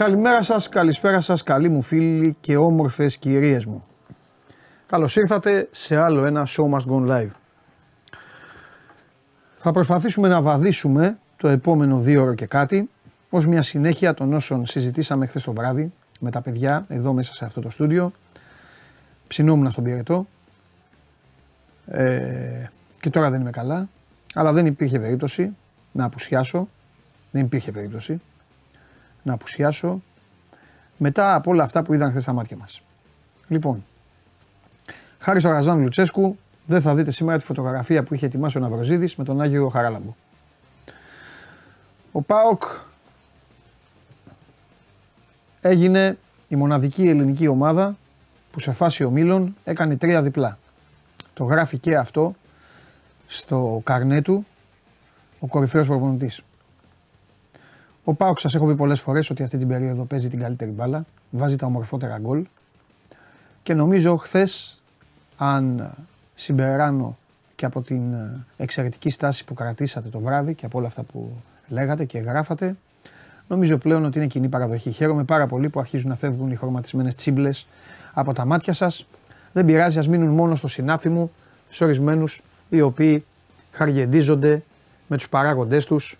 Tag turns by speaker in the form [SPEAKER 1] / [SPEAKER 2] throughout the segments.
[SPEAKER 1] Καλημέρα σας, καλησπέρα σας, καλοί μου φίλοι και όμορφες κυρίες μου. Καλώς ήρθατε σε άλλο ένα Show Must Go Live. Θα προσπαθήσουμε να βαδίσουμε το επόμενο δύο ώρο και κάτι ως μια συνέχεια των όσων συζητήσαμε χθες το βράδυ με τα παιδιά εδώ μέσα σε αυτό το στούντιο. Ψινόμουν στον πυρετό ε, και τώρα δεν είμαι καλά, αλλά δεν υπήρχε περίπτωση να απουσιάσω. Δεν υπήρχε περίπτωση να απουσιάσω μετά από όλα αυτά που είδαν χθες στα μάτια μας. Λοιπόν, χάρης στο Ραζάν Λουτσέσκου δεν θα δείτε σήμερα τη φωτογραφία που είχε ετοιμάσει ο Ναυροζίδης με τον Άγιο Χαράλαμπο. Ο ΠΑΟΚ έγινε η μοναδική ελληνική ομάδα που σε φάση ομίλων έκανε τρία διπλά. Το γράφει και αυτό στο καρνέ του ο κορυφαίος προπονητής. Ο Πάοκ σας έχω πει πολλές φορές ότι αυτή την περίοδο παίζει την καλύτερη μπάλα, βάζει τα ομορφότερα γκολ και νομίζω χθες, αν συμπεράνω και από την εξαιρετική στάση που κρατήσατε το βράδυ και από όλα αυτά που λέγατε και γράφατε, νομίζω πλέον ότι είναι κοινή παραδοχή. Χαίρομαι πάρα πολύ που αρχίζουν να φεύγουν οι χρωματισμένες τσίμπλες από τα μάτια σας. Δεν πειράζει, ας μείνουν μόνο στο συνάφι μου σε ορισμένους οι οποίοι χαργεντίζονται με τους παράγοντές τους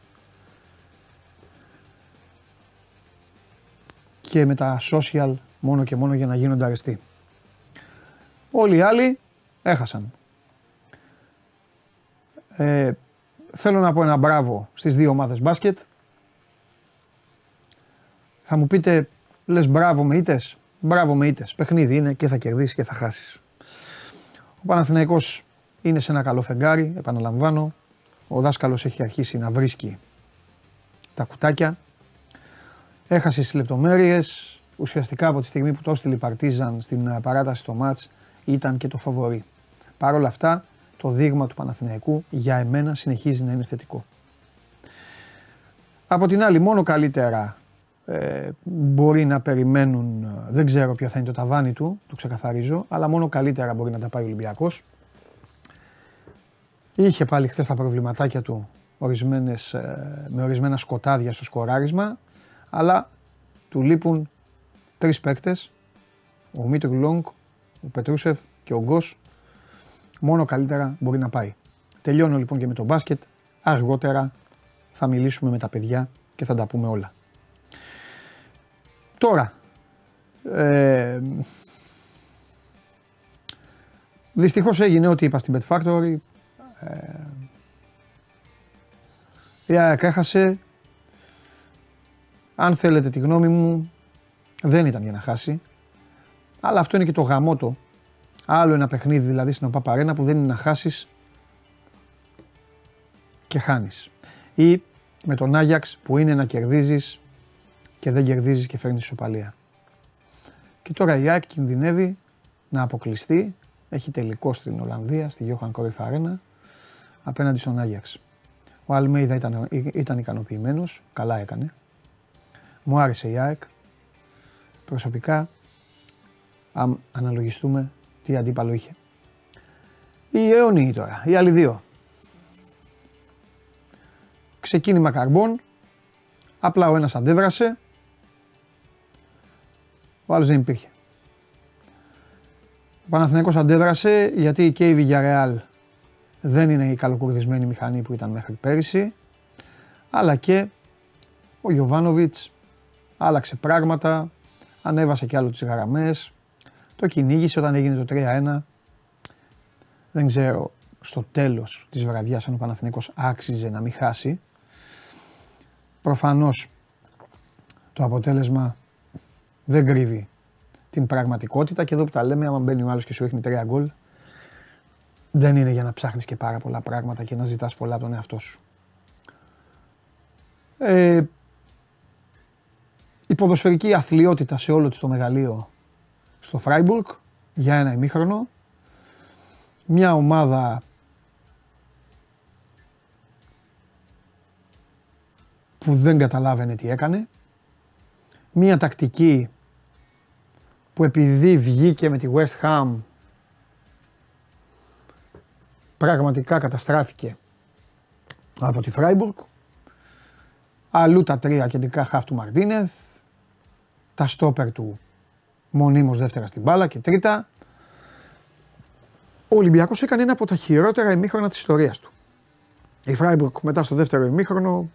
[SPEAKER 1] και με τα social μόνο και μόνο για να γίνονται αρεστοί. Όλοι οι άλλοι έχασαν. Ε, θέλω να πω ένα μπράβο στις δύο ομάδες μπάσκετ. Θα μου πείτε, λες μπράβο με ήτες. Μπράβο με ήτες. Παιχνίδι είναι και θα κερδίσεις και θα χάσεις. Ο Παναθηναϊκός είναι σε ένα καλό φεγγάρι, επαναλαμβάνω. Ο δάσκαλος έχει αρχίσει να βρίσκει τα κουτάκια. Έχασες στις λεπτομέρειες. Ουσιαστικά από τη στιγμή που το έστειλε Παρτίζαν στην ε, παράταση το μάτς ήταν και το φαβορή. Παρ' όλα αυτά το δείγμα του Παναθηναϊκού για εμένα συνεχίζει να είναι θετικό. Από την άλλη μόνο καλύτερα ε, μπορεί να περιμένουν, ε, δεν ξέρω ποιο θα είναι το ταβάνι του, το ξεκαθαρίζω, αλλά μόνο καλύτερα μπορεί να τα πάει ο Ολυμπιακός. Είχε πάλι χθες τα προβληματάκια του ορισμένες, ε, με ορισμένα σκοτάδια στο σκοράρισμα, αλλά του λείπουν τρεις παίκτες, ο Μίτρου Λόγκ, ο Πετρούσεφ και ο Γκος, μόνο καλύτερα μπορεί να πάει. Τελειώνω λοιπόν και με το μπάσκετ, αργότερα θα μιλήσουμε με τα παιδιά και θα τα πούμε όλα. Τώρα, ε, δυστυχώς έγινε ό,τι είπα στην Pet Factory, ε, η ΑΕΚ έχασε. Αν θέλετε τη γνώμη μου, δεν ήταν για να χάσει. Αλλά αυτό είναι και το γαμότο. Άλλο ένα παιχνίδι δηλαδή στην ΟΠΑ που δεν είναι να χάσεις και χάνεις. Ή με τον Άγιαξ που είναι να κερδίζεις και δεν κερδίζεις και φέρνεις σοπαλία. Και τώρα η ΑΕΚ κινδυνεύει να αποκλειστεί. Έχει τελικό στην Ολλανδία, στη Johan Cruyff Arena απέναντι στον Άγιαξ. Ο Αλμέιδα ήταν, ήταν ικανοποιημένος, καλά έκανε. Μου άρεσε η ΑΕΚ. Προσωπικά, αν αναλογιστούμε τι αντίπαλο είχε. Οι αιώνιοι τώρα, οι άλλοι δύο. Ξεκίνημα καρμπών, απλά ο ένας αντέδρασε, ο άλλος δεν υπήρχε. Ο Παναθηναίκος αντέδρασε γιατί και η Villarreal δεν είναι η καλοκουρδισμένη μηχανή που ήταν μέχρι πέρυσι, αλλά και ο Γιωβάνοβιτς άλλαξε πράγματα, ανέβασε και άλλο τις γραμμές, το κυνήγησε όταν έγινε το 3-1. Δεν ξέρω στο τέλος της βραδιάς αν ο Παναθηναϊκός άξιζε να μην χάσει. Προφανώς το αποτέλεσμα δεν κρύβει την πραγματικότητα και εδώ που τα λέμε άμα μπαίνει ο άλλος και σου έχει 3 γκολ δεν είναι για να ψάχνεις και πάρα πολλά πράγματα και να ζητάς πολλά από τον εαυτό σου. Ε, η ποδοσφαιρική αθλειότητα σε όλο της το μεγαλείο στο Φράιμπουργκ για ένα ημίχρονο. Μια ομάδα που δεν καταλάβαινε τι έκανε. Μια τακτική που επειδή βγήκε με τη West Ham πραγματικά καταστράφηκε από τη Φράιμπουργκ. Αλλού τα τρία κεντρικά χαφ του Μαρτίνεθ. Τα στόπερ του μονίμως δεύτερα στην μπάλα και τρίτα. Ο Ολυμπιακός έκανε ένα από τα χειρότερα ημίχρονα της ιστορίας του. Η Φράιμπουργκ μετά στο δεύτερο ημίχρονο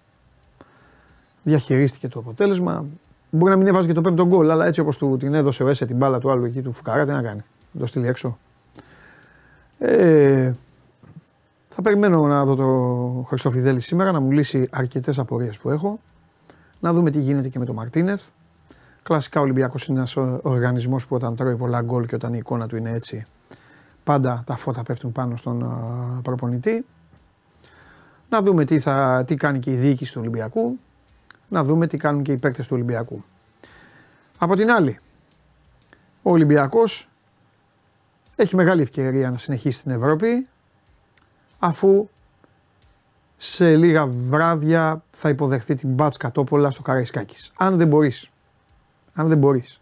[SPEAKER 1] διαχειρίστηκε το αποτέλεσμα. Μπορεί να μην έβαζε και το πέμπτο γκολ, αλλά έτσι όπως του την έδωσε ο Έσε την μπάλα του άλλου εκεί του Φουκαρά, τι να κάνει. Το στείλει έξω. Ε, θα περιμένω να δω το Χριστόφιδέλη σήμερα να μου λύσει αρκετές απορίες που έχω. Να δούμε τι γίνεται και με τον Μαρτίνεθ. Κλασικά ο Ολυμπιακός είναι ένας οργανισμός που όταν τρώει πολλά γκολ και όταν η εικόνα του είναι έτσι, πάντα τα φώτα πέφτουν πάνω στον προπονητή. Να δούμε τι, θα, τι κάνει και η διοίκηση του Ολυμπιακού. Να δούμε τι κάνουν και οι παίκτες του Ολυμπιακού. Από την άλλη, ο Ολυμπιακός έχει μεγάλη ευκαιρία να συνεχίσει στην Ευρώπη αφού σε λίγα βράδια θα υποδεχθεί την Μπάτς Κατόπολα στο Καραϊσκάκης. Αν δεν μπορείς, αν δεν μπορείς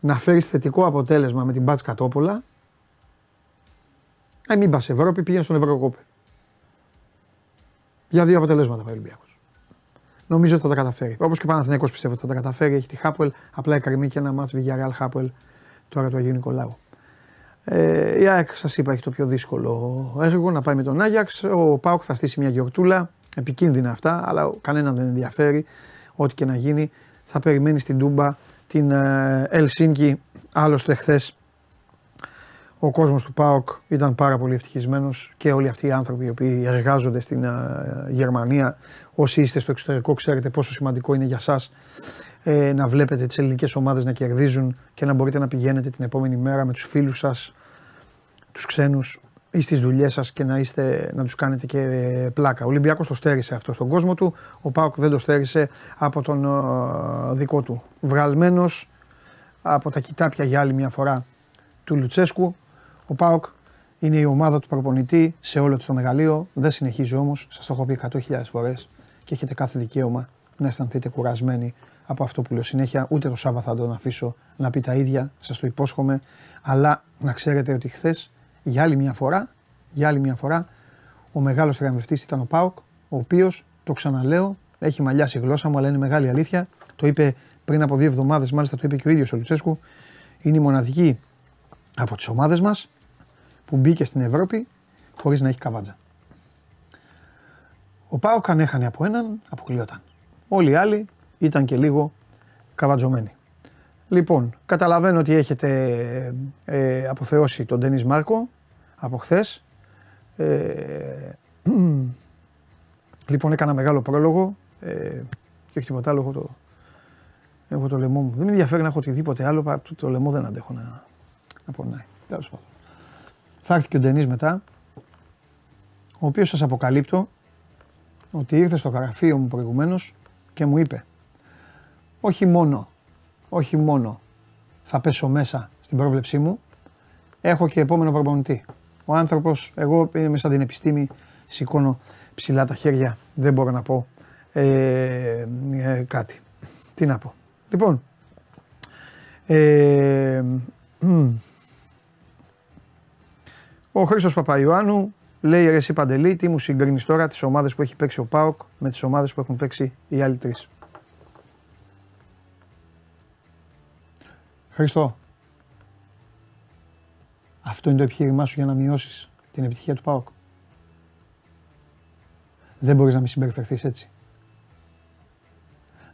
[SPEAKER 1] να φέρεις θετικό αποτέλεσμα με την Μπάτς Κατόπολα, ε, μην πας Ευρώπη, πήγαινε στον Ευρωκόπη. Για δύο αποτελέσματα πάει ο Ολυμπιακός. Νομίζω ότι θα τα καταφέρει. Όπως και ο Παναθηναϊκός πιστεύω ότι θα τα καταφέρει. Έχει τη Χάπουελ, απλά εκκρεμεί και ένα μάτς Βηγιαρεάλ Χάπουελ τώρα του Αγίου Νικολάου. Ε, η ΑΕΚ σας είπα έχει το πιο δύσκολο έργο να πάει με τον Άγιαξ. Ο Πάουκ θα στήσει μια γιορτούλα. Επικίνδυνα αυτά, αλλά κανέναν δεν ενδιαφέρει. Ό,τι και να γίνει θα περιμένεις στην Τούμπα την ε, Ελσίνκη. Άλλωστε χθες ο κόσμος του ΠΑΟΚ ήταν πάρα πολύ ευτυχισμένος και όλοι αυτοί οι άνθρωποι οι οποίοι εργάζονται στην ε, Γερμανία. Όσοι είστε στο εξωτερικό, ξέρετε πόσο σημαντικό είναι για εσά ε, να βλέπετε τις ελληνικές ομάδες να κερδίζουν και να μπορείτε να πηγαίνετε την επόμενη μέρα με τους φίλους σας, τους ξένους ή στις δουλειές σας και να, είστε, να τους κάνετε και πλάκα. Ο Ολυμπιακός το στέρισε αυτό στον κόσμο του. Ο Πάοκ δεν το στέρισε από τον ε, δικό του. Βγαλμένος από τα κοιτάπια για άλλη μια φορά του Λουτσέσκου. Ο Πάοκ είναι η ομάδα του προπονητή σε όλο το μεγαλείο. Δεν συνεχίζει όμως. Σας το έχω πει 100.000 φορές και έχετε κάθε δικαίωμα να αισθανθείτε κουρασμένοι από αυτό που λέω συνέχεια. Ούτε το Σάββα θα τον αφήσω να πει τα ίδια, σας το υπόσχομαι. Αλλά να ξέρετε ότι χθες για άλλη μια φορά, για άλλη μια φορά, ο μεγάλος θριαμβευτή ήταν ο Πάοκ, ο οποίος, το ξαναλέω, έχει μαλλιάσει η γλώσσα μου, αλλά είναι μεγάλη αλήθεια. Το είπε πριν από δύο εβδομάδες, μάλιστα το είπε και ο ίδιος ο Λουτσέσκου. Είναι η μοναδική από τις ομάδες μας που μπήκε στην Ευρώπη χωρίς να έχει καβάτζα. Ο Πάοκ αν έχανε από έναν, αποκλειόταν. Όλοι οι άλλοι ήταν και λίγο καβατζωμένοι. Λοιπόν, καταλαβαίνω ότι έχετε ε, αποθεώσει τον Ντένις Μάρκο από χθες. Ε, λοιπόν, έκανα μεγάλο πρόλογο ε, και όχι τίποτα άλλο. Έχω το, έχω το λαιμό μου. Δεν με ενδιαφέρει να έχω οτιδήποτε άλλο. Το, το λαιμό δεν αντέχω να, να πονάει. Τέλος πάντων. Θα έρθει και ο Ντενής μετά, ο οποίος σας αποκαλύπτω ότι ήρθε στο γραφείο μου προηγουμένως και μου είπε όχι μόνο, όχι μόνο θα πέσω μέσα στην πρόβλεψή μου, έχω και επόμενο προπονητή. Ο άνθρωπος, εγώ είμαι σαν την επιστήμη, σηκώνω ψηλά τα χέρια, δεν μπορώ να πω ε, ε, κάτι. Τι να πω. Λοιπόν, ε, ο Χρήστος Παπαϊωάννου λέει ρε εσύ Παντελή, τι μου συγκρίνεις τώρα τις ομάδες που έχει παίξει ο ΠΑΟΚ με τις ομάδες που έχουν παίξει οι άλλοι τρεις. Χριστό. Αυτό είναι το επιχείρημά σου για να μειώσεις την επιτυχία του ΠΑΟΚ. Δεν μπορείς να μην συμπεριφερθείς έτσι.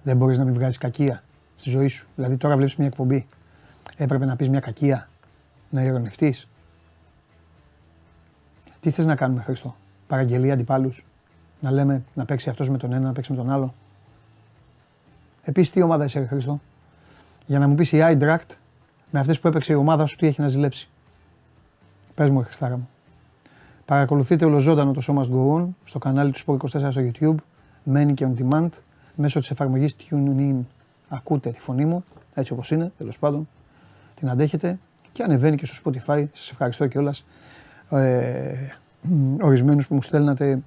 [SPEAKER 1] Δεν μπορείς να μην βγάζεις κακία στη ζωή σου. Δηλαδή τώρα βλέπεις μια εκπομπή. Έπρεπε να πεις μια κακία, να ειρωνευτείς. Τι θες να κάνουμε Χριστό, παραγγελία αντιπάλους, να λέμε να παίξει αυτός με τον ένα, να παίξει με τον άλλο; Επίσης τι ομάδα είσαι Χριστό, για να μου πεις η Άιντρακτ με αυτές που έπαιξε η ομάδα σου τι έχει να ζηλέψει; Πες μου Χριστάρα μου. Παρακολουθείτε ολοζώντανο το σώμα του στο κανάλι του Sport 24 στο YouTube, μένει και on demand, μέσω της εφαρμογής TuneIn ακούτε τη φωνή μου, έτσι όπως είναι, τέλος πάντων, την αντέχετε και ανεβαίνει και στο Spotify, σας ευχαριστώ κιόλας. Ε, ορισμένους που μου στέλνατε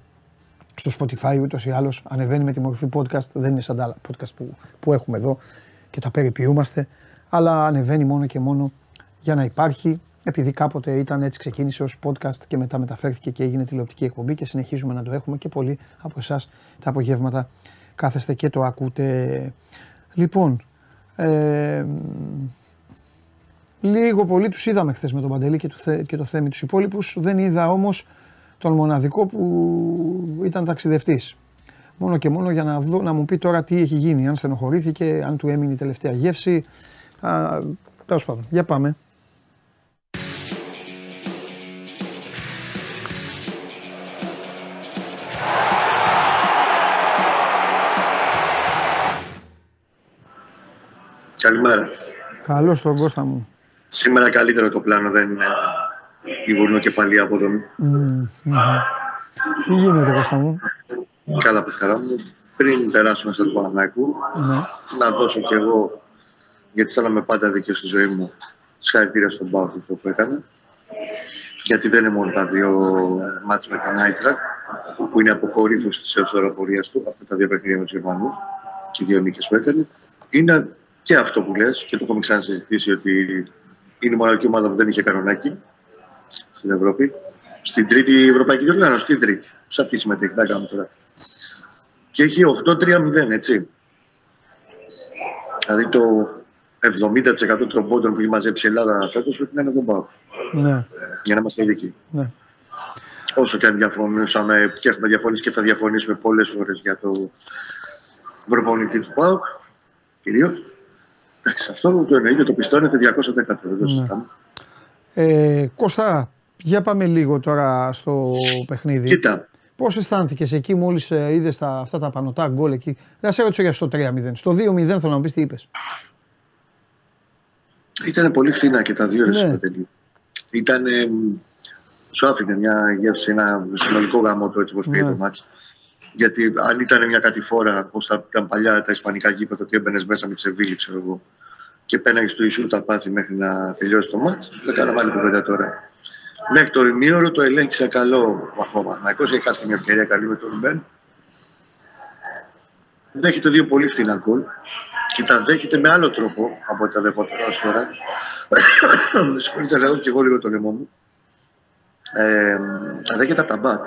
[SPEAKER 1] στο Spotify ούτως ή άλλως ανεβαίνει με τη μορφή podcast, δεν είναι σαν τα άλλα podcast που, που έχουμε εδώ και τα περιποιούμαστε, αλλά ανεβαίνει μόνο και μόνο για να υπάρχει, επειδή κάποτε ήταν έτσι ξεκίνησε ως podcast και μετά μεταφέρθηκε και έγινε τηλεοπτική εκπομπή και συνεχίζουμε να το έχουμε και πολλοί από εσάς τα απογεύματα κάθεστε και το ακούτε. Λοιπόν, Ε, λίγο πολύ τους είδαμε χθες με τον Παντελή και, το, και το Θέμη τους υπόλοιπους. Δεν είδα όμως τον μοναδικό που ήταν ταξιδευτής. Μόνο και μόνο για να, δω, να μου πει τώρα τι έχει γίνει, αν στενοχωρήθηκε, αν του έμεινε η τελευταία γεύση. Τέλος πάντων, για πάμε.
[SPEAKER 2] Καλημέρα.
[SPEAKER 1] Καλώς τον Κώστα μου.
[SPEAKER 2] Σήμερα καλύτερο το πλάνο, δεν είναι η βουρνοκεφαλή από τον.
[SPEAKER 1] Τι γίνεται, Κώστα μου;
[SPEAKER 2] Καλά, χαρά μου. Πριν περάσουμε στο Πανανάκου, ναι. να δώσω κι εγώ, γιατί θέλαμε πάντα δίκιο στη ζωή μου, συγχαρητήρια στον Πάο που έκανε. Γιατί δεν είναι μόνο τα δύο μάτια με τα Νάιτρα, που είναι αποκορύφωση της έως τώρα πορεία του, αυτά τα δύο παιχνίδια με τους Γερμανούς και οι δύο νίκες που έκανε. Είναι και αυτό που λες και το έχουμε ξανασυζητήσει ότι είναι η μοναδική ομάδα που δεν είχε κανονάκι στην Ευρώπη. Στην τρίτη Ευρωπαϊκή Διοργάνωση, στην τρίτη. Σε αυτή συμμετέχει, δεν κάνουμε τώρα. Και έχει 8-3-0, έτσι. Δηλαδή το 70% των πόντων που έχει μαζέψει η Ελλάδα φέτος πρέπει να είναι τον Πάο.
[SPEAKER 1] Ναι.
[SPEAKER 2] Για να είμαστε ειδικοί.
[SPEAKER 1] Ναι.
[SPEAKER 2] Όσο και αν διαφωνούσαμε και έχουμε διαφωνήσει και θα διαφωνήσουμε πολλές φορές για το προπονητή του ΠΑΟΚ, κυρίως. Εντάξει, αυτό το εννοείται, το πιστώνεται 210 ναι.
[SPEAKER 1] Ε, Κώστα, για πάμε λίγο τώρα στο παιχνίδι.
[SPEAKER 2] Κοίτα.
[SPEAKER 1] Πώς αισθάνθηκες εκεί μόλις ε, είδες αυτά τα πανωτά γκολ εκεί; Δεν σε ρωτήσω για στο 3-0. Στο 2-0 θέλω να μου πεις τι είπες.
[SPEAKER 2] Ήταν πολύ φθηνά και τα δύο ναι. Ήταν. Σου άφηνε μια γεύση, ένα συνολικό γάμο το έτσι όπως πήγε ναι. το μάτι. Γιατί αν ήταν μια κατηφόρα, όπως ήταν παλιά τα Ισπανικά γήπεδα, ότι έμπαινες μέσα με τη Σεβίλη, ξέρω εγώ, και πέναγες στο Ισού τα πάθη μέχρι να τελειώσει το μάτς. Δεν κάναμε άλλη κουβέντα τώρα. Μέχρι το ημίωρο το ελέγχησε καλό βαθμό Μαθηναϊκό. Έχεις χάσει και μια ευκαιρία καλή με τον Ρουμπέν. Δέχεται δύο πολύ φθηνά γκολ και τα δέχεται με άλλο τρόπο από ό,τι τα δεχόταν ω τώρα. Με συγχωρείτε, λέω και εγώ λίγο το λαιμό μου. Ε, τα δέχεται από τα μπακ.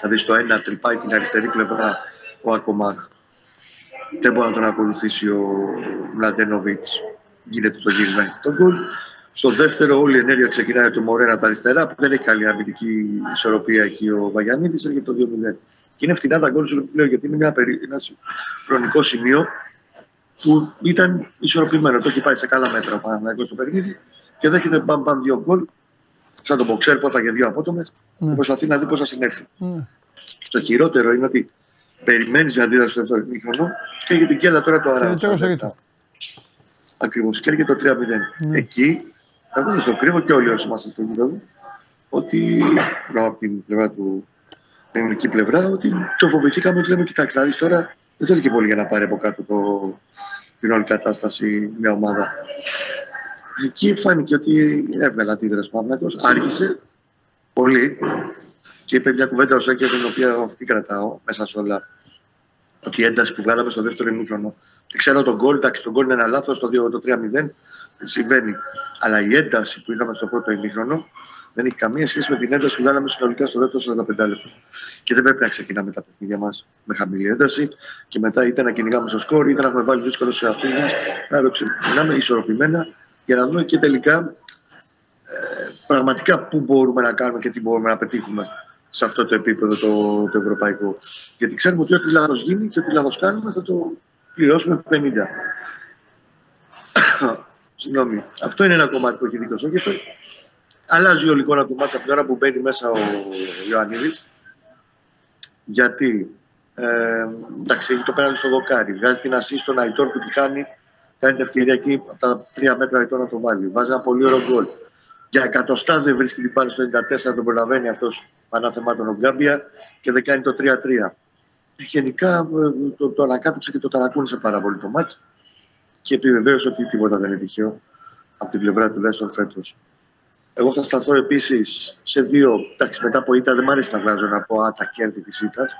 [SPEAKER 2] Δηλαδή στο ένα τρυπάει την αριστερή πλευρά ο Ακομάκ. Δεν μπορεί να τον ακολουθήσει ο Μλαντένοβιτ. Γίνεται το γύρισμα τον γκολ. Στο δεύτερο, όλη η ενέργεια ξεκινάει από το Μορένα τα αριστερά, που δεν έχει καλή αμυντική ισορροπία εκεί ο Βαγιανίδης, έρχεται το 2-0. Και είναι φτηνά τα γκολ σου λέω γιατί είναι μια περί... ένας χρονικό σημείο που ήταν ισορροπημένο. Το έχει πάει σε καλά μέτρα ο Παναγιώτο στο παιχνίδι και δέχεται μπαμ μπαμ δύο γκολ. Σαν τον Μποξέρ που έφαγε δύο απότομες ναι. και προσπαθεί να δει πώς θα συνέρθει. Ναι. Και το χειρότερο είναι ότι περιμένεις μια αντίδραση στο δεύτερο ημίχρονο και για την κέλα τώρα το αράζει. Ακριβώς. Και έρχεται το 3-0. Ναι. Εκεί, εγώ δεν στο κρύβω και όλοι όσοι είμαστε στο γήπεδο, ότι από την πλευρά του, την ελληνική πλευρά, ότι το φοβηθήκαμε ότι λέμε: Κοιτάξτε, δηλαδή τώρα δεν θέλει και πολύ για να πάρει από κάτω το, την όλη κατάσταση μια ομάδα. Εκεί φάνηκε ότι έβγαλε αντίδραση ο άργησε πολύ και είπε μια κουβέντα ως την οποία αυτή κρατάω μέσα σε όλα. Ότι η ένταση που βγάλαμε στο δεύτερο ημίχρονο Ξέρω τον γκολ, εντάξει, τον γκολ είναι ένα λάθος, το, το 3-0 συμβαίνει. Αλλά η ένταση που είχαμε στο πρώτο ημίχρονο δεν έχει καμία σχέση με την ένταση που βγάλαμε συνολικά στο δεύτερο 45 λεπτό. Και δεν πρέπει να ξεκινάμε τα παιχνίδια μας με χαμηλή ένταση και μετά είτε να κυνηγάμε στο σκόρ, είτε να έχουμε βάλει δύσκολο σε αυτήν Να ξεκινάμε ισορροπημένα για να δούμε και τελικά ε, πραγματικά πού μπορούμε να κάνουμε και τι μπορούμε να πετύχουμε σε αυτό το επίπεδο το, το ευρωπαϊκό. Γιατί ξέρουμε ότι ό,τι λάθος γίνει και ό,τι λάθος κάνουμε θα το πληρώσουμε 50. Συγγνώμη. Αυτό είναι ένα κομμάτι που έχει δίκιο στο κεφάλι. Αλλάζει ο εικόνα του μάτσα από την ώρα που μπαίνει μέσα ο Ιωαννίδης. Γιατί ε, εντάξει, έχει το πέναντι στο δοκάρι. Βγάζει την ασή στον Αϊτόρ που τη χάνει. Κάνει την ευκαιρία εκεί από τα τρία μέτρα Αϊτόρ να το βάλει. Βάζει ένα πολύ ωραίο γκολ. Για εκατοστά δεν βρίσκει την πάλι στο 94, τον προλαβαίνει αυτός πανάθεμά τον Ογκάμπια και δεν κάνει το 3-3 γενικά ε, το, το ανακάτεψε και το ταρακούνησε πάρα πολύ το μάτς και επιβεβαίωσε ότι τίποτα δεν είναι τυχαίο από την πλευρά του Λέσσον φέτος. Εγώ θα σταθώ επίσης σε δύο. Εντάξει, μετά από ήττα δεν μου αρέσει να βγάζω να πω α, τα κέρδη της ήττας,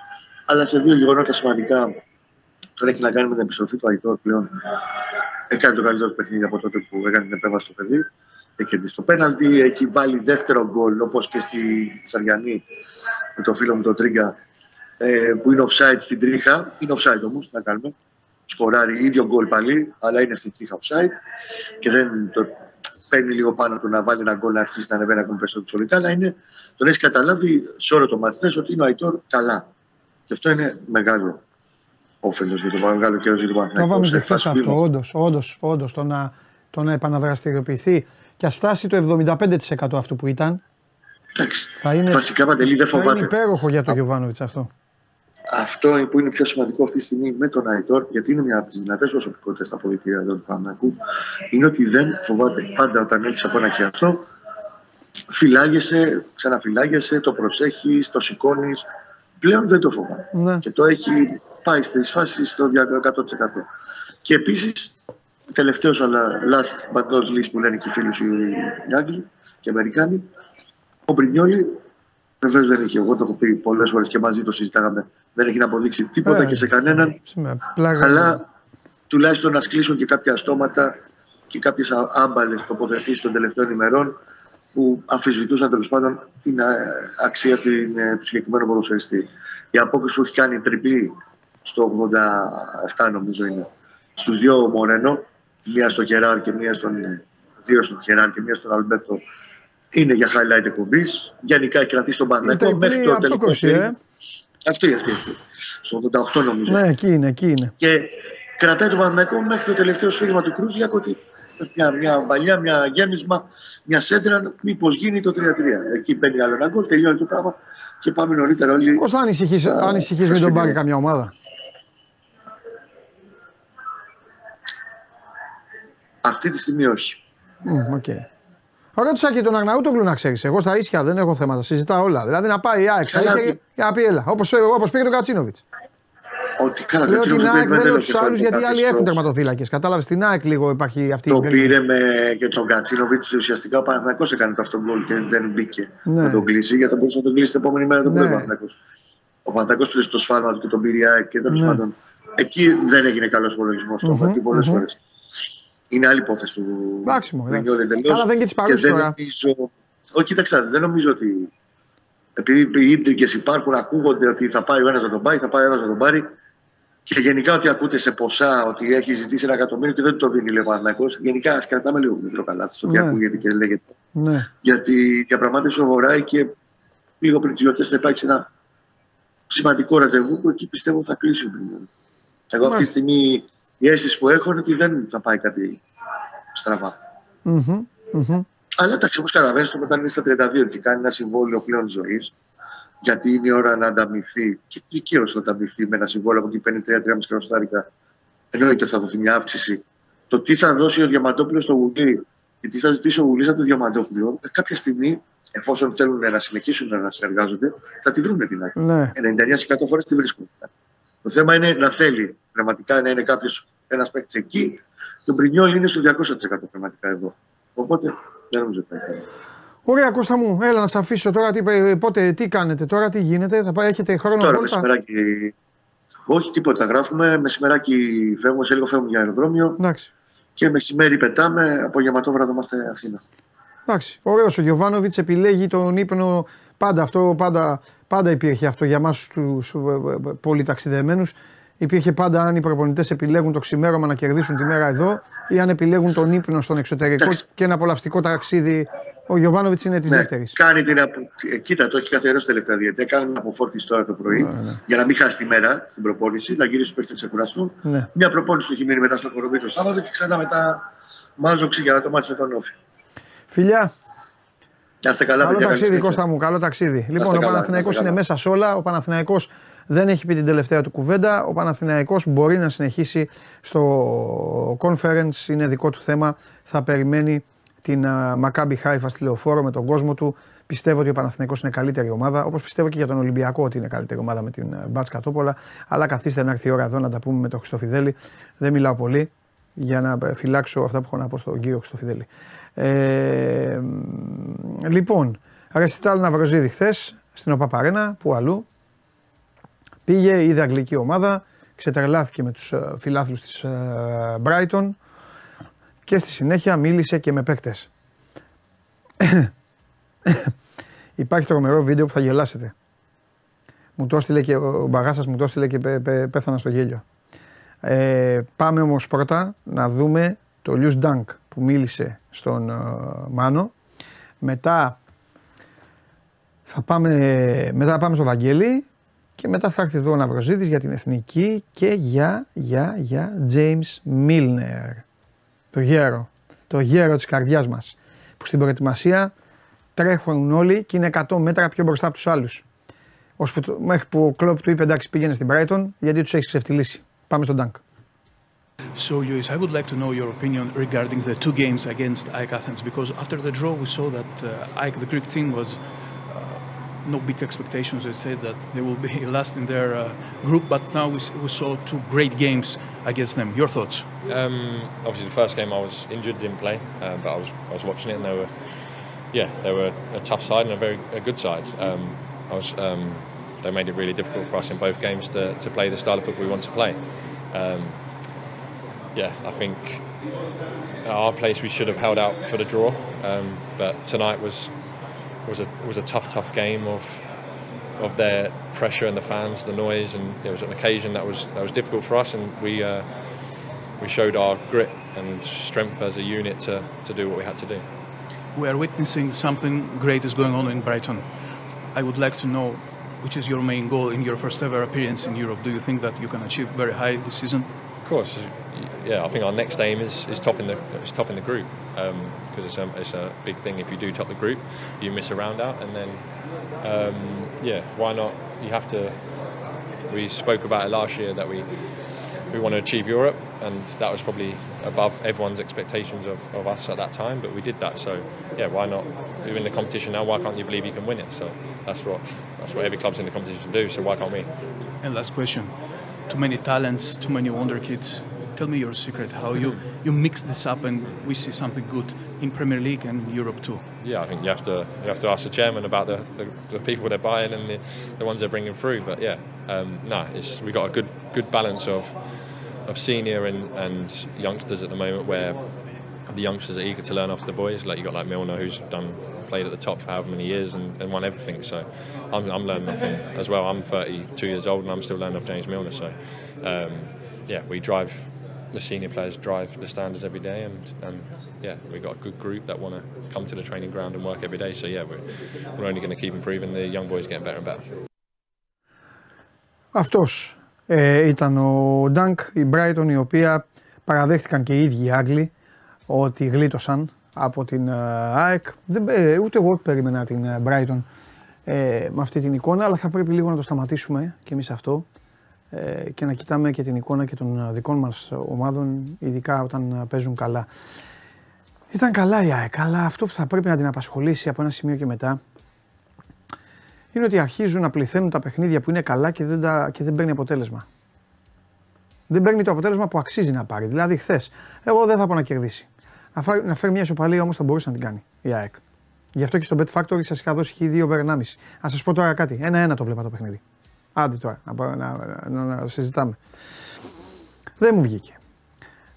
[SPEAKER 2] αλλά σε δύο γεγονότα σημαντικά. Τώρα έχει να κάνει με την επιστροφή του Αϊτόρ πλέον. Έκανε το καλύτερο παιχνίδι από τότε που έκανε την επέμβαση στο παιδί. Έχει κερδίσει το πέναλτι, έχει βάλει δεύτερο γκολ όπως και στη Σαριανή με το φίλο μου τον Τρίγκα ε, που είναι offside στην τρίχα. Είναι offside όμως, να κάνουμε. σκοράρει ίδιο γκολ πάλι, αλλά είναι στην τρίχα offside και δεν το παίρνει λίγο πάνω του να βάλει ένα γκολ να αρχίσει να ανεβαίνει ακόμη περισσότερο ψωλικά. Αλλά είναι, τον έχεις καταλάβει σε όλο το μαθητές ότι είναι ο Αϊτόρ καλά. Και αυτό είναι μεγάλο όφελος για το μεγάλο καιρό για τον Παναθηναϊκό.
[SPEAKER 1] Το είπαμε και χθες αυτό, όντως, όντως, όντως, το να, το να επαναδραστηριοποιηθεί και ας φτάσει το 75% αυτού που ήταν.
[SPEAKER 2] Εντάξει, θα είναι, βασικά παντελή δεν φοβάται.
[SPEAKER 1] Θα είναι υπέροχο για τον Γιωβάνοβιτς αυτό.
[SPEAKER 2] Αυτό που είναι πιο σημαντικό αυτή τη στιγμή με τον Αϊτόρ, γιατί είναι μια από τις δυνατές προσωπικότητες στα πολιτεία του Παναγού, είναι ότι δεν φοβάται. Πάντα όταν έχει από ένα και αυτό, φυλάγεσαι, ξαναφυλάγεσαι, το προσέχεις, το σηκώνεις. Πλέον δεν το φοβάται. Ναι. Και το έχει πάει στις φάσεις στο 100%. Και επίσης, τελευταίος αλλά last but not least που λένε και οι φίλοι σου οι Άγγλοι και οι Αμερικάνοι, ο Μπρινιόλη Βεβαίως δεν έχει. Εγώ το έχω πει πολλές φορές και μαζί το συζητάγαμε. Δεν έχει να αποδείξει τίποτα ε, και σε κανέναν. Αλλά τουλάχιστον να σκλείσουν και κάποια στόματα και κάποιες άμπαλες τοποθετήσεις των τελευταίων ημερών που αμφισβητούσαν τέλος πάντων την αξία ε, του συγκεκριμένου ποδοσφαιριστή. Η απόκριση που έχει κάνει τριπλή στο 87 νομίζω είναι στους δύο Μορένο, μία στο Γεράρ και μία στον. Ε, δύο στον Γεράρ και μία στον Αλμπέρτο είναι για highlight εκπομπής. Γενικά έχει κρατήσει τον Παναγιώτο μέχρι το τελικό. Ε. Αυτή, αυτή, αυτή. Στο 88 νομίζω.
[SPEAKER 1] Ναι, εκεί είναι, εκεί είναι.
[SPEAKER 2] Και κρατάει τον Παναγιώτο μέχρι το τελευταίο σφίγμα του Κρούζλιακ ότι μια, μια παλιά, μια γέμισμα, μια σέντρα, μήπως γίνει το 3-3. Εκεί μπαίνει άλλο ένα γκολ, τελειώνει το πράγμα και πάμε νωρίτερα όλοι.
[SPEAKER 1] Πώ θα ανησυχεί με τον πάρει καμιά ομάδα.
[SPEAKER 2] Αυτή τη στιγμή όχι.
[SPEAKER 1] Mm, okay. Ρώτησα και τον Αγναούτογλου να ξέρεις. Εγώ στα ίσια δεν έχω θέματα, συζητάω όλα. Δηλαδή να πάει η ΑΕΚ στα ίσια και να πει έλα. Όπως πήγε τον Κατσίνοβιτς.
[SPEAKER 2] Ότι καλά,
[SPEAKER 1] Λέω την ΑΕΚ δεν λέω τους άλλους γιατί οι άλλοι έχουν τερματοφύλακες. Κατάλαβες την ΑΕΚ λίγο υπάρχει αυτή
[SPEAKER 2] η Το πήρε με και τον Κατσίνοβιτς ουσιαστικά ο Παναθυνακό έκανε το αυτόν γκολ και δεν μπήκε ναι. να τον κλείσει γιατί θα μπορούσε να τον κλείσει την επόμενη μέρα τον ναι. Παναθυνακό. Ο Παναθυνακό πήρε το σφάλμα του και τον πήρε η ΑΕΚ και τέλος ναι. πάντων. Εκεί δεν έγινε καλός υπολογισμός πολλές φορές. Είναι άλλη υπόθεση του
[SPEAKER 1] Εντάξει, Αλλά δεν και τι παρούσε τώρα. Νομίζω...
[SPEAKER 2] Όχι, κοίταξε, δεν νομίζω ότι. Επειδή οι ίντρικες υπάρχουν, ακούγονται ότι θα πάει ο ένας να τον πάει, θα πάει ο ένα να τον πάρει. Και γενικά ότι ακούτε σε ποσά ότι έχει ζητήσει ένα εκατομμύριο και δεν το δίνει λέει ο Γενικά ας κρατάμε λίγο μικρό καλάθι στο ότι ναι. ακούγεται και λέγεται. Ναι. Γιατί η διαπραγμάτευση βορράει και λίγο πριν τις γιορτές θα υπάρξει ένα σημαντικό ραντεβού που εκεί πιστεύω θα κλείσει ο Εγώ αυτή τη στιγμή η αίσθηση που έχω είναι ότι δεν θα πάει κάτι στραβά. Mm-hmm, mm-hmm. Αλλά εντάξει, όπως καταλαβαίνεις, όταν είναι στα 32 και κάνει ένα συμβόλαιο πλέον ζωής, γιατί είναι η ώρα να ανταμυφθεί και δικαίως να ανταμυφθεί με ένα συμβόλαιο από εκεί παίρνει 3-3,5 εκατοστάρικα. Εννοείται θα δοθεί μια αύξηση. Το τι θα δώσει ο Διαμαντόπουλος στο Βουλή και τι θα ζητήσει ο Βουλή από το Διαμαντόπουλο, κάποια στιγμή, εφόσον θέλουν να συνεχίσουν να συνεργάζονται, θα τη βρουν την άκρη. Ναι. 99% φορές τη βρίσκουν. Το θέμα είναι να θέλει πραγματικά να είναι κάποιος ένας παίκτης εκεί. Το Μπρινιόλ είναι στο 200% πραγματικά εδώ. Οπότε δεν νομίζω ότι θα
[SPEAKER 1] Ωραία, Κώστα μου, έλα να σε αφήσω τώρα. Τι, πότε, τι κάνετε τώρα, τι γίνεται, θα πάει, έχετε χρόνο
[SPEAKER 2] τώρα, βόλτα. Μεσημεράκι, όχι τίποτα, γράφουμε. Μεσημεράκι φεύγουμε, σε λίγο φεύγουμε για αεροδρόμιο. Εντάξει. Και μεσημέρι πετάμε, από γεματόβραδο είμαστε Αθήνα.
[SPEAKER 1] Εντάξει. Ωραίος ο Γιωβάνοβιτς επιλέγει τον ύπνο. Πάντα αυτό, πάντα, πάντα υπήρχε αυτό για εμάς τους ε, ε, πολύ ταξιδεμένου. Υπήρχε πάντα αν οι προπονητές επιλέγουν το ξημέρωμα να κερδίσουν τη μέρα εδώ ή αν επιλέγουν τον ύπνο στον εξωτερικό Εντάξει. και ένα απολαυστικό ταξίδι. Ο Γιωβάνοβιτς είναι της ναι, δεύτερης.
[SPEAKER 2] Κάνει την απο... Ε, κοίτα, το έχει καθιερώσει τελευταία διετία. Κάνει την αποφόρτιση τώρα το πρωί ναι, ναι. για να μην χάσει τη μέρα στην προπόνηση. Να γυρίσει πέρσι να ξεκουραστούν. Ναι. Μια προπόνηση που έχει μείνει μετά στο κορομπί το Σάββατο και ξανά μετά μάζοξη για να το μάτσει με τον Όφη.
[SPEAKER 1] Φιλιά.
[SPEAKER 2] Να είστε καλά,
[SPEAKER 1] καλό ταξίδι, Κώστα μου, καλό ταξίδι. Λοιπόν, ο Παναθηναϊκός είναι μέσα σε όλα. Ο Παναθηναϊκός δεν έχει πει την τελευταία του κουβέντα. Ο Παναθηναϊκός μπορεί να συνεχίσει στο conference, είναι δικό του θέμα. Θα περιμένει την Μακάμπι Χάιφα στη λεωφόρο με τον κόσμο του. Πιστεύω ότι ο Παναθηναϊκός είναι καλύτερη ομάδα, όπως πιστεύω και για τον Ολυμπιακό ότι είναι καλύτερη ομάδα με την Μπάτς Κατόπολα. Αλλά καθίστε να έρθει η ώρα εδώ να τα πούμε με τον Χριστοφιδέλη. Δεν μιλάω πολύ για να φυλάξω αυτά που έχω να πω στον κύριο Χριστοφιδέλη. Ε, λοιπόν, Ρεστιτάλ Ναυροζίδη χθες στην ΟΠΑΠΑΡΕΝΑ, που αλλού. Πήγε, είδε αγγλική ομάδα, ξετρελάθηκε με τους ε, φιλάθλους της ε, Brighton και στη συνέχεια μίλησε και με παίκτες. Υπάρχει τρομερό βίντεο που θα γελάσετε. Μου το έστειλε και ο μπαγάσας μου το έστειλε και πέθανα στο γέλιο. Ε, πάμε όμως πρώτα να δούμε το Λιούς Ντάνκ που μίλησε στον ε, Μάνο. Μετά θα πάμε, μετά θα πάμε στο Βαγγέλη και μετά θα έρθει εδώ ο Ναυροζίδης για την Εθνική και για, για, για James Milner. Το γέρο, το γέρο της καρδιάς μας που στην προετοιμασία τρέχουν όλοι και είναι 100 μέτρα πιο μπροστά από τους άλλους. μέχρι που ο Κλόπ του είπε εντάξει πήγαινε στην Brighton γιατί τους έχεις ξεφτυλίσει. Πάμε στον Dunk.
[SPEAKER 3] So, Luis, I would like to know your opinion regarding the two games against AEK Athens because after the draw, we saw that uh, AEK, the Greek team, was uh, no big expectations. They said that they will be last in their uh, group, but now we, we, saw two great games against them. Your thoughts?
[SPEAKER 4] Um, obviously, the first game I was injured, didn't play, uh, but I was I was watching it, and they were, yeah, they were a tough side and a very a good side. Um, I was. Um, they made it really difficult for us in both games to, to play the style of football we want to play. Um, yeah, I think our place we should have held out for the draw, um, but tonight was was a was a tough, tough game of of their pressure and the fans, the noise, and it was an occasion that was that was difficult for us, and we uh, we showed our grit and strength as a unit to, to do what we had to do.
[SPEAKER 3] We are witnessing something great is going on in Brighton. I would like to know which is your main goal in your first ever appearance in Europe. Do you think that you can achieve very high this season?
[SPEAKER 4] Of course, yeah. I think our next aim is, is topping the is topping the group because um, it's a it's a big thing. If you do top the group, you miss a round out, and then um, yeah, why not? You have to. We spoke about it last year that we we want to achieve Europe, and that was probably above everyone's expectations of, of us at that time. But we did that, so yeah, why not? You're in the competition now. Why can't you believe you can win it? So that's what that's what every club's in the competition do. So why can't we?
[SPEAKER 3] And last question: Too many talents, too many wonder kids. Tell me your secret. How you you mix this up and we see something good in Premier League and Europe too.
[SPEAKER 4] Yeah, I think you have to you have to ask the chairman about the, the, the people they're buying and the, the ones they're bringing through. But yeah, um, no, it's we got a good good balance of of senior and, and youngsters at the moment where the youngsters are eager to learn off the boys. Like you got like Milner who's done played at the top for however many years and, and won everything. So I'm, I'm learning off him as well. I'm 32 years old and I'm still learning off James Milner. So um, yeah, we drive the senior players drive the standards every day, and, and yeah, we've got a good group that want to come to the training ground and work every day. So yeah, we're, we're only going to keep improving. The young boys getting better and better.
[SPEAKER 1] Αυτός ε, ήταν ο Ντάνκ, η Brighton η οποία παραδέχτηκαν και οι ίδιοι οι Άγγλοι ότι γλίτωσαν από την ΑΕΚ. Δεν, ε, ούτε εγώ περίμενα την Brighton ε, με αυτή την εικόνα, αλλά θα πρέπει λίγο να το σταματήσουμε και εμείς αυτό ε, και να κοιτάμε και την εικόνα και των δικών μας ομάδων, ειδικά όταν παίζουν καλά. Ήταν καλά η ΑΕΚ, αλλά αυτό που θα πρέπει να την απασχολήσει από ένα σημείο και μετά είναι ότι αρχίζουν να πληθαίνουν τα παιχνίδια που είναι καλά και δεν, τα, και δεν παίρνει αποτέλεσμα. Δεν παίρνει το αποτέλεσμα που αξίζει να πάρει. Δηλαδή, χθες, εγώ δεν θα πω να κερδίσει. Να, φάρει, να φέρει μια ισοπαλία όμως θα μπορούσε να την κάνει η ΑΕΚ. Γι' αυτό και στο Bet Factory σας είχα δώσει και 2 over 1,5. Α σας πω τώρα κάτι. Ένα-ένα το βλέπα το παιχνίδι. Άντε τώρα, να, να, να, να συζητάμε. Δεν μου βγήκε.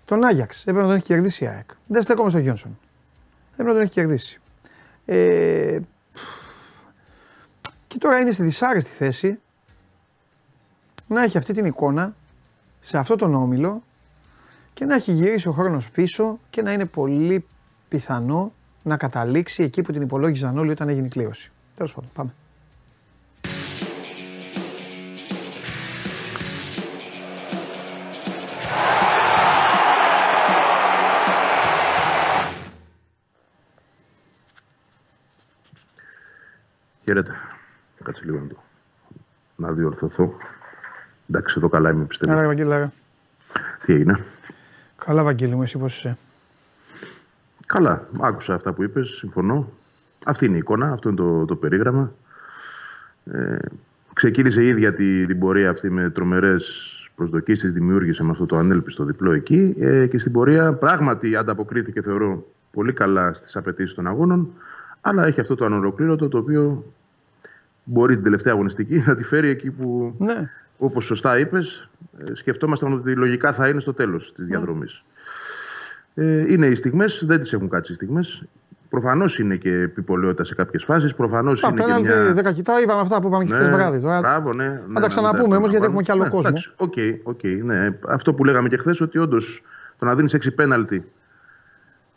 [SPEAKER 1] Τον Άγιαξ έπρεπε να τον έχει κερδίσει η ΑΕΚ. Δεν στέκομαι στο Γιόνσον. Έπρεπε να τον έχει κερδίσει. Ε, και τώρα είναι στη δυσάρεστη θέση να έχει αυτή την εικόνα σε αυτό τον όμιλο και να έχει γυρίσει ο χρόνος πίσω και να είναι πολύ πιθανό να καταλήξει εκεί που την υπολόγιζαν όλοι όταν έγινε η κλήρωση. Τέλος πάντων, πάμε.
[SPEAKER 5] Χαίρετε. Κάτσε λίγο να το να διορθωθώ. Εντάξει, εδώ καλά είμαι πιστεύω.
[SPEAKER 1] Έλα, Βαγγέλη,
[SPEAKER 5] Τι έγινε;
[SPEAKER 1] Καλά, Βαγγέλη μου, εσύ πώς είσαι;
[SPEAKER 5] Καλά, άκουσα αυτά που είπες, συμφωνώ. Αυτή είναι η εικόνα, αυτό είναι το, το περίγραμμα. Ε, ξεκίνησε η ίδια τη, την πορεία αυτή με τρομερές προσδοκίες, δημιούργησε με αυτό το ανέλπιστο διπλό εκεί ε, και στην πορεία πράγματι ανταποκρίθηκε θεωρώ πολύ καλά στις απαιτήσεις των αγώνων αλλά έχει αυτό το ανολοκλήρωτο το οποίο μπορεί την τελευταία αγωνιστική να τη φέρει εκεί που, ναι. όπως σωστά είπες, ε, σκεφτόμασταν ότι λογικά θα είναι στο τέλος της ναι. διαδρομής. Ε, είναι οι στιγμές, δεν τις έχουν κάτσει οι στιγμές. Προφανώς είναι και επιπολαιότητα σε κάποιες φάσεις. Προφανώς είναι.
[SPEAKER 1] Τα
[SPEAKER 5] και μια...
[SPEAKER 1] 10 κοιτά, είπαμε αυτά που είπαμε και χθες βράδυ. Τώρα...
[SPEAKER 5] Μπράβο, ναι.
[SPEAKER 1] Θα τα ξαναπούμε όμως γιατί έχουμε και άλλο κόσμο.
[SPEAKER 5] OK, OK, ναι. Αυτό που λέγαμε και χθες ότι όντως το να δίνεις 6 πέναλτι,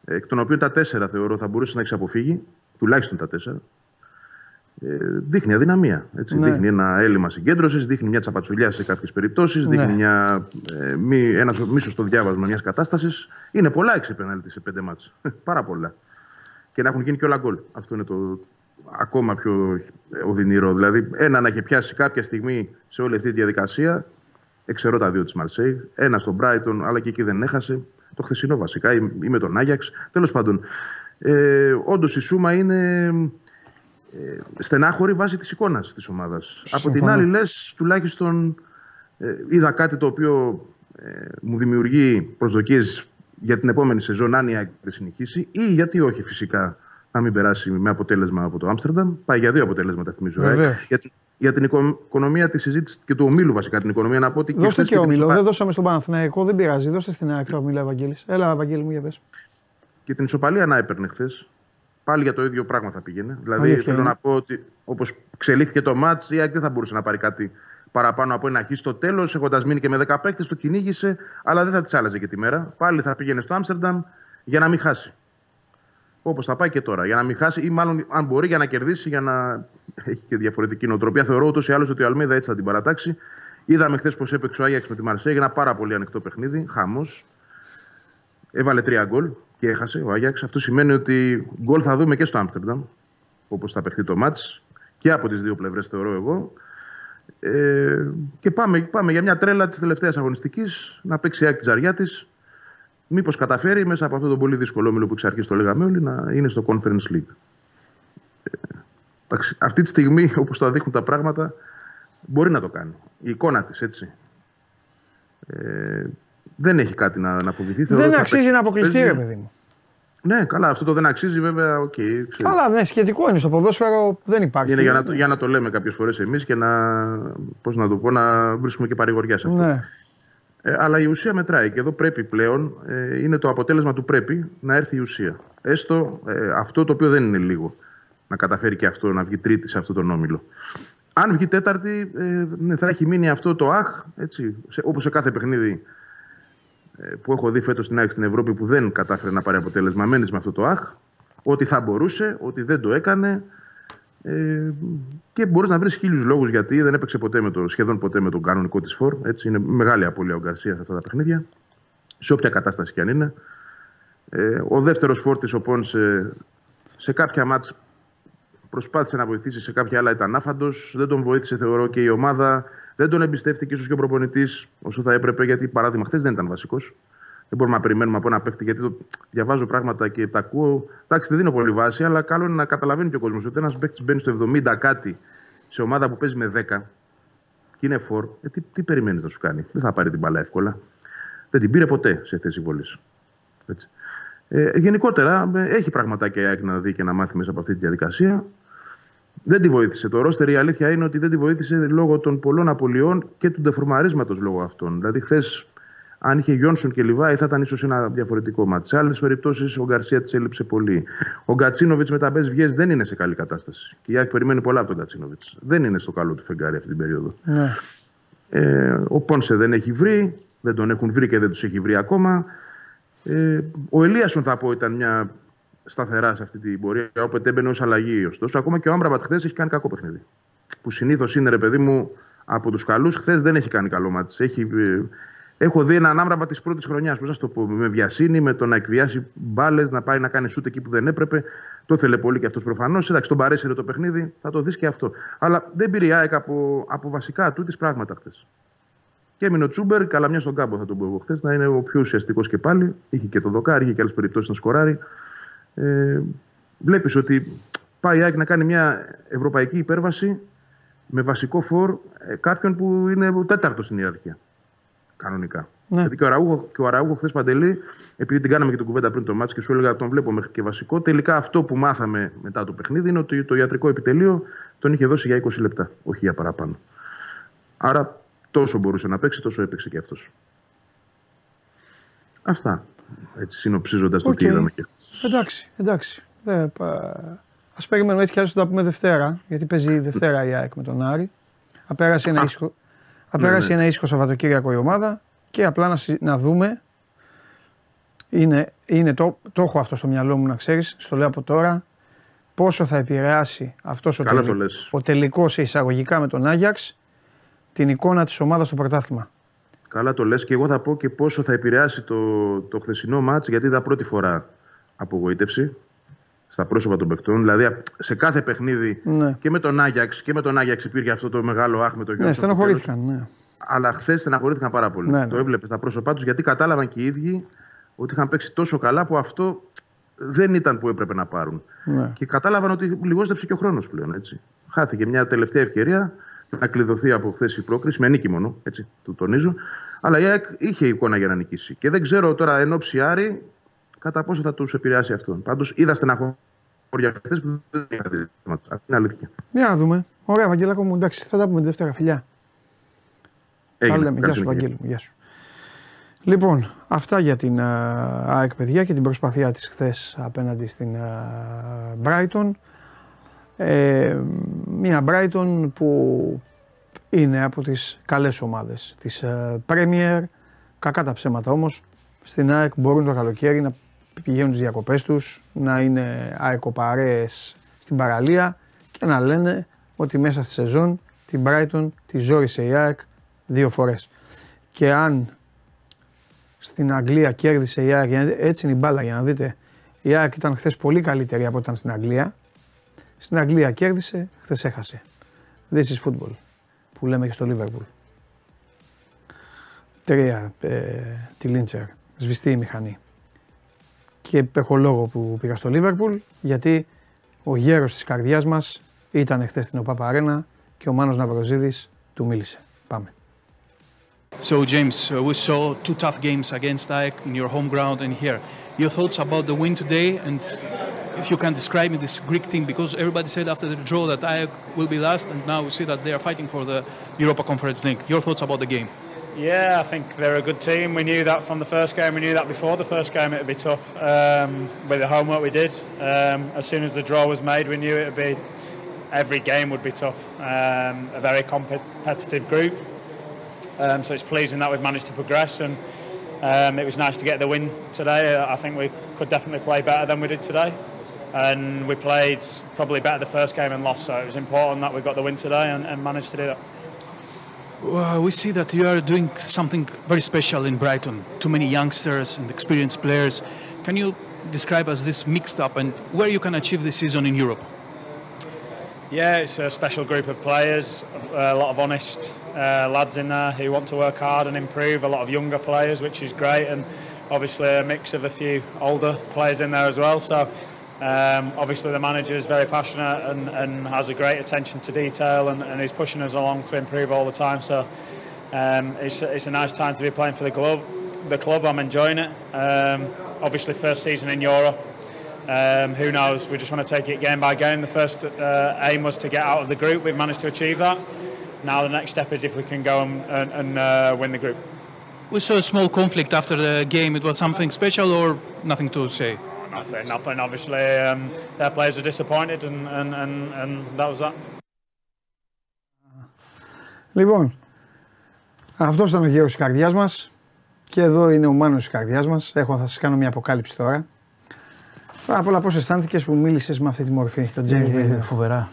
[SPEAKER 5] εκ των οποίων τα 4 θεωρώ θα μπορούσε να έχεις αποφύγει, τουλάχιστον τα 4, ε, δείχνει αδυναμία. Έτσι. Ναι. Δείχνει ένα έλλειμμα συγκέντρωσης, δείχνει μια τσαπατσουλιά σε κάποιες περιπτώσεις, ναι. δείχνει μια, ε, μη, ένα μη σωστό διάβασμα μιας κατάστασης. Είναι πολλά έξι πέναλτι σε πέντε μάτς. Πάρα πολλά. Και να έχουν γίνει και όλα γκολ. Αυτό είναι το ακόμα πιο οδυνηρό. Δηλαδή, ένα να έχει πιάσει κάποια στιγμή σε όλη αυτή τη διαδικασία, εξαιρώ τα δύο της Μαρσέη, ένα στον Μπράιτον, αλλά και εκεί δεν έχασε. Το χθεσινό βασικά, ή με τον Άγιαξ. Τέλος πάντων, ε, όντως η Σούμα είναι ε, στενάχωρη βάσει της εικόνας της ομάδας. Από την άλλη λες τουλάχιστον ε, είδα κάτι το οποίο ε, μου δημιουργεί προσδοκίες για την επόμενη σεζόν αν η ΑΕΚ δεν συνεχίσει ή γιατί όχι φυσικά να μην περάσει με αποτέλεσμα από το Άμστερνταμ. Πάει για δύο αποτέλεσματα θυμίζω. Για, για την οικονομία της συζήτησης και του ομίλου βασικά την οικονομία να πω ότι.
[SPEAKER 1] Δώστε και, και ομίλο. Δεν δώσαμε στον Παναθηναϊκό, δεν πειράζει. Δώστε στην ΑΕΚ το ομίλο Ευαγγέλης. Έλα, Ευαγγέλη μου για πες.
[SPEAKER 5] Και την ισοπαλία να έπαιρνε χθες πάλι για το ίδιο πράγμα θα πήγαινε. Δηλαδή θέλω να πω ότι όπως εξελίχθηκε το μάτς, η ΑΕΚ δεν θα μπορούσε να πάρει κάτι παραπάνω από ένα χ στο τέλος, έχοντας μείνει και με 10 παίκτες, το κυνήγησε, αλλά δεν θα της άλλαζε και τη μέρα. Πάλι θα πήγαινε στο Άμστερνταμ για να μην χάσει. Όπως θα πάει και τώρα. Για να μην χάσει, ή μάλλον αν μπορεί για να κερδίσει, για να έχει και διαφορετική νοοτροπία. Θεωρώ ούτως ή άλλως ότι ο Αλμίδα έτσι θα την παρατάξει. Είδαμε χθες πώ έπαιξε ο Άγιαξ με τη Μαρσέη. Ένα πάρα πολύ ανοιχτό παιχνίδι. Χάμο. Έβαλε τρία γκολ και έχασε ο Άγιαξ. Αυτό σημαίνει ότι γκολ θα δούμε και στο Άμστερνταμ, όπως θα παιχτεί το μάτς και από τις δύο πλευρές, θεωρώ εγώ. Ε, και πάμε, πάμε για μια τρέλα της τελευταίας αγωνιστικής να παίξει η τη ζαριά της. Μήπως καταφέρει μέσα από αυτό το πολύ δύσκολο όμιλο που εξ αρχή το λέγαμε όλοι να είναι στο Conference League. Ε, αυτή τη στιγμή, όπως το δείχνουν τα πράγματα, μπορεί να το κάνει. Η εικόνα της, έτσι. Ε, δεν έχει κάτι να, να αποδειχθεί.
[SPEAKER 1] Δεν αξίζει να αποκλειστεί, ρε παιδί μου.
[SPEAKER 5] Ναι, καλά, αυτό το δεν αξίζει βέβαια. Okay,
[SPEAKER 1] καλά, ναι, σχετικό είναι στο ποδόσφαιρο, δεν υπάρχει.
[SPEAKER 5] Είναι για να, το, για να το λέμε κάποιες φορές εμείς και να, πώς να το πω, να βρίσκουμε και παρηγοριά σε αυτό. Ναι. Ε, αλλά η ουσία μετράει και εδώ πρέπει πλέον, ε, είναι το αποτέλεσμα του πρέπει να έρθει η ουσία. Έστω ε, αυτό το οποίο δεν είναι λίγο. Να καταφέρει και αυτό να βγει τρίτη σε αυτό τον όμιλο. Αν βγει τέταρτη, ε, ναι, θα έχει μείνει αυτό το αχ, έτσι, όπως σε κάθε παιχνίδι ε, που έχω δει φέτος στην ΑΕΚ στην Ευρώπη που δεν κατάφερε να πάρει αποτέλεσμα. Μένεις με αυτό το αχ, ότι θα μπορούσε, ότι δεν το έκανε. Ε, και μπορείς να βρεις χίλιους λόγους γιατί δεν έπαιξε ποτέ με το, σχεδόν ποτέ με τον κανονικό της φόρ. Έτσι, είναι μεγάλη απώλεια ο Γκαρσίας σε αυτά τα παιχνίδια, σε όποια κατάσταση κι αν είναι. Ε, ο δεύτερος φόρτης, ο Πόνσε, σε κάποια μάτς προσπάθησε να βοηθήσει, σε κάποια άλλα ήταν άφαντος. Δεν τον βοήθησε, θεωρώ, και η ομάδα. Δεν τον εμπιστεύτηκε ίσως και ο προπονητής όσο θα έπρεπε, γιατί παράδειγμα χθες δεν ήταν βασικός. Δεν μπορούμε να περιμένουμε από ένα παίκτη, γιατί το διαβάζω πράγματα και τα ακούω. Εντάξει, δεν δίνω πολύ βάση, αλλά καλό είναι να καταλαβαίνει και ο κόσμος ότι ένας παίκτης μπαίνει στο 70 κάτι σε ομάδα που παίζει με 10 και είναι φορ. Ε, τι, τι περιμένεις να σου κάνει; Δεν θα πάρει την μπαλά εύκολα. Δεν την πήρε ποτέ σε θέση βολή. Ε, γενικότερα ε, έχει πραγματάκια να δει και να μάθει μέσα από αυτή τη διαδικασία. Δεν τη βοήθησε. Το ρόστερ η αλήθεια είναι ότι δεν τη βοήθησε λόγω των πολλών απολειών και του ντεφορμαρίσματος λόγω αυτών. Δηλαδή, χθες, αν είχε Γιόνσον και Λιβάη, θα ήταν ίσως ένα διαφορετικό μάτι. Σε άλλες περιπτώσεις, ο Γκαρσία της έλειψε πολύ. Ο Γκατσίνοβιτς με τα μπε βγέ δεν είναι σε καλή κατάσταση. Και η Άκη περιμένει πολλά από τον Γκατσίνοβιτς. Δεν είναι στο καλό του φεγγάρι αυτή την περίοδο. Ναι. Ε, ο Πόνσε δεν έχει βρει, δεν τον έχουν βρει και δεν τους έχει βρει ακόμα. Ε, ο Ελίασον θα πω ήταν μια σταθερά σε αυτή την πορεία. Όποτε έμπαινε ως αλλαγή. Ωστόσο, ακόμα και ο Άμπραμπατ χθες έχει κάνει κακό παιχνίδι. Που συνήθως είναι ρε παιδί μου από τους καλούς. Χθες δεν έχει κάνει καλό μάτι. Έχει... Ε, έχω δει έναν Άμπραμπατ της πρώτης χρονιάς. Πώς να το πω, με βιασύνη, με το να εκβιάσει μπάλες, να πάει να κάνει σούτ εκεί που δεν έπρεπε. Το ήθελε πολύ και αυτός προφανώς. Εντάξει, τον παρέσυρε το παιχνίδι, θα το δεις και αυτό. Αλλά δεν πήρε η ΑΕΚ από, από βασικά του τι πράγματα χθες. Και έμεινε ο Τσούμπερ, καλά μια στον κάμπο θα τον πω εγώ χθες, να είναι ο πιο ουσιαστικός και πάλι. Είχε και το δοκάρι, είχε και άλλες περιπτώσεις να σκοράρει ε, βλέπεις ότι πάει η ΑΕΚ να κάνει μια ευρωπαϊκή υπέρβαση με βασικό φόρ ε, κάποιον που είναι ο τέταρτος στην ιεραρχία. Κανονικά. Ναι. Γιατί και ο Αραούχο, και ο Αραούχο χθες παντελή, επειδή την κάναμε και την κουβέντα πριν το μάτι και σου έλεγα τον βλέπω μέχρι και βασικό, τελικά αυτό που μάθαμε μετά το παιχνίδι είναι ότι το ιατρικό επιτελείο τον είχε δώσει για 20 λεπτά, όχι για παραπάνω. Άρα τόσο μπορούσε να παίξει, τόσο έπαιξε και αυτός. Αυτά. Έτσι συνοψίζοντας okay. το τι είδαμε και
[SPEAKER 1] Εντάξει, εντάξει. Δεν, Α περιμένουμε έτσι κι αλλιώς θα τα πούμε Δευτέρα, γιατί παίζει Δευτέρα η ΑΕΚ με τον Άρη. Θα πέρασε ένα ήσυχο, θα πέρασε
[SPEAKER 5] ναι.
[SPEAKER 1] ένα ήσυχο Σαββατοκύριακο η ομάδα και απλά να, συ- να δούμε. Είναι, είναι το, το έχω αυτό στο μυαλό μου να ξέρεις, στο λέω από τώρα. Πόσο θα επηρεάσει αυτός ο,
[SPEAKER 5] Καλά το
[SPEAKER 1] τελ,
[SPEAKER 5] λες.
[SPEAKER 1] ο τελικός εισαγωγικά με τον Άγιαξ την εικόνα της ομάδας στο πρωτάθλημα.
[SPEAKER 5] Καλά το λες και εγώ θα πω και πόσο θα επηρεάσει το, το χθεσινό μάτς γιατί είδα πρώτη φορά απογοήτευση στα πρόσωπα των παιχτών. Δηλαδή σε κάθε παιχνίδι
[SPEAKER 1] Ναι.
[SPEAKER 5] και με τον Άγιαξ και με τον Άγιαξ υπήρχε αυτό το μεγάλο άχ με τον
[SPEAKER 1] Ναι,
[SPEAKER 5] Γιώργο.
[SPEAKER 1] στενοχωρήθηκαν. Ναι.
[SPEAKER 5] Αλλά χθες στεναχωρήθηκαν πάρα πολύ.
[SPEAKER 1] Ναι, ναι.
[SPEAKER 5] Το έβλεπε στα πρόσωπά τους γιατί κατάλαβαν και οι ίδιοι ότι είχαν παίξει τόσο καλά που αυτό δεν ήταν που έπρεπε να πάρουν.
[SPEAKER 1] Ναι.
[SPEAKER 5] Και κατάλαβαν ότι λιγόστεψε και ο χρόνος πλέον. Έτσι. Χάθηκε μια τελευταία ευκαιρία να κλειδωθεί από χθες η πρόκριση, με νίκη μόνο, έτσι, το τονίζω. Αλλά η ΑΕΚ είχε εικόνα για να νικήσει. Και δεν ξέρω τώρα εν ώψη Άρη κατά πόσο θα τους επηρεάσει αυτό. Πάντως είδα στεναχώρια χθες που δεν είχα δει. Αυτή είναι αλήθεια.
[SPEAKER 1] Για να δούμε. Ωραία, Βαγγέλακο μου, εντάξει, θα τα πούμε τη Δευτέρα, φιλιά. Τα
[SPEAKER 5] Έγινε.
[SPEAKER 1] λέμε. Γεια
[SPEAKER 5] Καλή
[SPEAKER 1] σου,
[SPEAKER 5] συνέχεια.
[SPEAKER 1] Βαγγέλη μου. Γεια σου. Λοιπόν, αυτά για την α, ΑΕΚ παιδιά και την προσπαθία της χθες απέναντι στην α, Brighton. Ε, μια Brighton που είναι από τις καλές ομάδες της α, Premier. Κακά τα ψέματα όμως. Στην ΑΕΚ μπορούν το καλοκαίρι να πηγαίνουν τις διακοπές τους, να είναι αεκοπαρέες στην παραλία και να λένε ότι μέσα στη σεζόν την Brighton τη ζόρισε η ΑΕΚ δύο φορές. Και αν στην Αγγλία κέρδισε η ΑΕΚ, για να- έτσι είναι η μπάλα για να δείτε, η ΑΕΚ ήταν χθες πολύ καλύτερη από ό,τι ήταν στην Αγγλία. Στην Αγγλία κέρδισε, χθες έχασε. This is football που λέμε και στο Liverpool. Τρία ε, τη Λίντσερ, σβηστή η μηχανή. Και έχω λόγο που πήγα στο Liverpool γιατί ο γέρος της καρδιάς μας ήταν χθε στην ΟΠΑΠ Αρένα και ο Μάνος Ναυροζίδης του μίλησε. Πάμε.
[SPEAKER 3] So, James, uh, we saw two tough games against AEK in your home ground and here. Your thoughts about the win today, and if you can describe me this Greek team, because everybody said after the draw that AEK will be last, and now we see that they are fighting for the Europa Conference League. Your thoughts about the game?
[SPEAKER 6] Yeah, I think they're a good team. We knew that from the first game. We knew that before the first game it would be tough. Um, with the homework we did, um, as soon as the draw was made, we knew it would be every game would be tough. Um, a very competitive group. Um, so it's pleasing that we've managed to progress, and um, it was nice to get the win today. I think we could definitely play better than we did today, and we played probably better the first game and lost. So it was important that we got the win today and, and managed to do that.
[SPEAKER 3] Well, we see that you are doing something very special in Brighton. Too many youngsters and experienced players. Can you describe us this mixed up and where you can achieve this season in Europe?
[SPEAKER 6] Yeah, it's a special group of players, a lot of honest uh, lads in there who want to work hard and improve, a lot of younger players, which is great, and obviously a mix of a few older players in there as well. So, um, obviously, the manager is very passionate and, and has a great attention to detail and, and is pushing us along to improve all the time. So, um, it's, it's a nice time to be playing for the club. The club, I'm enjoying it. Um, obviously, first season in Europe. Um, who knows? We just want to take it game by game. The first uh, aim was to get out of the group. We've managed to achieve that. Now the next step is if we can go and, and, and uh, win the group.
[SPEAKER 3] We saw a small conflict after the game. It was something special or nothing to say?
[SPEAKER 6] Nothing, nothing. Obviously, um, their players were disappointed, and, and, and, and that was that.
[SPEAKER 1] Λοιπόν, αυτός ήταν ο γέρο της καρδιάς μας. Και εδώ είναι ο Μάνος της καρδιάς μας. Έχω, θα σας κάνω μια αποκάλυψη τώρα. Πάρα πολλά πώς αισθάνθηκες που μίλησες με αυτή τη μορφή, τον James
[SPEAKER 7] Ε,
[SPEAKER 1] Miller.
[SPEAKER 7] φοβερά.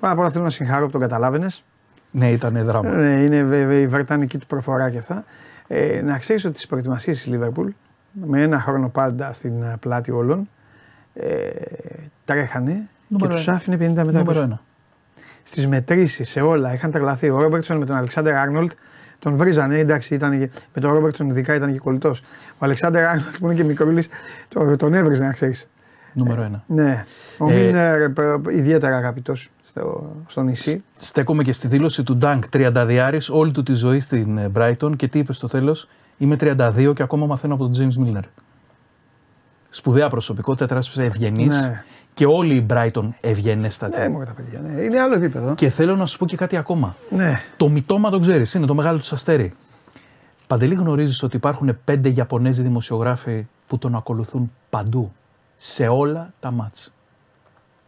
[SPEAKER 1] Πάρα πολλά θέλω να συγχαρώ που τον καταλάβαινες.
[SPEAKER 7] Ναι, ήταν δράμα.
[SPEAKER 1] Ναι, είναι βέβαια η βρετανική του προφορά και αυτά. Ε, να ξέρεις ότι στις προετοιμασίες της Λίβερπουλ, με ένα χρόνο πάντα στην ε, πλάτη όλων, ε, τρέχανε
[SPEAKER 7] Νούμερο
[SPEAKER 1] και τους
[SPEAKER 7] ένα.
[SPEAKER 1] άφηνε 50 μετά
[SPEAKER 7] Νούμερο
[SPEAKER 1] πίσω.
[SPEAKER 7] ένα.
[SPEAKER 1] Στις μετρήσεις, σε όλα, είχαν τρελαθεί. Ο Ρόμπερτσον με τον Αλεξάνδρ Άρνολτ τον βρίζανε. Εντάξει, ήταν και, με τον Ρόμπερτσον ειδικά ήταν και κολλητός. Ο Αλεξάνδρ Άρνολτ που είναι και μικρούλης, τον, τον έβριζε να ξέρεις.
[SPEAKER 7] Νούμερο ένα.
[SPEAKER 1] Ναι. Ο
[SPEAKER 7] Ε,
[SPEAKER 1] Μίλνερ, ε, ιδιαίτερα αγαπητός στο, στο νησί.
[SPEAKER 7] Στέκομαι και στη δήλωση του Ντάνκ 30 διάρης όλη του τη ζωή στην ε, Brighton και τι είπε στο τέλος; Είμαι 32 και ακόμα μαθαίνω από τον James Milner. Σπουδαία προσωπικότητα, τεράστιο ευγενής.
[SPEAKER 1] Ναι.
[SPEAKER 7] Και όλοι οι Brighton ευγενέστατοι.
[SPEAKER 1] Ναι, μόνο τα παιδιά. Ναι. Είναι άλλο επίπεδο.
[SPEAKER 7] Και θέλω να σου πω και κάτι ακόμα.
[SPEAKER 1] Ναι.
[SPEAKER 7] Το μητώμα το ξέρεις, είναι το μεγάλο του αστέρι. Παντελή γνωρίζεις ότι υπάρχουν πέντε Ιαπωνέζοι δημοσιογράφοι που τον ακολουθούν παντού. Σε όλα τα μάτς.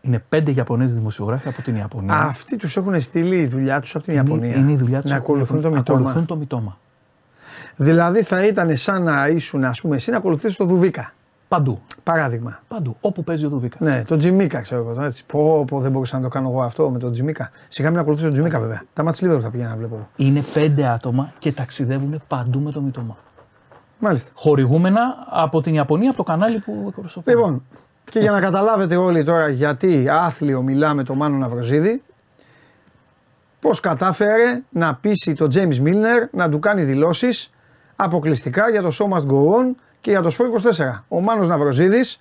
[SPEAKER 7] Είναι πέντε Ιαπωνέζοι δημοσιογράφοι από την Ιαπωνία.
[SPEAKER 1] Αυτοί τους έχουν στείλει η δουλειά τους από την
[SPEAKER 7] Είναι-
[SPEAKER 1] Ιαπωνία.
[SPEAKER 7] Είναι η δουλειά τους
[SPEAKER 1] Να ακολουθούν το μητώμα.
[SPEAKER 7] Ακολουθούν το μητώμα.
[SPEAKER 1] Δηλαδή θα ήταν σαν να ήσουν, ας πούμε, εσύ να ακολουθήσεις το Δουβίκα.
[SPEAKER 7] Παντού.
[SPEAKER 1] Παράδειγμα.
[SPEAKER 7] Παντού. Όπου παίζει ο Δουβίκα.
[SPEAKER 1] Ναι, το Τζιμίκα ξέρω εγώ. τώρα, Έτσι. Πω, πω, δεν μπορούσα να το κάνω εγώ αυτό με τον Τζιμίκα. Σιγά μην ακολουθήσω τον Τζιμίκα βέβαια. Τα μάτια Λίβερπουλ θα πηγαίνα να βλέπω. εγώ.
[SPEAKER 7] Είναι πέντε άτομα και ταξιδεύουν παντού με το μητώμα.
[SPEAKER 1] Μάλιστα.
[SPEAKER 7] Χορηγούμενα από την Ιαπωνία, από το κανάλι που εκπροσωπεί.
[SPEAKER 1] Λοιπόν, και για να καταλάβετε όλοι τώρα γιατί άθλιο μιλάμε το Μάνο Ναυροζίδη, πώς κατάφερε να πείσει τον James Milner να του κάνει δηλώσεις αποκλειστικά για το Show Must Go On και για το Sport 24. Ο Μάνος Ναυροζίδης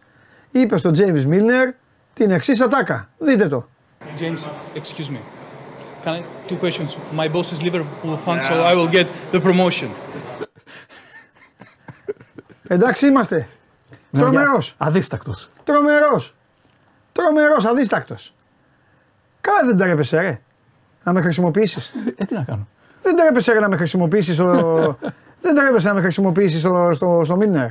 [SPEAKER 1] είπε στον James Milner την εξής ατάκα. Δείτε το.
[SPEAKER 3] James, excuse me. Can I, two questions; My boss is Liverpool fan, so I will get the promotion.
[SPEAKER 1] Εντάξει είμαστε. Τρομερός.
[SPEAKER 7] Αδίστακτος.
[SPEAKER 1] Τρομερός. Τρομερός, αδίστακτος. Καλά δεν τρέπεσαι ρε. Να με χρησιμοποιήσεις.
[SPEAKER 7] Ε, τι να κάνω.
[SPEAKER 1] Δεν τρέπεσαι ρε, να με χρησιμοποιήσεις στο... δεν τρέπεσαι να με χρησιμοποιήσεις στο, στο, στο Μίνερ.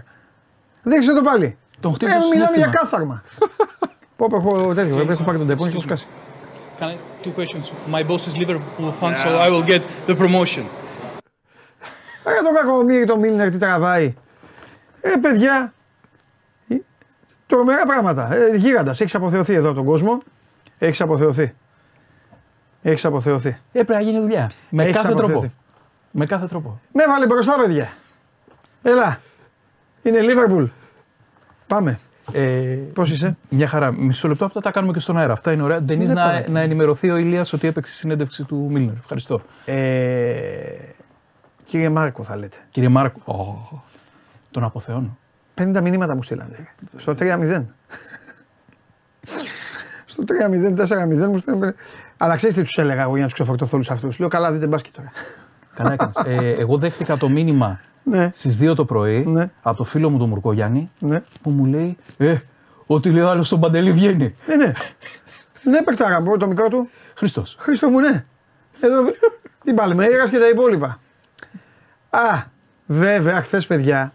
[SPEAKER 1] Δείξε το πάλι.
[SPEAKER 7] Τον
[SPEAKER 1] Ε,
[SPEAKER 7] χτύπησε στο
[SPEAKER 1] μιλάμε για
[SPEAKER 7] συναίσθημα.
[SPEAKER 1] κάθαρμα. Πω πω πω τέτοιο, πρέπει να πάρει τον τεπών και το σκάσει.
[SPEAKER 3] Can I, two questions; My boss is Liverpool fan, so I will get the promotion.
[SPEAKER 1] Άρα το κακομίρι το Μίλνερ τι τραβάει. Ε, παιδιά, ε, τρομερά πράγματα. Ε, γίγαντας, έχεις αποθεωθεί εδώ τον κόσμο. Έχεις αποθεωθεί. Έχεις αποθεωθεί.
[SPEAKER 7] Ε, πρέπει να γίνει δουλειά. Με
[SPEAKER 1] Έχεις
[SPEAKER 7] κάθε
[SPEAKER 1] αποθεωθεί.
[SPEAKER 7] τρόπο. Με κάθε τρόπο.
[SPEAKER 1] Με έβαλε μπροστά, παιδιά. Έλα. Είναι Λίβερπουλ. Πάμε.
[SPEAKER 7] Ε,
[SPEAKER 1] Πώς είσαι;
[SPEAKER 7] μια χαρά. Μισό λεπτό αυτά τα κάνουμε και στον αέρα. Αυτά είναι ωραία. Δεν
[SPEAKER 1] Δεν
[SPEAKER 7] να,
[SPEAKER 1] πάμε.
[SPEAKER 7] να ενημερωθεί ο Ηλίας ότι έπαιξε συνέντευξη του Μίλνερ. Ευχαριστώ.
[SPEAKER 1] Ε, κύριε Μάρκο, θα λέτε.
[SPEAKER 7] Κύριε Μάρκο. Ω, τον αποθεώνω.
[SPEAKER 1] 50 μηνύματα μου στείλανε. Στο 3-0. Στο 3-0, 4-0 μου στείλανε. Αλλά ξέρεις τι τους έλεγα εγώ για να τους ξεφορτωθώ όλους αυτούς. Λέω καλά, δείτε μπάσκετ τώρα.
[SPEAKER 7] Καλά έκανες. ε, εγώ δέχτηκα το μήνυμα
[SPEAKER 1] Ναι,
[SPEAKER 7] στις 2 το πρωί
[SPEAKER 1] Ναι.
[SPEAKER 7] από το φίλο μου τον Μουρκογιάννη
[SPEAKER 1] ναι.
[SPEAKER 7] που μου λέει Ε, ό,τι λέει ο άλλος στον Παντελή βγαίνει.
[SPEAKER 1] Ναι, ναι. Ναι, παιχτάρα μου, το μικρό του.
[SPEAKER 7] Χριστός.
[SPEAKER 1] Χρήστο μου, ναι. Εδώ την Παλμέιρα και τα υπόλοιπα. Α, βέβαια, χθες παιδιά.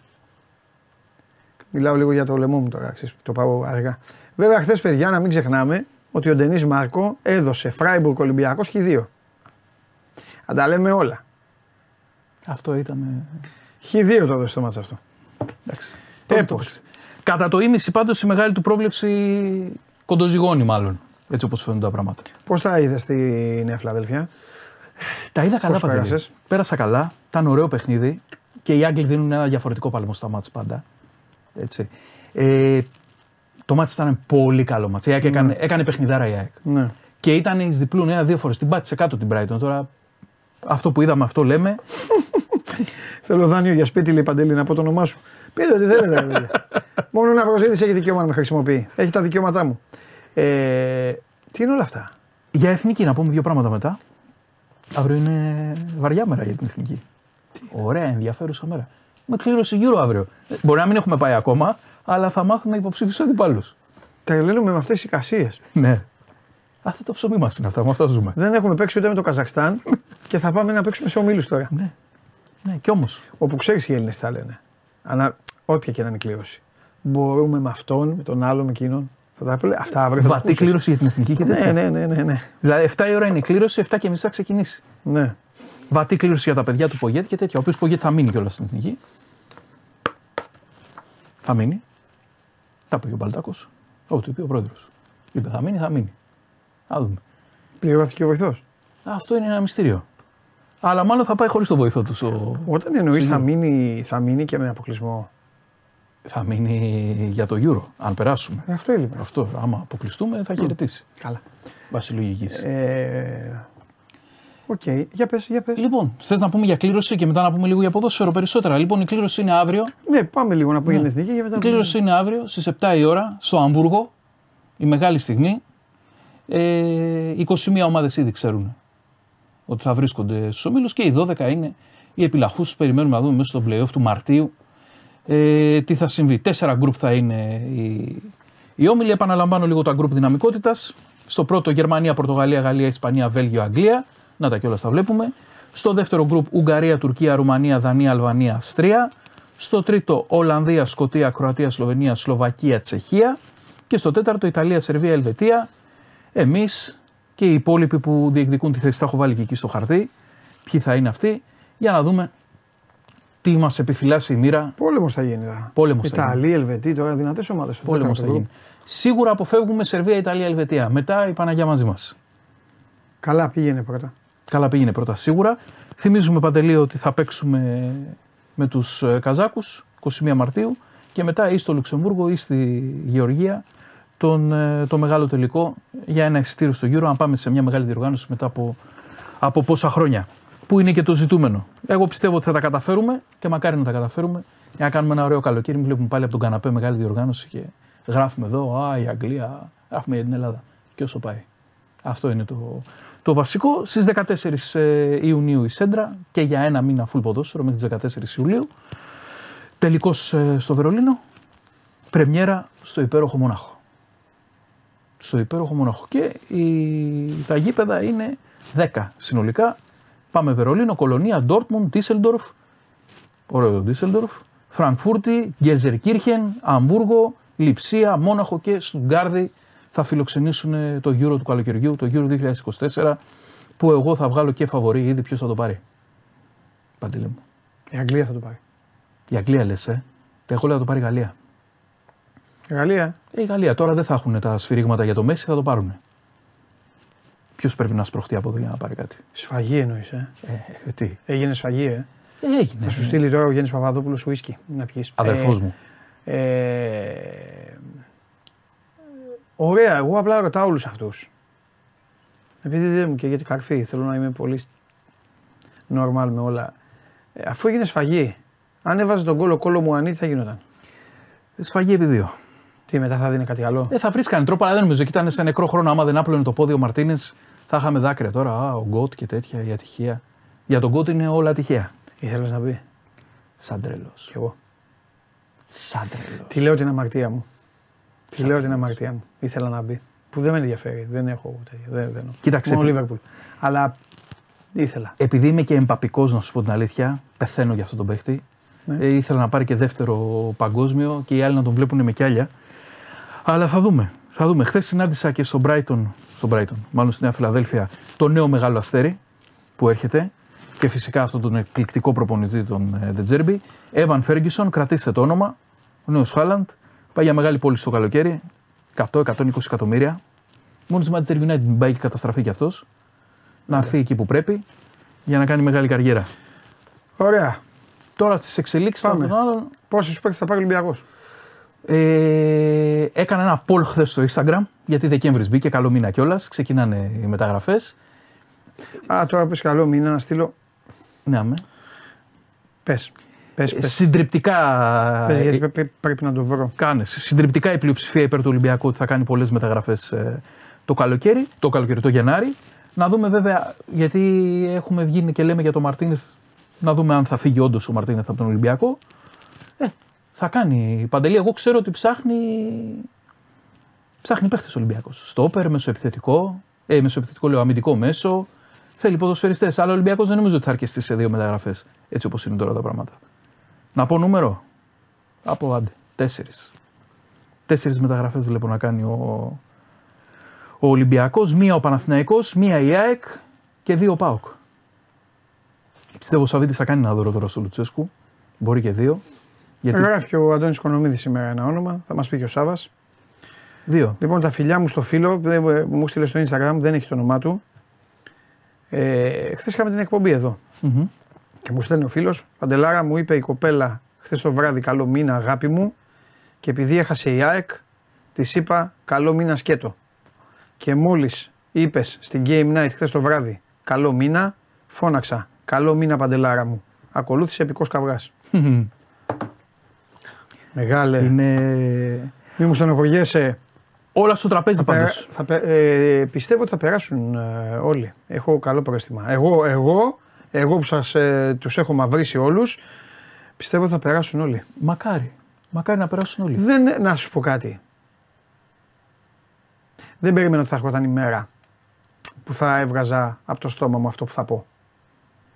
[SPEAKER 1] Μιλάω λίγο για το λαιμό μου τώρα, ξέρεις, το πάω αργά. Βέβαια, χθες παιδιά, να μην ξεχνάμε ότι ο Ντενής Μάρκο έδωσε Φράιμπουργκ Ολυμπιακός χ 2. Αν τα λέμε όλα.
[SPEAKER 7] Αυτό ήταν.
[SPEAKER 1] Χ 2 το έδωσε το μάτσα αυτό.
[SPEAKER 7] Εντάξει.
[SPEAKER 1] Ε,
[SPEAKER 7] Τότε το
[SPEAKER 1] πώς.
[SPEAKER 7] έπαιξε. Κατά το ίμιση πάντως η μεγάλη του πρόβλεψη κοντοζυγώνει μάλλον. Έτσι όπως φαίνονται τα πράγματα.
[SPEAKER 1] Πώς τα είδες στη Νέα Φιλαδέλφια;
[SPEAKER 7] Τα είδα καλά
[SPEAKER 1] Πώς
[SPEAKER 7] Παντελή.
[SPEAKER 1] πέρασες;
[SPEAKER 7] Πέρασα καλά. Ήταν ωραίο παιχνίδι και οι Άγγλοι δίνουν ένα διαφορετικό παλμό στα μάτς πάντα. Έτσι. Ε, το μάτς ήταν πολύ καλό μάτς. Η ΑΕΚ έκανε, έκανε παιχνιδάρα η ΑΕΚ.
[SPEAKER 1] Ναι.
[SPEAKER 7] Και ήταν εις διπλούν ένα-δύο φορές. Την πάτησε κάτω την Brighton. Τώρα αυτό που είδαμε αυτό λέμε.
[SPEAKER 1] Θέλω δάνειο για σπίτι, λέει Παντελή, να πω το όνομά σου. Πείτε ό,τι θέλετε, ρε παιδιά. Μόνο να προσέδει έχει δικαίωμα να με χρησιμοποιεί. Έχει τα δικαιώματά μου. Ε, τι είναι όλα αυτά;
[SPEAKER 7] Για εθνική να πούμε δύο πράγματα μετά. Αύριο είναι βαριά μέρα για την εθνική. Ωραία, ενδιαφέρουσα μέρα. Με κλήρωση γύρω αύριο. Ε, Μπορεί να μην έχουμε πάει ακόμα, αλλά θα μάθουμε υποψήφιου αντιπάλους.
[SPEAKER 1] Τρελαίνουμε με αυτές τις εικασίες.
[SPEAKER 7] Ναι. Αυτό το ψωμί μας είναι αυτά, με αυτά ζούμε.
[SPEAKER 1] Δεν έχουμε παίξει ούτε με το Καζακστάν και θα πάμε να παίξουμε σε ομίλους τώρα.
[SPEAKER 7] Ναι. Ναι, κι όμως.
[SPEAKER 1] Όπου ξέρεις οι Έλληνες τα λένε. Ανα, όποια και να είναι η κλήρωση. Μπορούμε με αυτόν, με τον άλλο, με εκείνον. Θα τα πει, αυτά αύριο θα τα
[SPEAKER 7] Βατή
[SPEAKER 1] ακούσεις.
[SPEAKER 7] κλήρωση για την εθνική και
[SPEAKER 1] Ναι,
[SPEAKER 7] τέτοια.
[SPEAKER 1] ναι, ναι, ναι, ναι.
[SPEAKER 7] Δηλαδή 7 η ώρα είναι η κλήρωση, 7 και μισή θα ξεκινήσει.
[SPEAKER 1] ναι.
[SPEAKER 7] Βατή κλήρωση για τα παιδιά του Πογέτη και τέτοια. Ο οποίος Πογέτη θα μείνει κιόλας στην εθνική. Θα μείνει. Τα είπε και ο Μπαλτάκος. Ό,τι είπε ο πρόεδρος. Είπε θα μείνει, θα μείνει. Θα δούμε.
[SPEAKER 1] Πληρώθηκε ο βοηθός.
[SPEAKER 7] Αυτό είναι ένα μυστήριο. Αλλά μάλλον θα πάει χωρίς το βοηθό του. Ο...
[SPEAKER 1] Όταν εννοείς θα
[SPEAKER 7] Σίγουρα.
[SPEAKER 1] μείνει, θα μείνει και με αποκλεισμό.
[SPEAKER 7] Θα μείνει για το Euro, αν περάσουμε.
[SPEAKER 1] Ε, αυτό έλειπε.
[SPEAKER 7] Αυτό, άμα αποκλειστούμε, θα χαιρετήσει.
[SPEAKER 1] Καλά.
[SPEAKER 7] Βάσει λογική.
[SPEAKER 1] Ε, Οκ, για πες, για πες.
[SPEAKER 7] Λοιπόν, θες να πούμε για κλήρωση και μετά να πούμε λίγο για ποδόσφαιρο περισσότερα. Λοιπόν, η κλήρωση είναι αύριο.
[SPEAKER 1] Ναι, πάμε λίγο να πούμε για την εθνική και μετά.
[SPEAKER 7] Η κλήρωση είναι αύριο στις 7 η ώρα στο Αμβούργο. Η μεγάλη στιγμή. Ε, 21 ομάδες ήδη ξέρουν ότι θα βρίσκονται στους ομίλους και οι 12 είναι οι επιλαχούς. Περιμένουμε να δούμε μέσα στο playoff του Μαρτίου ε, τι θα συμβεί. Τέσσερα γκρουπ θα είναι οι, οι όμιλοι. Επαναλαμβάνω λίγο τα γκρουπ δυναμικότητας. Στο πρώτο Γερμανία, Πορτογαλία, Γαλλία, Ισπανία, Βέλγιο, Αγγλία. Να τα κιόλας τα βλέπουμε. Στο δεύτερο γκρουπ Ουγγαρία, Τουρκία, Ρουμανία, Δανία, Αλβανία, Αυστρία. Στο τρίτο Ολλανδία, Σκοτία, Κροατία, Σλοβενία, Σλοβακία, Τσεχία. Και στο τέταρτο Ιταλία, Σερβία, Ελβετία, Εμείς και οι υπόλοιποι που διεκδικούν τη θέση, τα έχω βάλει και εκεί στο χαρτί. Ποιοι θα είναι αυτοί, για να δούμε τι μας επιφυλάσσει η μοίρα.
[SPEAKER 1] Πόλεμος θα γίνει. τώρα.
[SPEAKER 7] Πόλεμος θα
[SPEAKER 1] Ιταλία, Ελβετία, τώρα δυνατές ομάδες.
[SPEAKER 7] Πόλεμος θα γίνει. Σίγουρα αποφεύγουμε Σερβία, Ιταλία, Ελβετία. Μετά η Παναγία μαζί μας.
[SPEAKER 1] Καλά πήγαινε πρώτα.
[SPEAKER 7] Καλά πήγαινε πρώτα σίγουρα. Θυμίζουμε παντελή ότι θα παίξουμε με τους Καζάκους 21 Μαρτίου και μετά ή στο Λουξεμβούργο ή στη Γεωργία τον, ε, το μεγάλο τελικό για ένα εισιτήριο στο γύρο. Αν πάμε σε μια μεγάλη διοργάνωση μετά από, από πόσα χρόνια. Που είναι και το ζητούμενο. Εγώ πιστεύω ότι θα τα καταφέρουμε και μακάρι να τα καταφέρουμε για να κάνουμε ένα ωραίο καλοκαίρι. Μην βλέπουμε πάλι από τον καναπέ μεγάλη διοργάνωση και γράφουμε εδώ, Α, η Αγγλία, γράφουμε για την Ελλάδα. Και όσο πάει. Αυτό είναι το, το βασικό. Στις 14 ε, Ιουνίου η Σέντρα και για ένα μήνα full ποδόσφαιρο μέχρι τις 14 Ιουλίου. Τελικός ε, στο Βερολίνο. Πρεμιέρα στο υπέροχο Μονάχο. Στο υπέροχο Μονάχο. Και η, τα γήπεδα είναι 10 συνολικά. Πάμε Βερολίνο, Κολονία, Ντόρτμουντ, Ντίσελντορφ. Ωραίο το Ντίσελντορφ. Φραγκφούρτη, Γκερζερκύρχεν, Αμβούργο, Λιψία, Μόναχο και Στουγκάρδη θα φιλοξενήσουν το Euro του καλοκαιριού, το Euro 2024, που εγώ θα βγάλω και φαβορή ήδη ποιος θα το πάρει. Παντήλε μου.
[SPEAKER 1] Η Αγγλία θα το πάρει.
[SPEAKER 7] Η Αγγλία λες, ε. Εγώ λέω θα το πάρει η Γαλλία.
[SPEAKER 1] Η Γαλλία.
[SPEAKER 7] Ε, η Γαλλία τώρα δεν θα έχουν τα σφυρίγματα για το Μέση, θα το πάρουν. Ποιος πρέπει να σπροχτεί από εδώ για να πάρει κάτι;
[SPEAKER 1] Σφαγή εννοείς, ε;
[SPEAKER 7] Ε, τι;
[SPEAKER 1] Έγινε σφαγή, ε;
[SPEAKER 7] Ε, έγινε.
[SPEAKER 1] Θα σου στείλει τώρα ο Γιάννης Παπαδόπουλος ουίσκι να πιεις.
[SPEAKER 7] Αδερφός μου.
[SPEAKER 1] Ε, ωραία, εγώ απλά ρωτάω όλους αυτούς. Επειδή δεν μου και γιατί καρφί, θέλω να είμαι πολύ normal με όλα. Ε, αφού έγινε σφαγή, αν έβαζε τον κόλλο κόλλο μου ανή, τι θα γινόταν;
[SPEAKER 7] Σφαγή επί δύο.
[SPEAKER 1] Τι μετά θα δίνει κάτι άλλο;
[SPEAKER 7] Ε, θα βρίσκανε τρόπο, αλλά δεν νομίζω. Κοίτα, σε νεκρό χρόνο, άμα δεν άπλωνε το πόδι ο Μαρτίνες, θα είχαμε δάκρυα τώρα. Α, ο Γκότ και τέτοια, η ατυχία. Για τον Γκότ είναι όλα ατυχία.
[SPEAKER 1] Ήθελες να πει;
[SPEAKER 7] Σαν τρελό.
[SPEAKER 1] Κι εγώ.
[SPEAKER 7] Σαν τρελό.
[SPEAKER 1] Τι λέω την αμαρτία μου. Τι λέω την αμαρτία μου. Ήθελα να μπει. Που δεν με ενδιαφέρει. Δεν έχω τέτοια. Δεν, δεν,
[SPEAKER 7] Κοίταξε.
[SPEAKER 1] Μόνο Λίβερπουλ. Αλλά ήθελα.
[SPEAKER 7] Επειδή είμαι και εμπαπικός, να σου πω την αλήθεια, πεθαίνω για αυτόν τον παίχτη.
[SPEAKER 1] Ναι.
[SPEAKER 7] Ε, ήθελα να πάρει και δεύτερο παγκόσμιο και οι άλλοι να τον βλέπουν με κιάλια. Αλλά θα δούμε. Θα δούμε. Χθες συνάντησα και στο Brighton, στο Brighton, μάλλον στη Νέα Φιλαδέλφια, το νέο μεγάλο αστέρι που έρχεται και φυσικά αυτόν τον εκπληκτικό προπονητή, τον Ντετζέρμπι. Εύαν Φέργκισον, κρατήστε το όνομα. Ο νέος Χάλαντ. Πάει για μεγάλη πόλη στο καλοκαίρι. 100-120 εκατομμύρια. Μόνος στη Manchester United μην πάει και καταστραφεί κι αυτός. Να έρθει εκεί που πρέπει για να κάνει μεγάλη καριέρα.
[SPEAKER 1] Ωραία.
[SPEAKER 7] Τώρα στις εξελίξεις
[SPEAKER 1] Πάμε.
[SPEAKER 7] των άλλων.
[SPEAKER 1] Πόσους παίκτες θα πάρει ο Ολυμπιακός;
[SPEAKER 7] Ε, έκανα ένα poll χθες στο Instagram, γιατί Δεκέμβρης μπήκε, καλό μήνα κιόλας. Ξεκινάνε οι μεταγραφές.
[SPEAKER 1] Α, τώρα πες καλό μήνα να στείλω.
[SPEAKER 7] Ναι, αμέ.
[SPEAKER 1] Πες. Πες, πες.
[SPEAKER 7] Συντριπτικά.
[SPEAKER 1] Πες, γιατί
[SPEAKER 7] ε,
[SPEAKER 1] πρέπει, πρέπει να το βρω.
[SPEAKER 7] Κάνε. Συντριπτικά η πλειοψηφία υπέρ του Ολυμπιακού ότι θα κάνει πολλές μεταγραφές το καλοκαίρι, το καλοκαίρι, το Γενάρη. Να δούμε βέβαια, γιατί έχουμε βγει και λέμε για τον Μαρτίνεθ, να δούμε αν θα φύγει όντως ο Μαρτίνεθ από τον Ολυμπιακό. Ε, θα κάνει η Παντελή. Εγώ ξέρω ότι ψάχνει. Ψάχνει παίχτες Ολυμπιακός. Στόπερ, μεσοεπιθετικό, ε, μεσοεπιθετικό λέω αμυντικό μέσο. Θέλει ποδοσφαιριστές. Αλλά ο Ολυμπιακός δεν νομίζω ότι θα αρκεστεί σε δύο μεταγραφές. Έτσι όπως είναι τώρα τα πράγματα. Να πω νούμερο. Από άντε. Τέσσερις. Τέσσερις μεταγραφές βλέπω να κάνει ο, ο Ολυμπιακός. Μία ο Παναθηναϊκός, μία η ΑΕΚ και δύο ο ΠΑΟΚ. Πιστεύω ο Σαββίδης θα κάνει ένα δώρο τώρα στο Λουτσέσκου. Μπορεί και δύο. Γιατί
[SPEAKER 1] Γράφει και ο Αντώνης Κονομίδης σήμερα ένα όνομα. Θα μας πει και ο Σάβας.
[SPEAKER 7] δύο.
[SPEAKER 1] Λοιπόν, τα φιλιά μου στο φίλο, δεν, ε, μου στείλε στο Instagram, δεν έχει το όνομά του. Ε, Χθες είχαμε την εκπομπή εδώ.
[SPEAKER 7] Μμμ.
[SPEAKER 1] Και μου στέλνει ο φίλος, Παντελάρα μου είπε η κοπέλα χθες το βράδυ καλό μήνα αγάπη μου και επειδή έχασε η ΑΕΚ, της είπα καλό μήνα σκέτο. Και μόλις είπες στην Game Night χθες το βράδυ καλό μήνα, φώναξα καλό μήνα Παντελάρα μου. Ακολούθησε επικός καυγά. Μεγάλε.
[SPEAKER 7] Είναι
[SPEAKER 1] Μη μου στενοχωριέσαι.
[SPEAKER 7] όλα στο τραπέζι
[SPEAKER 1] Θα, περα-
[SPEAKER 7] πάντως.
[SPEAKER 1] θα πε- ε, πιστεύω ότι θα περάσουν ε, όλοι. Έχω καλό πρόστιμα. Εγώ, εγώ, εγώ που σας, ε, τους έχω μαυρίσει όλους, πιστεύω ότι θα περάσουν όλοι.
[SPEAKER 7] Μακάρι. Μακάρι να περάσουν όλοι.
[SPEAKER 1] Δεν, να σου πω κάτι. Δεν περίμενα ότι θα έρχονταν η μέρα που θα έβγαζα από το στόμα μου αυτό που θα πω.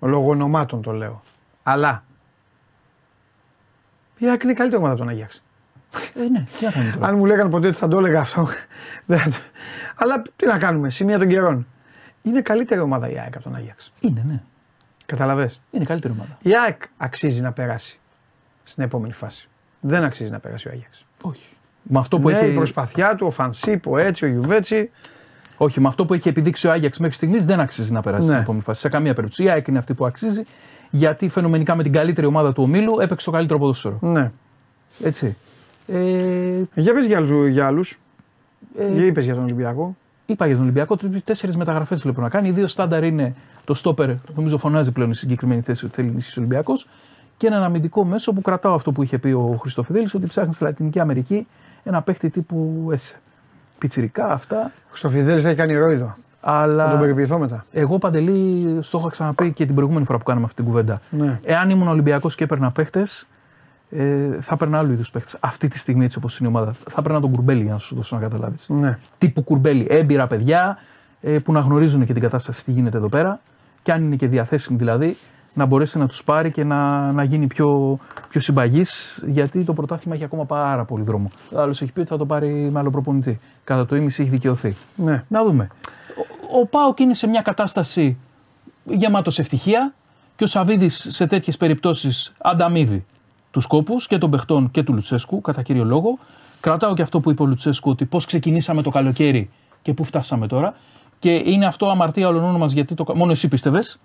[SPEAKER 1] Λόγω ονομάτων το λέω. Αλλά η ΑΕΚ είναι καλύτερη ομάδα από τον Αγιάξ.
[SPEAKER 7] Ε, ναι, τι να κάνουμε τώρα.
[SPEAKER 1] Αν μου λέγανε ποτέ ότι θα το έλεγα αυτό. δεν θα το- Αλλά τι να κάνουμε, σημεία των καιρών. Είναι καλύτερη ομάδα η ΑΕΚ από τον Άγιαξ.
[SPEAKER 7] Είναι, ναι.
[SPEAKER 1] Καταλαβέ.
[SPEAKER 7] Είναι η καλύτερη ομάδα.
[SPEAKER 1] Η ΑΕΚ αξίζει να περάσει στην επόμενη φάση. Δεν αξίζει να περάσει ο Άγιαξ.
[SPEAKER 7] Όχι. Με αυτό που
[SPEAKER 1] ναι,
[SPEAKER 7] έχει...
[SPEAKER 1] η προσπαθιά του, ο Φανσίπ, ο Έτσι, ο Γιουβέτσι.
[SPEAKER 7] Όχι, με αυτό που έχει επιδείξει ο Άγιαξ μέχρι στιγμής δεν αξίζει να περάσει
[SPEAKER 1] Ναι.
[SPEAKER 7] στην επόμενη φάση. Σε καμία περίπτωση. Η ΑΕΚ είναι αυτή που αξίζει γιατί φαινομενικά με την καλύτερη ομάδα του ομίλου έπαιξε το καλύτερο ποδόσφαιρο.
[SPEAKER 1] Ναι.
[SPEAKER 7] Έτσι. Ε,
[SPEAKER 1] Για πες για, άλλους- για άλλους.
[SPEAKER 7] ε,
[SPEAKER 1] Για είπες για τον Ολυμπιακό.
[SPEAKER 7] Είπα για τον Ολυμπιακό, τέσσερις μεταγραφές βλέπω να κάνει. Οι δύο στάνταρ είναι το στόπερ, νομίζω φωνάζει πλέον η συγκεκριμένη θέση ότι θέλει ενίσχυση ο Ολυμπιακός. Και έναν αμυντικό μέσο που κρατάω αυτό που είχε πει ο Χριστοφιδέλης, ότι ψάχνει στη Λατινική Αμερική ένα παίχτη τύπου ΕΣΕ. Πιτσιρικά αυτά.
[SPEAKER 1] Στο Φιδέλη θα έχει κάνει ρόιδο. Θα τον
[SPEAKER 7] Αλλά
[SPEAKER 1] περιποιηθώ μετά.
[SPEAKER 7] εγώ παντελή, στο είχα ξαναπεί και την προηγούμενη φορά που κάναμε αυτή την κουβέντα.
[SPEAKER 1] Ναι.
[SPEAKER 7] Εάν ήμουν Ολυμπιακός και έπαιρνα παίχτες, ε, θα έπαιρνα άλλου είδους παίχτες. Αυτή τη στιγμή έτσι όπως είναι η ομάδα. Θα έπαιρνα τον Κουρμπέλη για να σου δώσω να καταλάβεις.
[SPEAKER 1] Ναι.
[SPEAKER 7] τύπου κουρμπέλι, έμπειρα παιδιά ε, που να γνωρίζουν και την κατάσταση τι γίνεται εδώ πέρα και αν είναι και διαθέσιμοι δηλαδή να μπορέσει να τους πάρει και να, να γίνει πιο, πιο συμπαγής γιατί το πρωτάθλημα έχει ακόμα πάρα πολύ δρόμο. Ο άλλος έχει πει ότι θα το πάρει με άλλο προπονητή. Κατά το ίμιση έχει δικαιωθεί.
[SPEAKER 1] ναι.
[SPEAKER 7] Να δούμε. Ο, ο Πάοκ είναι σε μια κατάσταση γεμάτος ευτυχία και ο Σαββίδης σε τέτοιες περιπτώσεις ανταμείβει τους κόπους και των παιχτών και του Λουτσέσκου κατά κύριο λόγο. Κρατάω και αυτό που είπε ο Λουτσέσκου ότι πώς ξεκινήσαμε το καλοκαίρι και πού φτάσαμε τώρα. Και είναι αυτό αμαρτία όλων μας γιατί το, κα- μόνο εσύ πίστευες.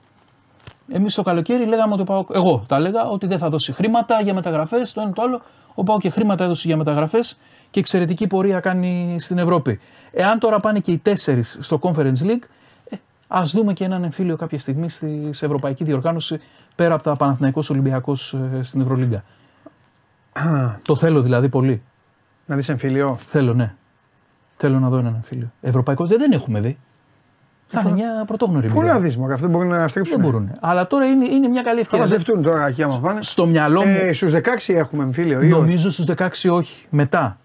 [SPEAKER 7] Εμείς το καλοκαίρι λέγαμε ότι ο Πάοκ, εγώ τα έλεγα, ότι δεν θα δώσει χρήματα για μεταγραφές, το ένα το άλλο. Ο Πάοκ και χρήματα έδωσε για μεταγραφές και εξαιρετική πορεία κάνει στην Ευρώπη. Εάν τώρα πάνε και οι τέσσερις στο Conference League, ε, ας δούμε και έναν εμφύλιο κάποια στιγμή στη, σε ευρωπαϊκή διοργάνωση πέρα από τα Παναθηναϊκός Ολυμπιακός ε, στην Ευρωλίγκα. το θέλω δηλαδή πολύ.
[SPEAKER 1] Να δεις εμφυλιό.
[SPEAKER 7] Θέλω, ναι. Θέλω να δω έναν εμφύλιο. Ευρωπαϊκό δεν, δεν έχουμε δει. Θα είναι μια πρωτόγνωρη
[SPEAKER 1] Πού
[SPEAKER 7] εμπειρία.
[SPEAKER 1] να δεις, Μωρέ, αυτό μπορεί να στρίψουν.
[SPEAKER 7] Δεν μπορούν. Αλλά τώρα είναι, είναι μια καλή
[SPEAKER 1] Θα
[SPEAKER 7] ευκαιρία.
[SPEAKER 1] μαζευτούν τώρα εκεί άμα πάνε.
[SPEAKER 7] Στο μυαλό μου,
[SPEAKER 1] Ε, Στους 16 έχουμε εμφύλιο ή όχι;
[SPEAKER 7] νομίζω στους 16 όχι. Μετά.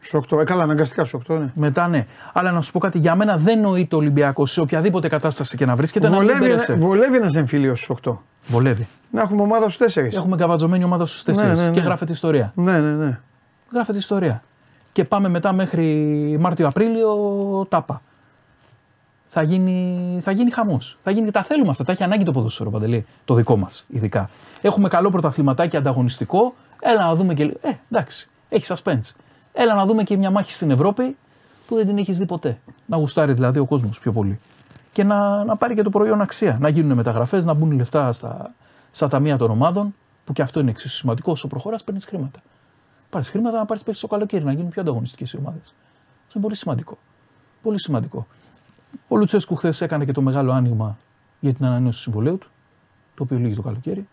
[SPEAKER 1] Στους 8. Ε, καλά, αναγκαστικά στους 8, ναι.
[SPEAKER 7] Μετά ναι. Αλλά να σου πω κάτι, για μένα δεν νοείται ο Ολυμπιακό σε οποιαδήποτε κατάσταση και να βρίσκεται να μην
[SPEAKER 1] Βολεύει,
[SPEAKER 7] πέρασε.
[SPEAKER 1] ένα- βολεύει ένας εμφύλιος στους 8.
[SPEAKER 7] Βολεύει.
[SPEAKER 1] Να έχουμε ομάδα στους 4.
[SPEAKER 7] Έχουμε καβατζωμένη ομάδα στους 4
[SPEAKER 1] Ναι, ναι, ναι.
[SPEAKER 7] και γράφεται ιστορία.
[SPEAKER 1] Ναι, ναι, ναι.
[SPEAKER 7] Γράφεται ιστορία. Και πάμε μετά μέχρι Μάρτιο-Απρίλιο τάπα. Θα γίνει, θα γίνει χαμός. Θα γίνει, τα θέλουμε αυτά. Τα έχει ανάγκη το ποδόσφαιρο παντελή. Το δικό μας ειδικά. Έχουμε καλό πρωταθληματάκι ανταγωνιστικό. Έλα να δούμε και. Ε, εντάξει, έχει suspense. Έλα να δούμε και μια μάχη στην Ευρώπη που δεν την έχεις δει ποτέ. Να γουστάρει δηλαδή ο κόσμος πιο πολύ. Και να, να πάρει και το προϊόν αξία. Να γίνουν μεταγραφές, να μπουν λεφτά στα, στα ταμεία των ομάδων. Που και αυτό είναι εξίσου σημαντικό. Όσο προχωράς, παίρνεις χρήματα. Πάρεις χρήματα να πάρεις παίξει το καλοκαίρι, να γίνουν πιο ανταγωνιστικές οι ομάδες. Αυτό είναι πολύ σημαντικό. Πολύ σημαντικό. Ο Λουτσέσκου χθες έκανε και το μεγάλο άνοιγμα για την ανανέωση του συμβολέου του, το οποίο λύγει το καλοκαίρι.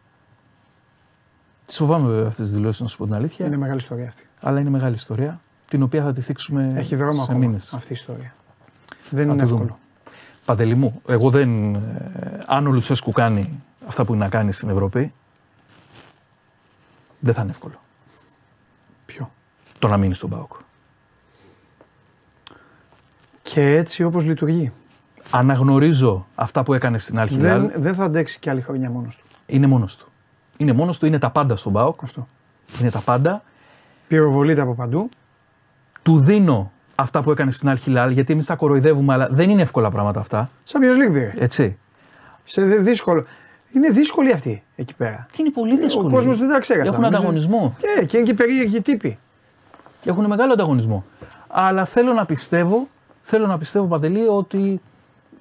[SPEAKER 7] Τις φοβάμαι βέβαια αυτές τις δηλώσεις, να σου πω την αλήθεια.
[SPEAKER 1] Είναι μεγάλη ιστορία αυτή.
[SPEAKER 7] Αλλά είναι μεγάλη ιστορία, την οποία θα τη θίξουμε
[SPEAKER 1] Έχει δρόμο
[SPEAKER 7] σε
[SPEAKER 1] ακόμα
[SPEAKER 7] μήνες.
[SPEAKER 1] αυτή η ιστορία. Δεν
[SPEAKER 7] Θα
[SPEAKER 1] είναι
[SPEAKER 7] το δούμε.
[SPEAKER 1] εύκολο.
[SPEAKER 7] Παντελή μου, εγώ δεν. ε, αν ο Λουτσέσκου κάνει αυτά που είναι να κάνει στην Ευρώπη, δεν θα είναι εύκολο
[SPEAKER 1] Ποιο;
[SPEAKER 7] το να μείνει στον Πάοκ.
[SPEAKER 1] Και έτσι όπως λειτουργεί.
[SPEAKER 7] Αναγνωρίζω αυτά που έκανε στην Αλχιλάλ.
[SPEAKER 1] Δεν, δεν θα αντέξει και άλλη χρονιά μόνος του.
[SPEAKER 7] Είναι μόνος του. Είναι μόνος του, είναι τα πάντα στον Πάοκ.
[SPEAKER 1] Αυτό.
[SPEAKER 7] Είναι τα πάντα.
[SPEAKER 1] Πυροβολείται από παντού.
[SPEAKER 7] Του δίνω αυτά που έκανε στην Αλχιλάλ, γιατί εμείς τα κοροϊδεύουμε, αλλά δεν είναι εύκολα πράγματα αυτά.
[SPEAKER 1] Σαν Champions League πήρε.
[SPEAKER 7] Έτσι.
[SPEAKER 1] Σε δε- δύσκολο. Είναι δύσκολη αυτή εκεί πέρα.
[SPEAKER 7] Και είναι πολύ δύσκολο.
[SPEAKER 1] Ο κόσμος δεν τα ξέρει. αυτά.
[SPEAKER 7] Έχουν
[SPEAKER 1] Νομίζω-
[SPEAKER 7] ανταγωνισμό.
[SPEAKER 1] Και, και είναι και περίεργοι τύποι.
[SPEAKER 7] Έχουν μεγάλο ανταγωνισμό. Αλλά θέλω να πιστεύω, θέλω να πιστεύω Παντελή, ότι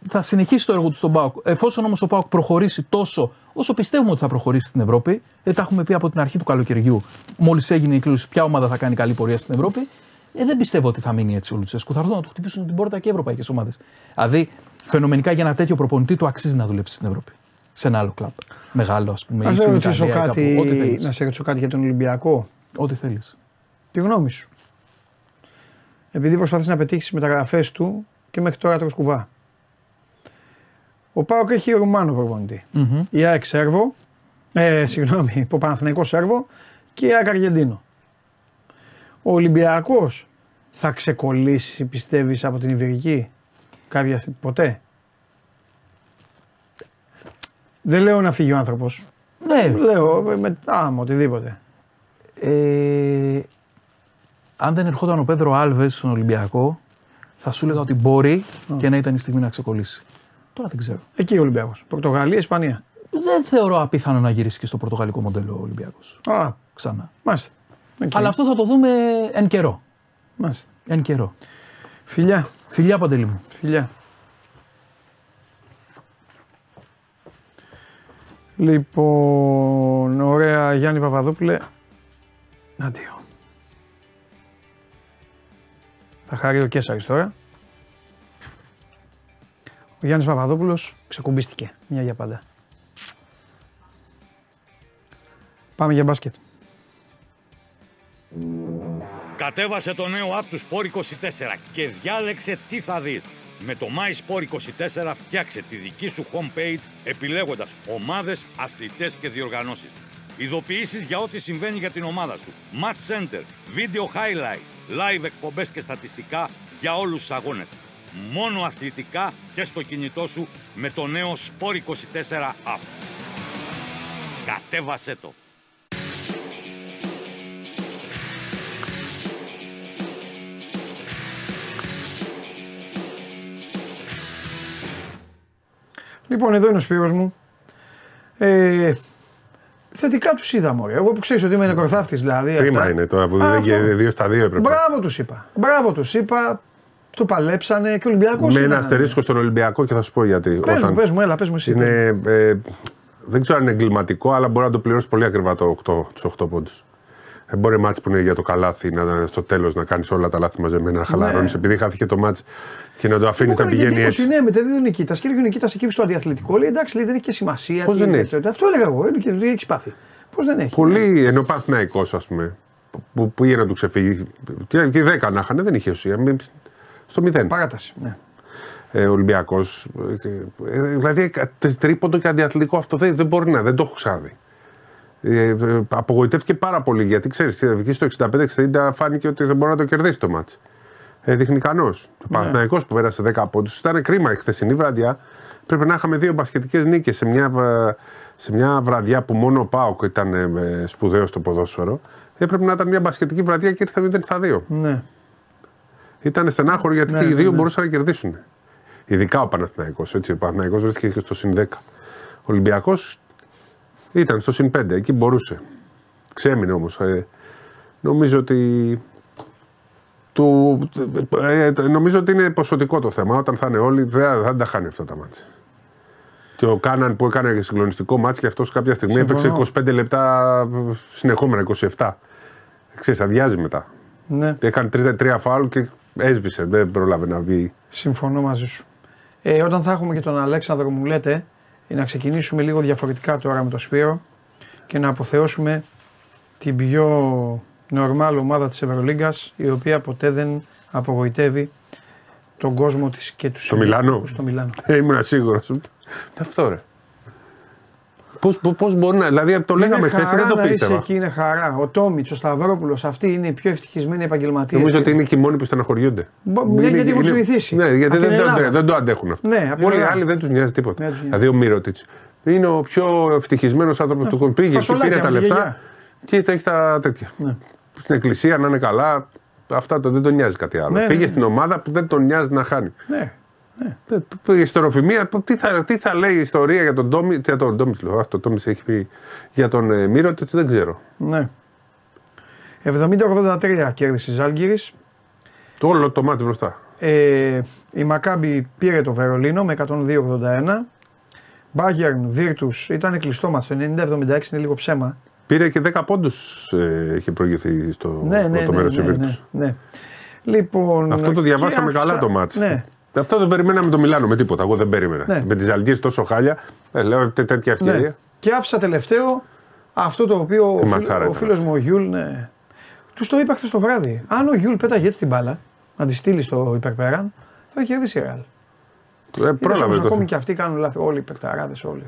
[SPEAKER 7] θα συνεχίσει το έργο του στον Πάοκ. Εφόσον όμως ο Πάοκ προχωρήσει τόσο όσο πιστεύουμε ότι θα προχωρήσει στην Ευρώπη, δεν τα έχουμε πει από την αρχή του καλοκαιριού, μόλις έγινε η κλήρωση, ποια ομάδα θα κάνει καλή πορεία στην Ευρώπη, ε, δεν πιστεύω ότι θα μείνει έτσι ο Λουτσέσκου. Θα έρθουν να του χτυπήσουν την πόρτα και ευρωπαϊκές ομάδες. Δηλαδή, φαινομενικά για ένα τέτοιο προπονητή του αξίζει να δουλέψει στην Ευρώπη. Σε ένα άλλο κλαμπ. Μεγάλο, ας πούμε.
[SPEAKER 1] Να
[SPEAKER 7] ή
[SPEAKER 1] σε
[SPEAKER 7] στην
[SPEAKER 1] ρωτήσω
[SPEAKER 7] Ιταλία,
[SPEAKER 1] κάτι,
[SPEAKER 7] κάπου. Ό,τι θέλεις.
[SPEAKER 1] να σε ρωτήσω κάτι για τον Ολυμπιακό.
[SPEAKER 7] Ό,τι θέλεις.
[SPEAKER 1] Τη γνώμη σου. Επειδή προσπαθεί να πετύχει τι μεταγραφές του και μέχρι τώρα τρως κουβά. Ο Πάοκ έχει Ρουμάνο προπονητή. Η ΑΕΚ Σέρβο, ε, συγγνώμη, ο Παναθηναϊκός Σέρβο και η ΑΕΚ Αργεντίνο. Ο Ολυμπιακός θα ξεκολλήσει πιστεύεις από την Ιβηρική κάποια στιγμή, ποτέ; Δεν λέω να φύγει ο άνθρωπος.
[SPEAKER 7] Ναι,
[SPEAKER 1] Λέω ε, με άμα οτιδήποτε.
[SPEAKER 7] Ε, αν δεν ερχόταν ο Πέδρο Άλβες στον Ολυμπιακό, θα σου έλεγα ότι μπορεί και να ήταν η στιγμή να ξεκολλήσει. Τώρα δεν ξέρω.
[SPEAKER 1] Εκεί ο Ολυμπιακός. Πορτογαλία, Ισπανία.
[SPEAKER 7] Δεν θεωρώ απίθανο να γυρίσει και στο πορτογαλικό μοντέλο ο Ολυμπιακός.
[SPEAKER 1] Α,
[SPEAKER 7] Ξανά.
[SPEAKER 1] μάλιστα. Οκ.
[SPEAKER 7] Αλλά αυτό θα το δούμε εν καιρό.
[SPEAKER 1] Μάλιστα.
[SPEAKER 7] Εν καιρό.
[SPEAKER 1] Φιλιά.
[SPEAKER 7] Φιλιά Παντελή μου.
[SPEAKER 1] Φιλιά. Λοιπόν, ωραία Γιάννη Παπαδόπουλε. Αντίο. Θα χαρεί ο Κέσσαρης τώρα. Ο Γιάννης Παπαδόπουλος ξεκουμπίστηκε μια για πάντα. Πάμε για μπάσκετ.
[SPEAKER 8] Κατέβασε το νέο app του Sport 24 και διάλεξε τι θα δεις. Με το My Sport 24 φτιάξε τη δική σου homepage επιλέγοντας ομάδες, αθλητές και διοργανώσεις. Ειδοποιήσεις για ό,τι συμβαίνει για την ομάδα σου. Match Center, Video Highlight, Live εκπομπές και στατιστικά για όλους τους αγώνες. Μόνο αθλητικά και στο κινητό σου με το νέο Sport 24 app. Κατέβασέ το.
[SPEAKER 1] Λοιπόν, εδώ είναι ο Σπύρος μου. Ε, θετικά τους είδα μωρέ. Εγώ που ξέρεις ότι είμαι νεκροθάφτης δηλαδή.
[SPEAKER 9] Κρίμα
[SPEAKER 1] αυτά.
[SPEAKER 9] είναι τώρα που
[SPEAKER 1] Α,
[SPEAKER 9] δεν
[SPEAKER 1] αυτό.
[SPEAKER 9] έγινε δύο στα δύο έπρεπε.
[SPEAKER 1] Μπράβο τους είπα. Μπράβο τους είπα. Το παλέψανε και ο Ολυμπιακός.
[SPEAKER 9] Με ένα αστερίσκο στον Ολυμπιακό και θα σου πω γιατί.
[SPEAKER 1] Πες μου, πες μου, έλα, πες μου εσύ.
[SPEAKER 9] Είναι, ε, δεν ξέρω αν είναι εγκληματικό, αλλά μπορεί να το πληρώσει πολύ ακριβά το 8, τους 8 πόντους. Δεν μπορεί μάτς που είναι για το καλάθι να, στο τέλος να κάνεις όλα τα λάθη μαζεμένα, να χαλαρώνεις επειδή χάθηκε το μάτς και να το αφήνεις να πηγαίνει έτσι.
[SPEAKER 1] Ναι, μετά δεν είναι κοίτα. Και έλεγε Νικήτα εκεί στο αντιαθλητικό. Λέει εντάξει, λέει, δεν έχει και σημασία.
[SPEAKER 9] Πώς
[SPEAKER 1] τι
[SPEAKER 9] δεν
[SPEAKER 1] είναι,
[SPEAKER 9] έχει;
[SPEAKER 1] το- Αυτό έλεγα εγώ. Είναι και έχει πάθει. Πώς δεν έχει.
[SPEAKER 9] Πολύ ενώ Παναθυναϊκό, ας πούμε, που πήγε να του ξεφύγει. Τι, τι 10 να είχαν, δεν είχε ουσία. Μην- Στο 0.
[SPEAKER 1] Παράταση. Ναι.
[SPEAKER 9] ε, Ολυμπιακός. Ε, δηλαδή τρι- τρίποντο και αντιαθλητικό αυτό δεν, δεν μπορεί να, δεν το έχω ξαναδεί. Ε, ε, απογοητεύτηκε πάρα πολύ γιατί ξέρεις, εκεί στο 65-60 φάνηκε ότι δεν μπορεί να το κερδίσει το μάτς. Ε, δείχνει ικανός. Ο Παναθηναϊκός που πέρασε 10 πόντους ήταν κρίμα. Η χθεσινή βραδιά πρέπει να είχαμε δύο μπασκετικές νίκες σε μια, βα- σε μια βραδιά που μόνο ο Πάοκ ήταν ε, σπουδαίο στο ποδόσφαιρο. Έπρεπε να ήταν μια μπασκετική βραδιά και ήρθε 0 στα 2.
[SPEAKER 1] ναι.
[SPEAKER 9] Ήταν στενάχωρο γιατί
[SPEAKER 1] Ναι,
[SPEAKER 9] και οι
[SPEAKER 1] ναι,
[SPEAKER 9] δύο
[SPEAKER 1] ναι.
[SPEAKER 9] μπορούσαν να κερδίσουν. Ειδικά ο Παναθηναϊκός, έτσι. Ο Παναθηναϊκός βρέθηκε και στο συν 10. Ο Ολυμπιακός ήταν στο συν 5, εκεί μπορούσε. Ξέμεινε όμως. Ε, νομίζω ότι. Του, ε, νομίζω ότι είναι ποσοτικό το θέμα. Όταν θα είναι όλοι, δεν δεν τα χάνει αυτά τα μάτια. Και ο Κάναν που έκανε και συγκλονιστικό μάτς και αυτός κάποια στιγμή
[SPEAKER 1] Συμφωνώ.
[SPEAKER 9] έπαιξε 25 λεπτά συνεχόμενα, 27. Ξέρεις, αδειάζει μετά.
[SPEAKER 1] ναι.
[SPEAKER 9] Έκανε τρία, τρία φάουλ και έσβησε. Δεν πρόλαβε να βγει.
[SPEAKER 1] Συμφωνώ μαζί σου. Ε, όταν θα έχουμε και τον Αλέξανδρο μου λέτε ε, να ξεκινήσουμε λίγο διαφορετικά τώρα με τον Σπύρο και να αποθεώσουμε την πιο νορμάλ ομάδα της Ευρωλίγκας η οποία ποτέ δεν απογοητεύει τον κόσμο της και τους
[SPEAKER 9] Στο Μιλάνο;
[SPEAKER 1] Στο Μιλάνο.
[SPEAKER 9] Ε, ήμουν σίγουρος. Αυτό ρε. Πώς πώς μπορεί να. Δηλαδή το λέγαμε
[SPEAKER 1] είναι
[SPEAKER 9] χθε,
[SPEAKER 1] χαρά
[SPEAKER 9] δεν το
[SPEAKER 1] να είσαι
[SPEAKER 9] πίστευα.
[SPEAKER 1] εκεί, είναι χαρά. Ο Τόμιτς, ο Σταυρόπουλος, αυτοί είναι οι πιο ευτυχισμένοι επαγγελματίες.
[SPEAKER 9] Νομίζω ότι είναι και οι μόνοι που στεναχωριούνται.
[SPEAKER 1] Μπο- ναι,
[SPEAKER 9] Είναι-
[SPEAKER 1] γιατί έχουν
[SPEAKER 9] είναι-
[SPEAKER 1] συνηθίσει.
[SPEAKER 9] Ναι, γιατί
[SPEAKER 1] Απ' την
[SPEAKER 9] δεν, το
[SPEAKER 1] Ελλάδα.
[SPEAKER 9] αντε- δεν το αντέχουν αυτό.
[SPEAKER 1] Ναι, απ' την
[SPEAKER 9] Πολλοί
[SPEAKER 1] Ελλάδα.
[SPEAKER 9] άλλοι δεν τους νοιάζει τίποτα.
[SPEAKER 1] Δεν τους νοιάζει.
[SPEAKER 9] Δηλαδή ο Μύρωτιτς είναι ο πιο ευτυχισμένος άνθρωπος του κόσμου. Πήγε και
[SPEAKER 1] φασολάκια
[SPEAKER 9] πήρε τα
[SPEAKER 1] από τη
[SPEAKER 9] λεφτά
[SPEAKER 1] γιαγιά.
[SPEAKER 9] και τα έχει τα τέτοια. Στην εκκλησία να είναι καλά. Αυτά το, δεν τον νοιάζει κάτι άλλο.
[SPEAKER 1] Ναι, ναι,
[SPEAKER 9] Πήγε
[SPEAKER 1] ναι.
[SPEAKER 9] στην ομάδα που δεν τον νοιάζει να χάνει.
[SPEAKER 1] Ναι.
[SPEAKER 9] Ε, Η ιστοροφημία, τι θα, τι θα λέει η ιστορία για τον Τόμι, για τον Τόμις, λέω, αχ, το Τόμις έχει πει για τον ε, Μύρωτιτ, δεν ξέρω.
[SPEAKER 1] ναι. 70-83 κέρδισε η Ζάλγκυρης.
[SPEAKER 9] Το όλο το μάτι μπροστά.
[SPEAKER 1] Ε, η Μακάμπη πήρε το Βερολίνο με 102-81. Bayern Virtus ήταν κλειστό μας. Το 90-76 είναι λίγο ψέμα.
[SPEAKER 9] Πήρε και 10 πόντους ε, είχε προηγηθεί στο
[SPEAKER 1] Ναι, ναι,
[SPEAKER 9] πρώτο
[SPEAKER 1] ναι,
[SPEAKER 9] μέρος
[SPEAKER 1] ναι,
[SPEAKER 9] τη
[SPEAKER 1] ναι, ναι. Λοιπόν,
[SPEAKER 9] Αυτό το
[SPEAKER 1] και
[SPEAKER 9] διαβάσαμε
[SPEAKER 1] άφησα-
[SPEAKER 9] καλά το μάτς.
[SPEAKER 1] Ναι,
[SPEAKER 9] Αυτό δεν περιμέναμε το Μιλάνο με τίποτα. Εγώ δεν περίμενα.
[SPEAKER 1] Ναι.
[SPEAKER 9] Με τις Αλγύρε τόσο χάλια. Ε, λέω τέ- τέτοια ευκαιρία.
[SPEAKER 1] ναι. Και άφησα τελευταίο αυτό το οποίο
[SPEAKER 9] Τι
[SPEAKER 1] ο,
[SPEAKER 9] ματσάρα
[SPEAKER 1] φίλο, ο
[SPEAKER 9] ήταν
[SPEAKER 1] φίλος μου ο Γιούλ, ναι. Τους το είπα χθες το βράδυ. Αν ο Γιούλ πέταγε έτσι την μπάλα, να τη στείλει στο υπερπέραν, θα είχε κερδίσει η Ρεάλ.
[SPEAKER 9] Ε, πρόλαβε το.
[SPEAKER 1] Ακόμη και αυτοί κάνουν λάθη. Όλοι οι παικταράδες, όλοι.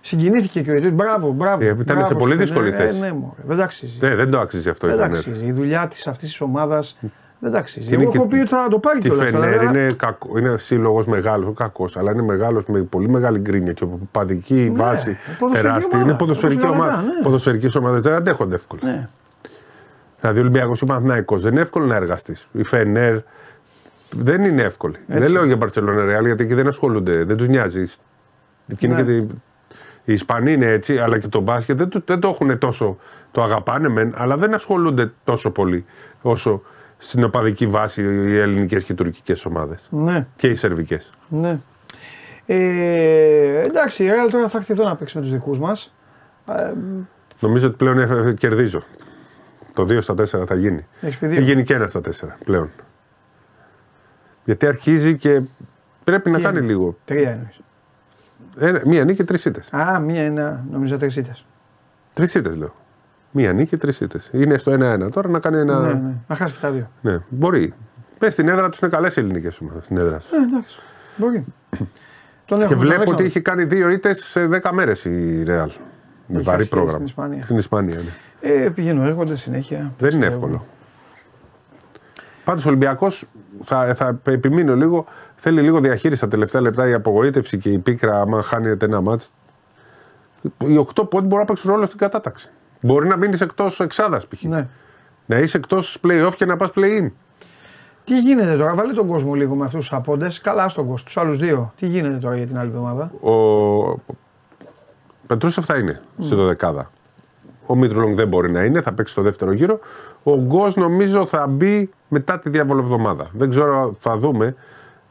[SPEAKER 1] Συγκινήθηκε και ο Ιντούτ. Μπράβο, μπράβο.
[SPEAKER 9] Ε, ήταν
[SPEAKER 1] μπράβο
[SPEAKER 9] σε πολύ
[SPEAKER 1] στον-
[SPEAKER 9] δύσκολη
[SPEAKER 1] ε,
[SPEAKER 9] θέση.
[SPEAKER 1] Ναι, μωρέ, δεν τα αξίζει.
[SPEAKER 9] Ε, δεν το άξιζε αυτό.
[SPEAKER 1] Δεν
[SPEAKER 9] η
[SPEAKER 1] τα
[SPEAKER 9] Φενέρ.
[SPEAKER 1] αξίζει. Η δουλειά της αυτής της ομάδας δεν τα αξίζει.
[SPEAKER 9] Και
[SPEAKER 1] Εγώ
[SPEAKER 9] είναι
[SPEAKER 1] έχω
[SPEAKER 9] και-
[SPEAKER 1] πει ότι θα το πάρει
[SPEAKER 9] Τη
[SPEAKER 1] κιόλας.
[SPEAKER 9] Φενέρ είναι, κακό, είναι σύλλογος μεγάλος, κακός, αλλά είναι μεγάλος με πολύ μεγάλη γκρίνια και παδική βάση
[SPEAKER 1] ποδοσφαιρική
[SPEAKER 9] τεράστια.
[SPEAKER 1] ομάδα,
[SPEAKER 9] Είναι ποδοσφαιρική
[SPEAKER 1] όπως
[SPEAKER 9] ομάδα.
[SPEAKER 1] λεγόταν, ναι.
[SPEAKER 9] Ποδοσφαιρικές ομάδες δεν αντέχονται εύκολα.
[SPEAKER 1] Ναι.
[SPEAKER 9] Δηλαδή, ο Ολυμπιακός ή Παναθυναϊκό δεν είναι εύκολο να εργαστείς. Η Φενέρ δεν είναι εύκολη. Δεν λέω για Μπαρσελόνα Ρεάλ γιατί εκεί δεν ασχολούνται, δεν τους νοιάζει. Εκείνη
[SPEAKER 1] Ναι.
[SPEAKER 9] και τη- Οι Ισπανοί είναι έτσι, αλλά και το μπάσκετ δεν, το- δεν το έχουν τόσο. Το αγαπάνε μεν, αλλά δεν ασχολούνται τόσο πολύ όσο στην οπαδική βάση οι ελληνικές και οι τουρκικές ομάδες.
[SPEAKER 1] Ναι,
[SPEAKER 9] Και οι σερβικές.
[SPEAKER 1] ναι. Ε, εντάξει, η Real τώρα θα έρθει εδώ να παίξει με τους δικούς μας. Ε,
[SPEAKER 9] Νομίζω ότι πλέον ε, ε, κερδίζω. Το 2 στα 4 θα γίνει.
[SPEAKER 1] Έχεις πει
[SPEAKER 9] Ή
[SPEAKER 1] δύο.
[SPEAKER 9] γίνει και 1 στα 4 πλέον. Γιατί αρχίζει και πρέπει να
[SPEAKER 1] Τι
[SPEAKER 9] κάνει
[SPEAKER 1] είναι;
[SPEAKER 9] λίγο.
[SPEAKER 1] τρία εννοείς.
[SPEAKER 9] Ε, μία νίκη, τρεις ήττες.
[SPEAKER 1] Α, μία είναι, νομίζω τρεις ήττες.
[SPEAKER 9] Τρεις ήττες λέω. Μία νίκη, τρεις ήττες. Είναι στο 1-1. Τώρα να κάνει ένα.
[SPEAKER 1] Ναι, ναι. Να χάσει και τα δύο.
[SPEAKER 9] Ναι, μπορεί. Πες στην έδρα τους είναι καλές ελληνικές ομάδες. Στην έδρα τους.
[SPEAKER 1] Ε, εντάξει. Μπορεί. Τον
[SPEAKER 9] Και
[SPEAKER 1] έχουμε, τον
[SPEAKER 9] βλέπω
[SPEAKER 1] Αλέξανδρο.
[SPEAKER 9] ότι έχει κάνει δύο ήττες σε 10 μέρες η Ρεάλ. Με
[SPEAKER 1] Έχει
[SPEAKER 9] βαρύ
[SPEAKER 1] χάσει και
[SPEAKER 9] πρόγραμμα.
[SPEAKER 1] στην Ισπανία.
[SPEAKER 9] Στην Ισπανία, ναι.
[SPEAKER 1] Ε, πηγαίνουν, έρχονται συνέχεια.
[SPEAKER 9] Δεν είναι
[SPEAKER 1] Πιστεύω.
[SPEAKER 9] εύκολο. Πάντως ο Ολυμπιακός, θα, θα επιμείνω λίγο, θέλει λίγο διαχείριση τα τελευταία λεπτά. Η απογοήτευση και η πίκρα, άμα χάνεται ένα μάτς. Οι 8 πόντοι μπορούν να παίξουν ρόλο στην κατάταξη. Μπορεί να μείνεις εκτός εξάδας π.χ.
[SPEAKER 1] Ναι.
[SPEAKER 9] Να είσαι εκτός play-off και να πας play-in.
[SPEAKER 1] Τι γίνεται τώρα, βάλει τον κόσμο λίγο με αυτούς τους απόντες. Καλά στον κόσμο, τους άλλους δύο. Τι γίνεται τώρα για την άλλη εβδομάδα;
[SPEAKER 9] Ο Πετρούσεφ θα είναι στη δωδεκάδα. Ο Μίτρουλονγκ δεν μπορεί να είναι, θα παίξει το δεύτερο γύρο. Ο Γκος νομίζω θα μπει μετά τη διαβολοβδομάδα. Δεν ξέρω, θα δούμε.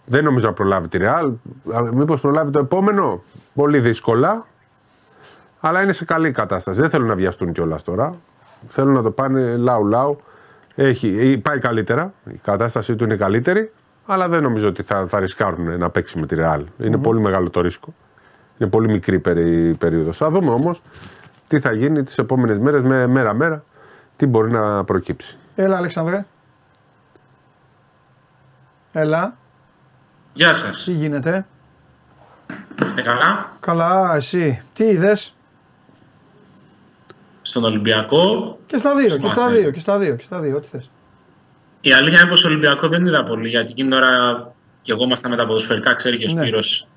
[SPEAKER 9] Δεν νομίζω να προλάβει τη Ρεάλ. Μήπως προλάβει το επόμενο. Πολύ δύσκολα. Αλλά είναι σε καλή κατάσταση. Δεν θέλουν να βιαστούν κιόλας τώρα. Θέλουν να το πάνε λαού-λαού. Έχει, πάει καλύτερα. Η κατάστασή του είναι καλύτερη. Αλλά δεν νομίζω ότι θα, θα ρισκάρουν να παίξει με τη Ρεάλ. ειναι πολύ μεγάλο το ρίσκο. Είναι πολύ μικρή περί- η περίοδος. Θα δούμε όμως τι θα γίνει τις επόμενες μέρες, με μέρα-μέρα, τι μπορεί να προκύψει.
[SPEAKER 1] Έλα, Αλεξανδρέ. Έλα,
[SPEAKER 10] Γεια σας.
[SPEAKER 1] τι γίνεται;
[SPEAKER 10] Είστε καλά;
[SPEAKER 1] Καλά, εσύ. Τι είδες;
[SPEAKER 10] Στον Ολυμπιακό.
[SPEAKER 1] Και στα δύο, και στα
[SPEAKER 10] Μάθε.
[SPEAKER 1] δύο, και στα δύο, και στα δύο, ό,τι θες.
[SPEAKER 10] Η αλήθεια είναι πως στον Ολυμπιακό δεν είδα πολύ, γιατί εκείνη την ώρα και εγώ ήμασταν με τα ποδοσφαιρικά, ξέρει και ο
[SPEAKER 1] Ναι.
[SPEAKER 10] Σπύρος.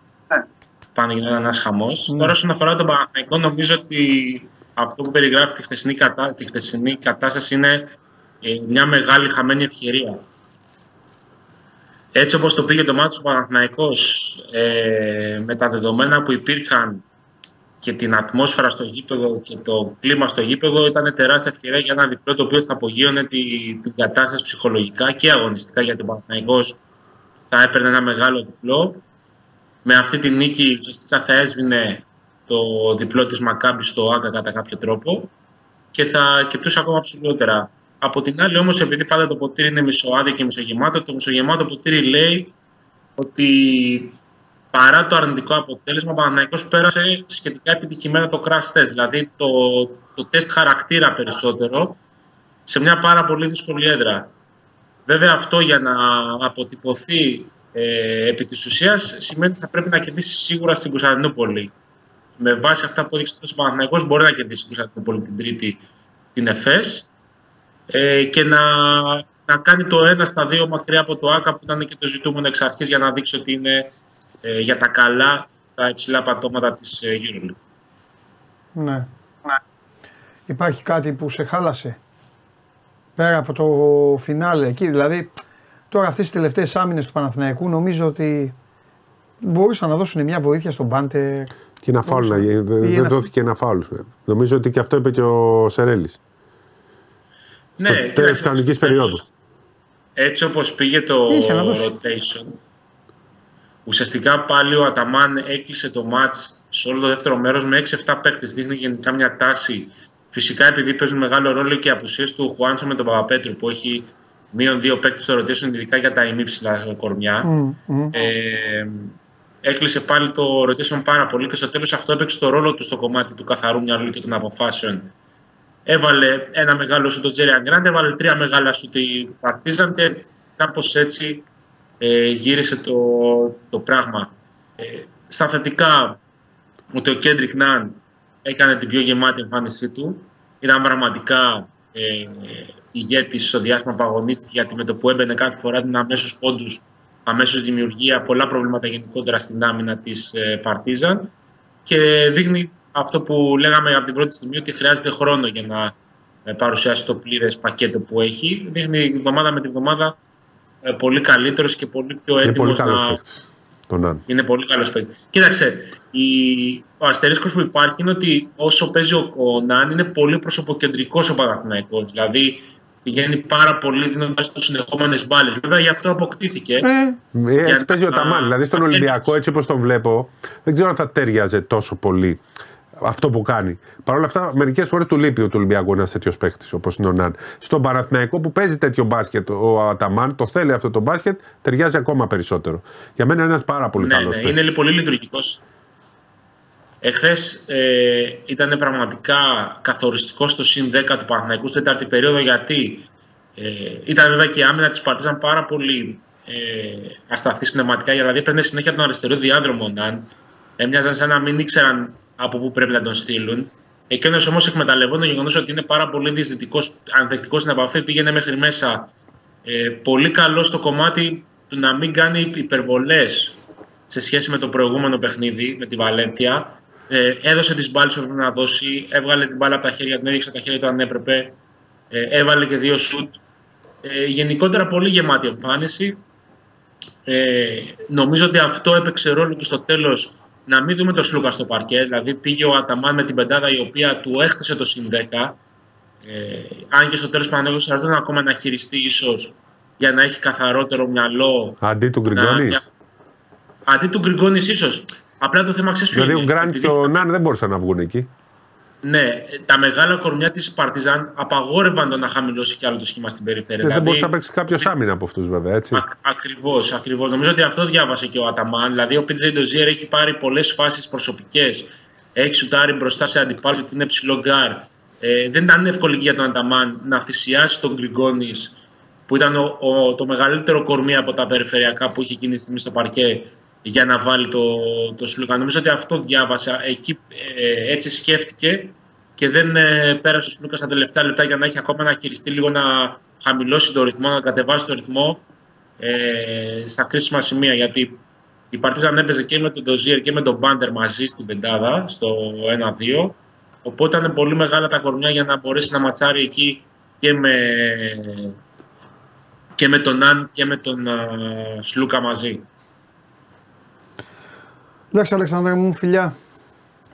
[SPEAKER 10] Πάνε γινόταν ένας χαμός. Τώρα όσον αφορά τον Παναθηναϊκό, νομίζω ότι αυτό που περιγράφει τη χθεσινή, κατα... τη χθεσινή κατάσταση είναι ε, μια μεγάλη χαμένη ευκαιρία. Έτσι όπως το πήγε το μάτι του Παναθηναϊκός, ε, με τα δεδομένα που υπήρχαν και την ατμόσφαιρα στο γήπεδο και το κλίμα στο γήπεδο ήταν τεράστια ευκαιρία για ένα διπλό το οποίο θα απογείωνε τη, την κατάσταση ψυχολογικά και αγωνιστικά γιατί ο Παναθηναϊκός θα έπαιρνε ένα μεγάλο διπλό. Με αυτή τη νίκη ουσιαστικά θα έσβηνε το διπλό της Μακάμπης στο ΆΚΑ κατά κάποιο τρόπο και θα κοιτούσε ακόμα ψηλότερα. Από την άλλη όμως επειδή πάντα το ποτήρι είναι μισοάδιο και μισογεμάτο, το μισογεμάτο ποτήρι λέει ότι παρά το αρνητικό αποτέλεσμα, ο Παναθηναϊκός πέρασε σχετικά επιτυχημένα το crash test, δηλαδή το, το τεστ χαρακτήρα περισσότερο, σε μια πάρα πολύ δύσκολη έδρα. Βέβαια αυτό για να αποτυπωθεί ε, επί της ουσίας σημαίνει ότι θα πρέπει να κερδίσει σίγουρα στην Κωνσταντινούπολη. Με βάση αυτά που έδειξε ο Παναθηναϊκός μπορεί να κερδίσει στην Κωνσταντινούπολη την Τρίτη την ΕΦΕΣ ε, και να, να κάνει το ένα στα δύο μακριά από το ΆΚΑ που ήταν και το ζητούμενο εξ αρχής για να δείξει ότι είναι ε, για τα καλά στα υψηλά πατώματα της ε, EuroLeague.
[SPEAKER 1] Ναι. Υπάρχει κάτι που σε χάλασε; Πέρα από το φινάλε εκεί, δηλαδή τώρα αυτές τις τελευταίες άμυνες του Παναθηναϊκού νομίζω ότι μπορούσαν να δώσουν μια βοήθεια στον Πάντερ.
[SPEAKER 9] Και ένα φάουλ να γίνει. Δεν
[SPEAKER 1] Ή
[SPEAKER 9] δεν
[SPEAKER 1] ένα-
[SPEAKER 9] δόθηκε ένα φάουλ. Νομίζω ότι και αυτό είπε και ο Σερέλης.
[SPEAKER 10] Ναι,
[SPEAKER 9] τέλος
[SPEAKER 10] κοίταξε,
[SPEAKER 9] της κανονικής
[SPEAKER 10] στο τέλος,
[SPEAKER 9] περίοδου.
[SPEAKER 10] Έτσι όπως πήγε το
[SPEAKER 1] Είχε να δώσει.
[SPEAKER 10] rotation, ουσιαστικά πάλι ο Αταμάν έκλεισε το μάτς σε όλο το δεύτερο μέρος με 6-7 παίκτες. Δείχνει γενικά μια τάση. Φυσικά επειδή παίζουν μεγάλο ρόλο και οι απουσίες του Χουάντσο με τον Παπαπέτρου που έχει μείον δύο παίκτες στο rotation, ειδικά για τα ημίψηλα κορμιά. Ε, έκλεισε πάλι το rotation πάρα πολύ και στο τέλος αυτό έπαιξε το ρόλο του στο κομμάτι του καθαρού μυαλού και των αποφάσεων. Έβαλε ένα μεγάλο σου το Τζέρι Αγκράντε, έβαλε τρία μεγάλα σου τη Παρτίζαν και κάπως έτσι ε, γύρισε το, το πράγμα. Ε, στα θετικά, ότι ο Κέντρικ Ναν έκανε την πιο γεμάτη εμφάνισή του. Ήταν πραγματικά ε, ηγέτης στο διάστημα που αγωνίστηκε γιατί με το που έμπαινε κάθε φορά την αμέσως πόντους, αμέσως δημιουργία, πολλά προβλήματα γενικότερα στην άμυνα της ε, Παρτίζαν και δείχνει αυτό που λέγαμε από την πρώτη στιγμή ότι χρειάζεται χρόνο για να ε, παρουσιάσει το πλήρες πακέτο που έχει. Δείχνει εβδομάδα με τη εβδομάδα ε, πολύ καλύτερος και πολύ πιο
[SPEAKER 9] Είναι
[SPEAKER 10] έτοιμος
[SPEAKER 9] πολύ καλός
[SPEAKER 10] να.
[SPEAKER 9] παίκτης. Τον Ναν.
[SPEAKER 10] Είναι πολύ καλός παίκτης. Κοίταξε, η... ο αστερίσκος που υπάρχει είναι ότι όσο παίζει ο, ο Ναν είναι πολύ προσωποκεντρικός ο Παναθηναϊκός. Δηλαδή πηγαίνει πάρα πολύ δίνοντας τους συνεχόμενες μπάλες. Βέβαια γι' αυτό αποκτήθηκε.
[SPEAKER 1] Ε,
[SPEAKER 9] Ε, έτσι
[SPEAKER 10] Για
[SPEAKER 9] παίζει ο
[SPEAKER 10] να-
[SPEAKER 9] Ταμάν. Δηλαδή στον
[SPEAKER 10] να
[SPEAKER 9] Ολυμπιακό,
[SPEAKER 10] παίξεις.
[SPEAKER 9] έτσι όπως τον βλέπω, δεν ξέρω αν θα τέριαζε τόσο πολύ αυτό που κάνει. Παρ' όλα αυτά, μερικές φορές του λείπει ο του Ολυμπιακού ένας τέτοιος παίκτης όπως είναι ο Ναν. Στον Παναθηναϊκό που παίζει τέτοιο μπάσκετ ο Αταμάν, το θέλει αυτό το μπάσκετ, ταιριάζει ακόμα περισσότερο. Για μένα είναι ένας πάρα πολύ
[SPEAKER 10] Ναι,
[SPEAKER 9] καλός
[SPEAKER 10] ναι,
[SPEAKER 9] παίκτης.
[SPEAKER 10] είναι πολύ λειτουργικός. Εχθές ε, ήταν πραγματικά καθοριστικός στο συν 10 του Παναθηναϊκού στην τέταρτη περίοδο γιατί ε, ήταν βέβαια και η άμυνα της Παρτίζαν πάρα πολύ ε, ασταθής πνευματικά. Δηλαδή έπαιρνε συνέχεια τον αριστερό διάδρομο Ναν. Έμοιαζαν σαν να μην ήξεραν από πού πρέπει να τον στείλουν. Εκείνος όμως εκμεταλλευόταν το γεγονός ότι είναι πάρα πολύ διαισθητικός, ανθεκτικός στην επαφή, πήγαινε μέχρι μέσα. Ε, πολύ καλό στο κομμάτι του να μην κάνει υπερβολές σε σχέση με το προηγούμενο παιχνίδι με τη Βαλένθια. Ε, έδωσε τις μπάλες που έπρεπε να δώσει, έβγαλε την μπάλα από τα χέρια, την έδειξε από τα χέρια του αν έπρεπε. Ε, έβαλε και δύο σουτ. Ε, γενικότερα πολύ γεμάτη εμφάνιση. Ε, νομίζω ότι αυτό έπαιξε ρόλο και στο τέλος να μην δούμε τον Σλούκα στο παρκέ. Δηλαδή πήγε ο Αταμάν με την πεντάδα η οποία του έχτισε το συν 10. Ε, αν και στο τέλος Παναγιώτης χρειαζόταν ακόμα να χειριστεί ίσως για να έχει καθαρότερο μυαλό.
[SPEAKER 9] Αντί του
[SPEAKER 10] να-
[SPEAKER 9] Γκριγκόνης.
[SPEAKER 10] για- Αντί του Γκριγκόνης, ίσως. Απλά το θέμα ξέρεις
[SPEAKER 9] Δηλαδή ο Γκραντ και ο Ναν δεν μπορούσαν να βγουν εκεί.
[SPEAKER 10] Ναι, τα μεγάλα κορμιά της Παρτιζάν απαγόρευαν το να χαμηλώσει κι άλλο το σχήμα στην περιφέρεια.
[SPEAKER 9] Ε, Δεν μπορούσε να παίξει κάποιος άμυνα από αυτούς βέβαια, έτσι.
[SPEAKER 10] Ακριβώς, ακριβώς. Νομίζω ότι αυτό διάβασε και ο Αταμάν. Δηλαδή, ο Πιτζέι Ντοζίερ έχει πάρει πολλές φάσεις προσωπικές. Έχει σουτάρει μπροστά σε αντιπάλους ότι είναι ψηλό γκαρντ. Ε, δεν ήταν εύκολη για τον Αταμάν να θυσιάσει τον Γκριγκόνη, που ήταν ο, ο- το μεγαλύτερο κορμί από τα περιφερειακά που είχε εκείνη τη στιγμή στο παρκέ, για να βάλει το, το Σλούκα. Νομίζω ότι αυτό διάβασα. Εκεί ε, έτσι σκέφτηκε και δεν ε, πέρασε ο Σλούκα στα τελευταία λεπτά για να έχει ακόμα να χειριστεί λίγο να χαμηλώσει το ρυθμό, να κατεβάσει το ρυθμό ε, στα κρίσιμα σημεία. Γιατί η Παρτίζαν έπαιζε και με τον Ντοζίερ και με τον Μπάντερ μαζί στην πεντάδα, στο 1-2. Οπότε ήταν πολύ μεγάλα τα κορμιά για να μπορέσει να ματσάρει εκεί και με, και με τον Αν και με τον α, Σλούκα μαζί.
[SPEAKER 1] Εντάξει, Αλεξάνδρα μου, φιλιά.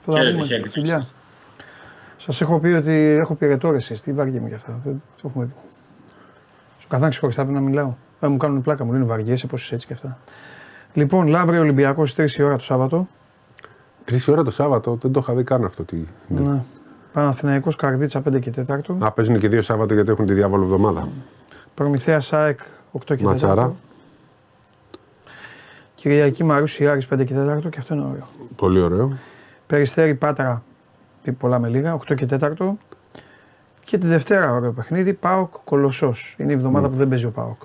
[SPEAKER 1] Θα τα
[SPEAKER 10] Χαίρετε,
[SPEAKER 1] πούμε.
[SPEAKER 10] χαίρετε.
[SPEAKER 1] Φιλιά. Σας έχω πει ότι έχω πυρετό εσεί. Τι βαριέμαι γι' αυτά. Δεν το έχουμε πει. Σου καθένα ξεχωριστά πρέπει να μιλάω. Δεν μου κάνουν πλάκα, μου λένε βαριέσαι, πώς είσαι έτσι και αυτά. Λοιπόν, Λαύριο Ολυμπιακός 3 η ώρα το Σάββατο.
[SPEAKER 9] Τρεις ώρα το Σάββατο, δεν το είχα δει καν αυτό. Τι...
[SPEAKER 1] Ναι. Παναθηναϊκός Καρδίτσα 5 και 4.
[SPEAKER 9] Α, παίζουν και δύο Σάββατο γιατί έχουν τη διάβολο εβδομάδα.
[SPEAKER 1] Προμηθέα ΣΑΕΚ 8 και 4.
[SPEAKER 9] Ματσάρα.
[SPEAKER 1] Κυριακή Μαρούση Άρης 5 και 4 και αυτό είναι ωραίο.
[SPEAKER 9] Πολύ ωραίο.
[SPEAKER 1] Περιστέρη Πάτρα τι πολλά με λίγα 8 και 4. Και τη Δευτέρα ωραίο παιχνίδι Πάοκ Κολοσσός. Είναι η εβδομάδα που δεν παίζει ο Πάοκ.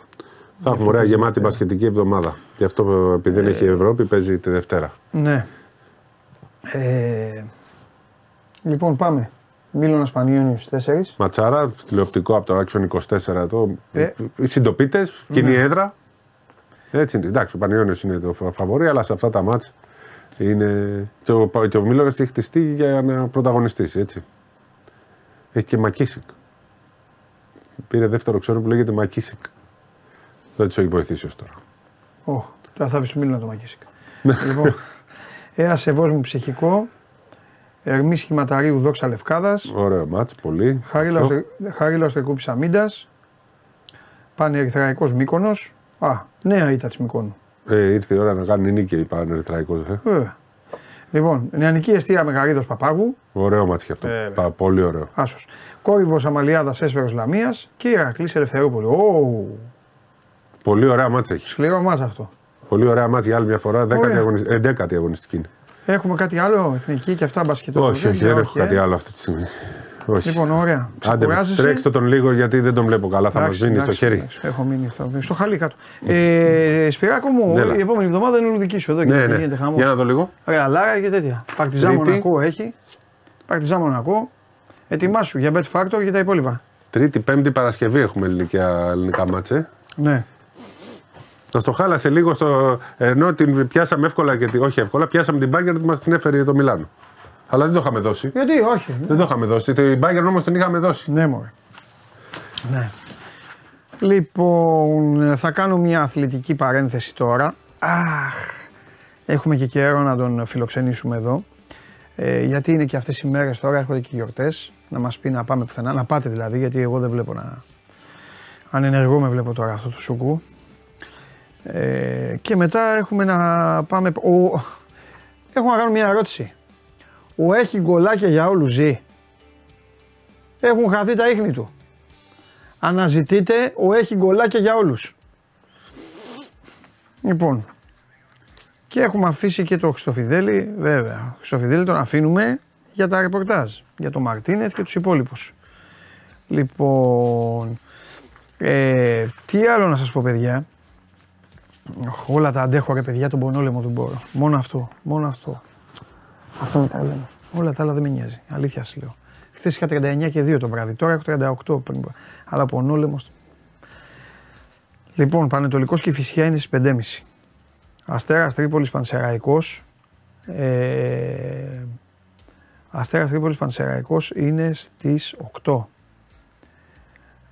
[SPEAKER 9] Θα έχουμε ωραία γεμάτη μπασκετική εβδομάδα. Γι' αυτό επειδή δεν έχει η Ευρώπη παίζει τη Δευτέρα.
[SPEAKER 1] Ναι. Ε, λοιπόν, πάμε. Μίλωνας Πανιόνιου στι 4.
[SPEAKER 9] Ματσάρα, τηλεοπτικό από το Action 24 το.
[SPEAKER 1] Ε.
[SPEAKER 9] Οι συντοπίτες, κοινή
[SPEAKER 1] Ναι.
[SPEAKER 9] έδρα. Έτσι είναι. Εντάξει, ο Πανιόνιος είναι το φα- φαβορή, αλλά σε αυτά τα μάτς είναι. Και ο, Πα- και ο Μίλωνας έχει χτιστεί για να πρωταγωνιστήσει, έτσι. Έχει και Μακίσικ. Πήρε δεύτερο ξέρω που λέγεται Μακίσικ. Δεν τους έχει βοηθήσει ως τώρα.
[SPEAKER 1] Ω, τώρα θα βρει του Μίλωνα το Μακίσικ. λοιπόν, ένα σεβό μου ψυχικό. Ερμή σχηματαρίου δόξα Λευκάδας.
[SPEAKER 9] Ωραίο μάτς, πολύ. Αυτό.
[SPEAKER 1] Χαρίλαο Τρεκούπη Αμίντα. Πανερυθραϊκό Μύκονος. Α, νέα ήττα της Μυκόνου.
[SPEAKER 9] Ε, ήρθε η ώρα να κάνει νίκη, είπα Ερυθραϊκός, Ε.
[SPEAKER 1] Βέβαια. Λοιπόν, νεανική αιστεία Μεγαρίδο Παπάγου.
[SPEAKER 9] Ωραίο μάτς και αυτό.
[SPEAKER 1] Ε,
[SPEAKER 9] Πα- πολύ ωραίο.
[SPEAKER 1] Άσο. Κόρυβος Αμαλιάδας Έσπερος Λαμίας και Ηρακλή Ελευθερούπολη. Ω,
[SPEAKER 9] Πολύ ωραία μάτς έχει.
[SPEAKER 1] σκληρό μάζα αυτό.
[SPEAKER 9] Πολύ ωραία μάτς για άλλη μια φορά. Δέκατη
[SPEAKER 1] Ωραία.
[SPEAKER 9] αγωνιστική, εντέκατη αγωνιστική είναι.
[SPEAKER 1] Έχουμε κάτι άλλο, εθνική και αυτά μπασκετό.
[SPEAKER 9] Όχι, όχι, δεν έχω
[SPEAKER 1] ε.
[SPEAKER 9] κάτι άλλο αυτή τη στιγμή. Όχι.
[SPEAKER 1] Λοιπόν, ωραία.
[SPEAKER 9] Άντε,
[SPEAKER 1] Ξεκουράζεσαι.
[SPEAKER 9] τρέξτε τον λίγο γιατί δεν τον βλέπω καλά. Θα μας
[SPEAKER 1] Εντάξει,
[SPEAKER 9] δίνει το
[SPEAKER 1] εντάξει,
[SPEAKER 9] χέρι.
[SPEAKER 1] εντάξει, Έχω μείνει στο, στο χαλί κάτω. Ε, Σπυράκο μου,
[SPEAKER 9] Έλα.
[SPEAKER 1] η επόμενη εβδομάδα είναι ολουδική σου εδώ και
[SPEAKER 9] Ναι,
[SPEAKER 1] δεν
[SPEAKER 9] ναι.
[SPEAKER 1] γίνεται χαμό.
[SPEAKER 9] Για να δω λίγο.
[SPEAKER 1] Ωραία, Λάρα και τέτοια. Παρτιζά
[SPEAKER 9] Τρίτη.
[SPEAKER 1] Μονακό έχει. Παρτιζά Μονακό. Ετοιμάσου για Bet Factor και τα υπόλοιπα.
[SPEAKER 9] Τρίτη, Πέμπτη Παρασκευή έχουμε ελληνικά, ελληνικά μάτσε.
[SPEAKER 1] Ναι.
[SPEAKER 9] Μα το χάλασε λίγο στο. ενώ την πιάσαμε εύκολα και τη, όχι εύκολα, πιάσαμε την μπάγκερ μας την έφερε το Μιλάνο. Αλλά δεν το είχαμε δώσει.
[SPEAKER 1] Γιατί, όχι.
[SPEAKER 9] Δεν το είχαμε δώσει. Την Bayern όμως την είχαμε δώσει.
[SPEAKER 1] Ναι, μωρέ. Ναι. Λοιπόν, θα κάνω μια αθλητική παρένθεση τώρα. Αχ, έχουμε και καιρό να τον φιλοξενήσουμε εδώ. Ε, γιατί είναι και αυτές οι μέρες τώρα, έρχονται και οι γιορτές. Να μας πει να πάμε πουθενά, να πάτε δηλαδή, γιατί εγώ δεν βλέπω να... Αν ενεργώ με βλέπω τώρα αυτό το σουκού. Ε, και μετά έχουμε να πάμε... Ο... Έχω να κάνω μια ερώτηση. Ο έχει γκολάκια για όλους ζει. Έχουν χαθεί τα ίχνη του. Αναζητείτε ο έχει γκολάκια για όλους. Λοιπόν, και έχουμε αφήσει και το Χριστοφιδέλη, βέβαια. Χριστοφιδέλη τον αφήνουμε για τα ρεπορτάζ, για τον Μαρτίνεθ και τους υπόλοιπους. Λοιπόν, ε, τι άλλο να σας πω παιδιά; Όλα τα αντέχω ρε παιδιά, τον πονόλεμο δεν μπορώ. Μόνο αυτό, μόνο αυτό. Αυτό με τα λέμε. Όλα τα άλλα δεν με νοιάζει. Αλήθεια σας λέω. Χθες είχα 39 και 2 το βράδυ, τώρα έχω 38 πριν. Αλλά πονόλεμος. Λοιπόν, Πανετολικός και η Φυσιά είναι στις 5.30. Αστέρας Τρίπολης Πανσεραϊκός. Ε, Αστέρας Τρίπολης Πανσεραϊκός είναι στις 8.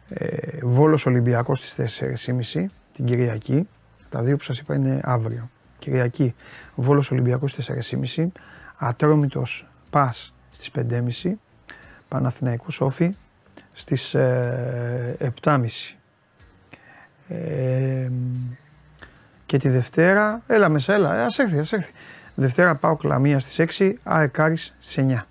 [SPEAKER 1] Ε, Βόλος Ολυμπιακός στις 4.30 την Κυριακή. Τα δύο που σας είπα είναι αύριο. Κυριακή Βόλος Ολυμπιακός στις 4.30. Ατρόμητος Πας στις 5.30. Παναθηναϊκού Σόφι στις ε, 7.30. Ε, και τη Δευτέρα, έλα μέσα, έλα, ας έρθει, ας έρθει. Δευτέρα πάω κλαμία στις 6, αεκάρις στις 9.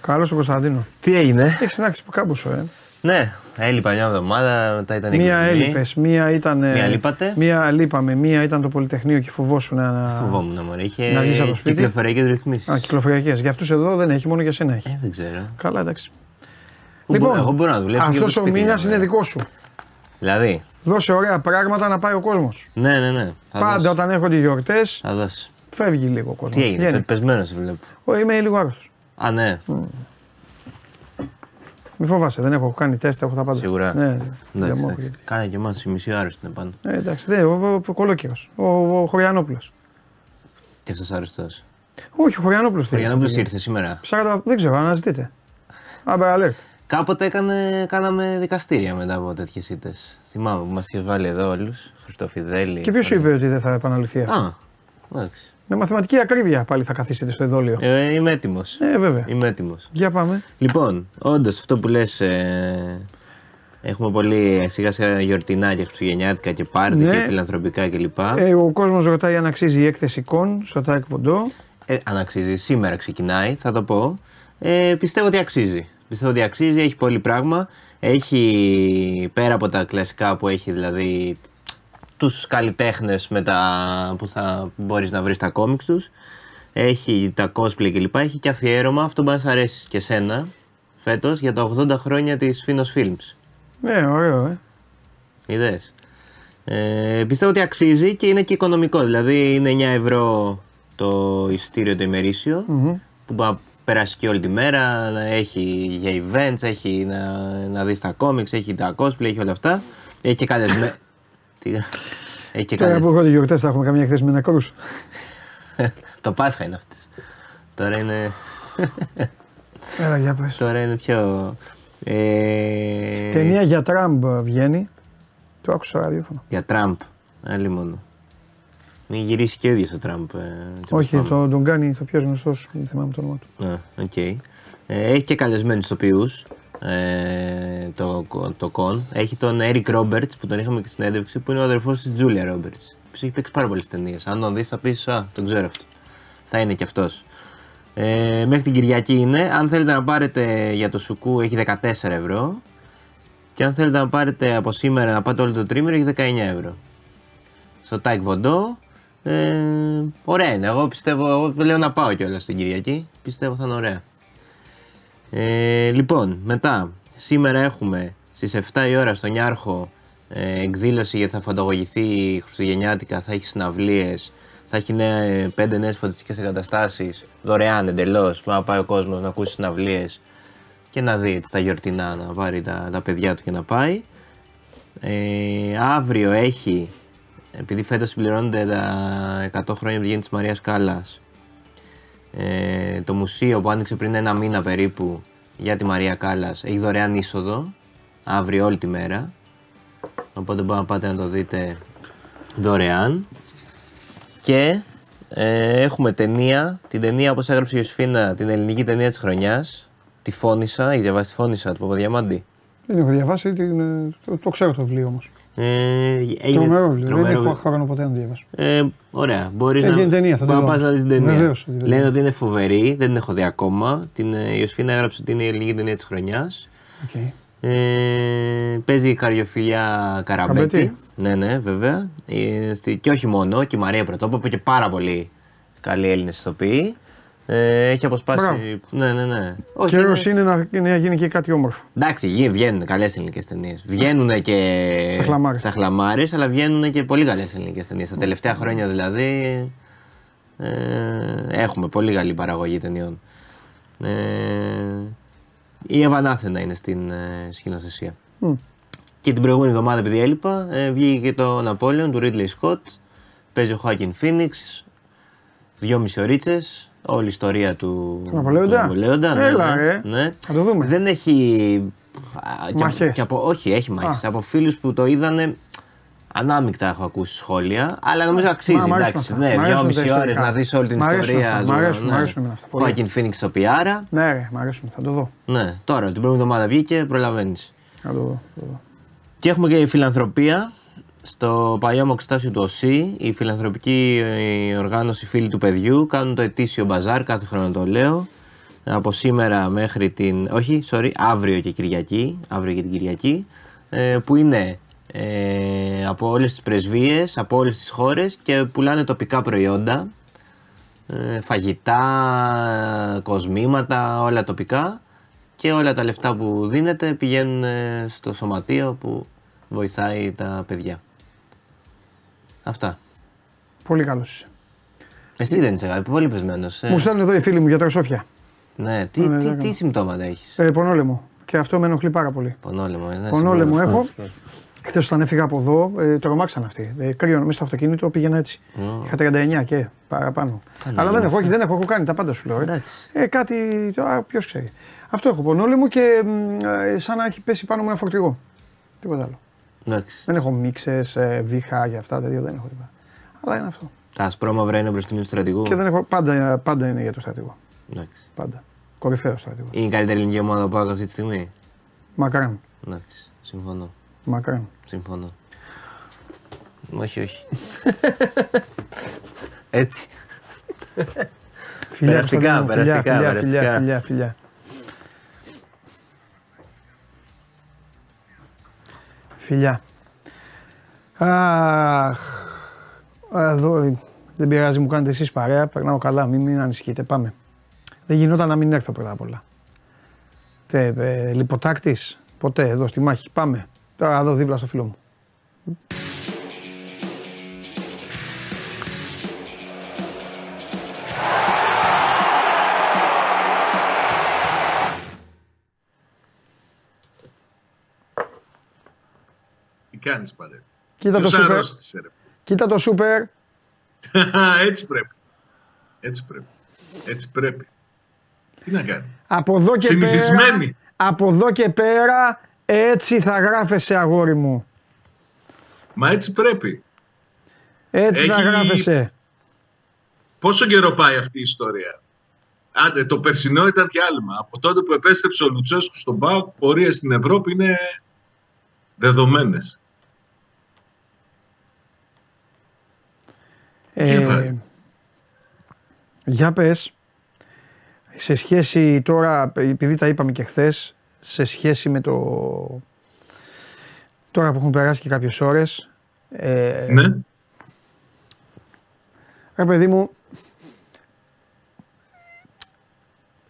[SPEAKER 1] Καλώς τον Κωνσταντίνο.
[SPEAKER 11] Τι έγινε;
[SPEAKER 1] Έχεις συνάξει κάπου σου, ε.
[SPEAKER 11] Ναι, έλειπα μια εβδομάδα, μετά ήταν η
[SPEAKER 1] Μία
[SPEAKER 11] εκδρομή.
[SPEAKER 1] έλειπες, μία ήταν.
[SPEAKER 11] Μία λείπατε;
[SPEAKER 1] Μία λείπαμε, μία ήταν το Πολυτεχνείο και φοβόσουν να.
[SPEAKER 11] Φοβόμουν μωρέ, είχε
[SPEAKER 1] Να βγεις από το σπίτι.
[SPEAKER 11] κυκλοφοριακές ρυθμίσεις.
[SPEAKER 1] Α, κυκλοφοριακές. Για αυτούς εδώ δεν έχει, μόνο για σένα έχει.
[SPEAKER 11] Ε, δεν ξέρω.
[SPEAKER 1] Καλά, εντάξει.
[SPEAKER 11] Εγώ μπορώ- εγώ μπορώ να δουλέψω και από το
[SPEAKER 1] Αυτός ο
[SPEAKER 11] σπίτι,
[SPEAKER 1] μήνας
[SPEAKER 11] ναι,
[SPEAKER 1] είναι
[SPEAKER 11] ναι.
[SPEAKER 1] δικό σου.
[SPEAKER 11] Δηλαδή,
[SPEAKER 1] Δώσε ωραία πράγματα να πάει ο κόσμος.
[SPEAKER 11] ναι, ναι, ναι. Θα
[SPEAKER 1] Πάντα
[SPEAKER 11] δώσω.
[SPEAKER 1] όταν έρχονται οι γιορτές,
[SPEAKER 11] Θα δώσω.
[SPEAKER 1] φεύγει λίγο ο κόσμος.
[SPEAKER 11] Τι έγινε, πε- πεσμένος σε βλέπω.
[SPEAKER 1] Είμαι λίγο άρρωστος.
[SPEAKER 11] Α, ναι.
[SPEAKER 1] Μην φοβάσαι, δεν έχω κάνει τεστ, έχω τα πάντα.
[SPEAKER 11] Σίγουρα.
[SPEAKER 1] Ναι,
[SPEAKER 11] Εντάξει,
[SPEAKER 1] λαιμό,
[SPEAKER 11] εντάξει. Κάνε και εμάς η μισή ώρα στην επάνω.
[SPEAKER 1] Ε, εντάξει, δεν, ο, ο, ο κολόκυρος, ο, ο Χωριανόπουλος.
[SPEAKER 11] Και αυτός αρρωστός.
[SPEAKER 1] Όχι, ο Χωριανόπουλος.
[SPEAKER 11] Ο Γιάννοπουλος ήρθε σήμερα.
[SPEAKER 1] 40, δεν ξέρω, αναζητείτε. Άμπερ alert.
[SPEAKER 11] Κάποτε έκανε, κάναμε δικαστήρια μετά από τέτοιες ήττες. Θυμάμαι που μας είχε βάλει εδώ όλους. Χριστοφιδέλη.
[SPEAKER 1] Και ποιος σου είπε ότι δεν θα επαναληφθεί αυτό;
[SPEAKER 11] Α, εντάξει.
[SPEAKER 1] Με μαθηματική ακρίβεια πάλι θα καθίσετε στο εδώλιο.
[SPEAKER 11] Ε, είμαι έτοιμος.
[SPEAKER 1] Ε, βέβαια.
[SPEAKER 11] Είμαι έτοιμος.
[SPEAKER 1] Για πάμε.
[SPEAKER 11] Λοιπόν, όντως αυτό που λες. Ε, έχουμε πολύ σιγά σιγά γιορτινά και χριστουγεννιάτικα και πάρτι
[SPEAKER 1] Ναι.
[SPEAKER 11] και φιλανθρωπικά κλπ.
[SPEAKER 1] Ε, ο κόσμος ρωτάει αν αξίζει η έκθεση Con στο Τάε Κβον Ντο.
[SPEAKER 11] Ε, αν αξίζει, σήμερα ξεκινάει, θα το πω. Ε, πιστεύω ότι αξίζει. Πιστεύω ότι αξίζει, έχει πολύ πράγμα. Έχει πέρα από τα κλασικά που έχει δηλαδή τους καλλιτέχνες με τα, που θα μπορείς να βρεις τα κόμιξ τους. Έχει τα cosplay κλπ. Έχει και αφιέρωμα, αυτό μπορεί να σ' αρέσει και σένα φέτος για τα 80 χρόνια της Finos Films.
[SPEAKER 1] Ναι, ωραίο, ε.
[SPEAKER 11] Είδες. Ε, πιστεύω ότι αξίζει και είναι και οικονομικό. Δηλαδή είναι 9 ευρώ το εισιτήριο το ημερήσιο που μπορεί να περάσει και όλη τη μέρα. να Έχει για events, έχει να, να δεις τα comics, έχει τα cosplay, έχει όλα αυτά. Έχει και καλεσμέ... Τι... Έχει και
[SPEAKER 1] Τώρα
[SPEAKER 11] καλε...
[SPEAKER 1] που έρχονται οι γιορτές θα έχουμε καμία έκθεση με νεκρούς.
[SPEAKER 11] το Πάσχα είναι αυτές. Τώρα είναι,
[SPEAKER 1] Έλα, για πες.
[SPEAKER 11] τώρα είναι πιο... Ε...
[SPEAKER 1] Ταινία για Τραμπ βγαίνει. Το άκουσα στο ραδιόφωνο.
[SPEAKER 11] Για Τραμπ. Άλλη μόνο. Μην γυρίσει και ο ίδιος ο Τραμπ. ε, έτσι
[SPEAKER 1] Όχι,
[SPEAKER 11] όπως πάμε.
[SPEAKER 1] το, τον κάνει ηθοποιό γνωστός. Δεν θυμάμαι το όνομα του.
[SPEAKER 11] Α, οκ. Ε, έχει και καλεσμένους ηθοποιούς ε, το, το Con. Έχει τον Eric Roberts που τον είχαμε και στην συνέντευξη που είναι ο αδερφός της Julia Roberts. Που έχει παίξει πάρα πολλές ταινίες. Αν τον δεις θα πεις «Α, τον ξέρω αυτό». Θα είναι και αυτός. Ε, μέχρι την Κυριακή είναι. Αν θέλετε να πάρετε για το σουκού έχει 14 ευρώ. Και αν θέλετε να πάρετε από σήμερα να πάτε όλο το τρίμηνο έχει 19 ευρώ. Στο Τάε Κβον Ντο. Ε, ωραία είναι. Εγώ πιστεύω, εγώ λέω να πάω κιόλας την Κυριακή. Πιστεύω θα είναι ωραία. Ε, λοιπόν, μετά, σήμερα έχουμε στις 7 η ώρα στο Νιάρχο ε, εκδήλωση γιατί θα φωτογραφηθεί Χριστουγεννιάτικα, θα έχει συναυλίες, θα έχει νέα, πέντε νέες φωτιστικές εγκαταστάσεις, δωρεάν εντελώς, να πάει ο κόσμος να ακούσει συναυλίες και να δει έτσι, τα γιορτινά, να πάρει τα, τα παιδιά του και να πάει. Ε, αύριο έχει, επειδή φέτος συμπληρώνονται τα 100 χρόνια από τη γέννηση της Μαρίας Κάλλας, ε, το μουσείο που άνοιξε πριν ένα μήνα περίπου για τη Μαρία Κάλλας έχει δωρεάν είσοδο αύριο όλη τη μέρα. Οπότε μπορείτε να πάτε να το δείτε δωρεάν. Και ε, έχουμε ταινία, την ταινία όπως έγραψε η Ιωσήφινα, την ελληνική ταινία της χρονιάς. Τη Φώνησα, η διαβάσει τη Φώνησα του Παπαδιαμάντη;
[SPEAKER 1] Δεν έχω διαβάσει, την, ε, το, το ξέρω το βιβλίο όμως.
[SPEAKER 11] Ε, έγινε
[SPEAKER 1] Τρομερό βιβλίο.
[SPEAKER 11] τρομερό
[SPEAKER 1] δεν έχω
[SPEAKER 11] βιβλίο.
[SPEAKER 1] χρόνο ποτέ να το διαβάσω.
[SPEAKER 11] Ε, ωραία. Μπορείς
[SPEAKER 1] Έγινε
[SPEAKER 11] να,
[SPEAKER 1] ταινία, θα το
[SPEAKER 11] να
[SPEAKER 1] δω.
[SPEAKER 11] πας να δεις την ταινία.
[SPEAKER 1] Βεβαίως, θα τη δω.
[SPEAKER 11] Λένε ότι είναι φοβερή, δεν την έχω δει ακόμα. Την ε, η Ιωσήφινα έγραψε ότι είναι η ελληνική ταινία της χρονιάς.
[SPEAKER 1] Okay.
[SPEAKER 11] Ε, παίζει η καριοφιλιά Καραμπέτη.
[SPEAKER 1] Καραμπέτη.
[SPEAKER 11] Ναι, ναι, βέβαια. Ε, στη, και όχι μόνο, και η Μαρία Πρωτόπαπα και πάρα πολύ καλοί Έλληνες ηθοποιοί. Ε, έχει αποσπάσει.
[SPEAKER 1] Μπράβο.
[SPEAKER 11] Ναι, ναι, ναι. Όχι,
[SPEAKER 1] Καιρός
[SPEAKER 11] είναι-
[SPEAKER 1] είναι να, να γίνει και κάτι όμορφο.
[SPEAKER 11] Εντάξει, γι- βγαίνουν καλές ελληνικές ταινίες. Βγαίνουν και.
[SPEAKER 1] Στα χλαμάρες.
[SPEAKER 11] στα χλαμάρες, αλλά βγαίνουν και πολύ καλές ελληνικές ταινίες. Τα τελευταία χρόνια δηλαδή. Ε, έχουμε πολύ καλή παραγωγή ταινιών. Ε, η Ευανάθενα είναι στην ε, σκηνοθεσία.
[SPEAKER 1] Μμ.
[SPEAKER 11] Και την προηγούμενη εβδομάδα, επειδή έλειπα, ε, βγήκε και το Napoleon του Ridley Scott. Παίζει ο Χάκιν Φίνιξ. Δυόμιση ωρίτσε. Όλη η ιστορία του
[SPEAKER 1] Του Ναπολέοντα;
[SPEAKER 11] του Ναπολέοντα, ναι,
[SPEAKER 1] Έλα,
[SPEAKER 11] ναι,
[SPEAKER 1] ρε.
[SPEAKER 11] ναι.
[SPEAKER 1] Θα το δούμε.
[SPEAKER 11] Δεν έχει. α, και
[SPEAKER 1] Μαχές.
[SPEAKER 11] από- και από, όχι, έχει μάχες.
[SPEAKER 1] Α.
[SPEAKER 11] Από φίλους που το είδανε. Ανάμεικτα έχω ακούσει σχόλια, αλλά νομίζω αξίζει.
[SPEAKER 1] Μ' αρέσουν
[SPEAKER 11] εντάξει,
[SPEAKER 1] αυτά.
[SPEAKER 11] ναι,
[SPEAKER 1] Μ' αρέσουν τα
[SPEAKER 11] δυόμιση ώρες
[SPEAKER 1] ιστορικά.
[SPEAKER 11] να δεις όλη την
[SPEAKER 1] Μ' αρέσουν
[SPEAKER 11] ιστορία.
[SPEAKER 1] αυτά, μ' αρέσουν, μ' αρέσουν εμένα αυτά, πολύ.
[SPEAKER 11] Χάκιν Φίνιξ στο Πιάρα.
[SPEAKER 1] Ναι, ρε, μ' αρέσουν, θα το δω.
[SPEAKER 11] Ναι, τώρα την προηγούμενη εβδομάδα βγήκε, προλαβαίνεις.
[SPEAKER 1] Θα το δω. θα το δω.
[SPEAKER 11] Και έχουμε και η φιλανθρωπία στο παλιό μοξιτάσιο του ΟΣΥ, η φιλανθρωπική ε, οργάνωση Φίλοι του Παιδιού. Κάνουν το ετήσιο μπαζάρ, κάθε χρόνο το λέω. Από σήμερα μέχρι την. Όχι, sorry, αύριο και Κυριακή. Αύριο και την Κυριακή. ε, που είναι ε, από όλες τις πρεσβείες, από όλες τις χώρες και πουλάνε τοπικά προϊόντα. ε, φαγητά, κοσμήματα, όλα τοπικά. Και όλα τα λεφτά που δίνεται πηγαίνουν ε, στο σωματείο που βοηθάει τα παιδιά. Αυτά.
[SPEAKER 1] Πολύ καλός είσαι.
[SPEAKER 11] Εσύ δεν είσαι κάτι, πολύ πεσμένο.
[SPEAKER 1] Μου στέλνουν εδώ οι φίλοι μου για τροσόφια.
[SPEAKER 11] Ναι, τι,
[SPEAKER 1] Ναι,
[SPEAKER 11] τι,
[SPEAKER 1] ναι,
[SPEAKER 11] τι
[SPEAKER 1] ναι.
[SPEAKER 11] συμπτώματα έχεις;
[SPEAKER 1] Ε, πονόλεμο. Και αυτό με ενοχλεί πάρα πολύ.
[SPEAKER 11] Πονόλεμο, ε, ναι,
[SPEAKER 1] Πονόλεμο
[SPEAKER 11] συμπτώματα.
[SPEAKER 1] έχω. Χθες όταν έφυγα από εδώ, ε, τρομάξαν αυτοί. Ε, κρύο μέσα στο αυτοκίνητο πήγαινα έτσι. Είχα 39 και παραπάνω.
[SPEAKER 11] Πάνε
[SPEAKER 1] Αλλά δεν
[SPEAKER 11] όλα
[SPEAKER 1] έχω, όχι,
[SPEAKER 11] αυτά.
[SPEAKER 1] δεν έχω, έχω κάνει τα πάντα σου λέω. Ε,
[SPEAKER 11] Εντάξει.
[SPEAKER 1] ε κάτι. Ποιος ξέρει. Αυτό έχω πονόλεμο και μ, ε, σαν να έχει πέσει πάνω μου ένα φορτηγό. Τίποτα άλλο.
[SPEAKER 11] Εντάξει.
[SPEAKER 1] Δεν έχω μίξες, ε, βήχα για αυτά τέτοια δεν έχω τίποτα. Αλλά είναι αυτό.
[SPEAKER 11] Τα ασπρόμαυρα είναι μπροστινή του στρατηγού.
[SPEAKER 1] Και δεν έχω, πάντα, πάντα είναι για το στρατηγό.
[SPEAKER 11] Εντάξει.
[SPEAKER 1] Πάντα. Κορυφαίο στρατηγό.
[SPEAKER 11] Είναι η καλύτερη ελληνική ομάδα που πάω αυτή τη στιγμή.
[SPEAKER 1] Μακράν.
[SPEAKER 11] Εντάξει. Συμφωνώ.
[SPEAKER 1] Μακράν.
[SPEAKER 11] Συμφωνώ. Όχι, όχι. Έτσι.
[SPEAKER 1] Φιλιά,
[SPEAKER 11] Περαστικά,
[SPEAKER 1] Κωνσταντίνο, φιλιά,
[SPEAKER 11] περαστικά,
[SPEAKER 1] φιλιά,
[SPEAKER 11] περαστικά.
[SPEAKER 1] Φιλιά, φιλιά, φιλιά. Φιλιά. Αχ. Εδώ δεν πειράζει, μου κάνετε εσείς παρέα. Περνάω καλά, μην, μην ανησυχείτε. Πάμε. Δεν γινόταν να μην έρθω πρώτα απ' όλα. Τε, ε, λιποτάκτης, ποτέ εδώ στη μάχη. Πάμε. Τώρα εδώ δίπλα στο φίλο μου.
[SPEAKER 12] Τι κάνεις παρέ.
[SPEAKER 1] Κοίτα το
[SPEAKER 12] Ποιος
[SPEAKER 1] σούπερ.
[SPEAKER 12] αρρώστησε, ρε.
[SPEAKER 1] Κοίτα το σούπερ.
[SPEAKER 12] Έτσι πρέπει. Έτσι πρέπει. Έτσι πρέπει. Τι να κάνει.
[SPEAKER 1] Από εδώ και πέρα,
[SPEAKER 12] Συνηθισμένη.
[SPEAKER 1] από εδώ και πέρα έτσι θα γράφεσαι αγόρι μου.
[SPEAKER 12] Μα έτσι πρέπει.
[SPEAKER 1] Έτσι θα
[SPEAKER 12] Έχει-
[SPEAKER 1] γράφεσαι.
[SPEAKER 12] Πόσο καιρό πάει αυτή η ιστορία; Άντε, το περσινό ήταν διάλειμμα. Από τότε που επέστρεψε ο Λουτσέσκου στον ΠΑΟΚ, πορείες στην Ευρώπη είναι δεδομένες.
[SPEAKER 1] Ε,
[SPEAKER 12] βάλε.
[SPEAKER 1] για πες, σε σχέση τώρα, επειδή τα είπαμε και χθες, σε σχέση με το... Τώρα που έχουν περάσει και κάποιες ώρες, ε,
[SPEAKER 12] Ναι.
[SPEAKER 1] ρε παιδί μου,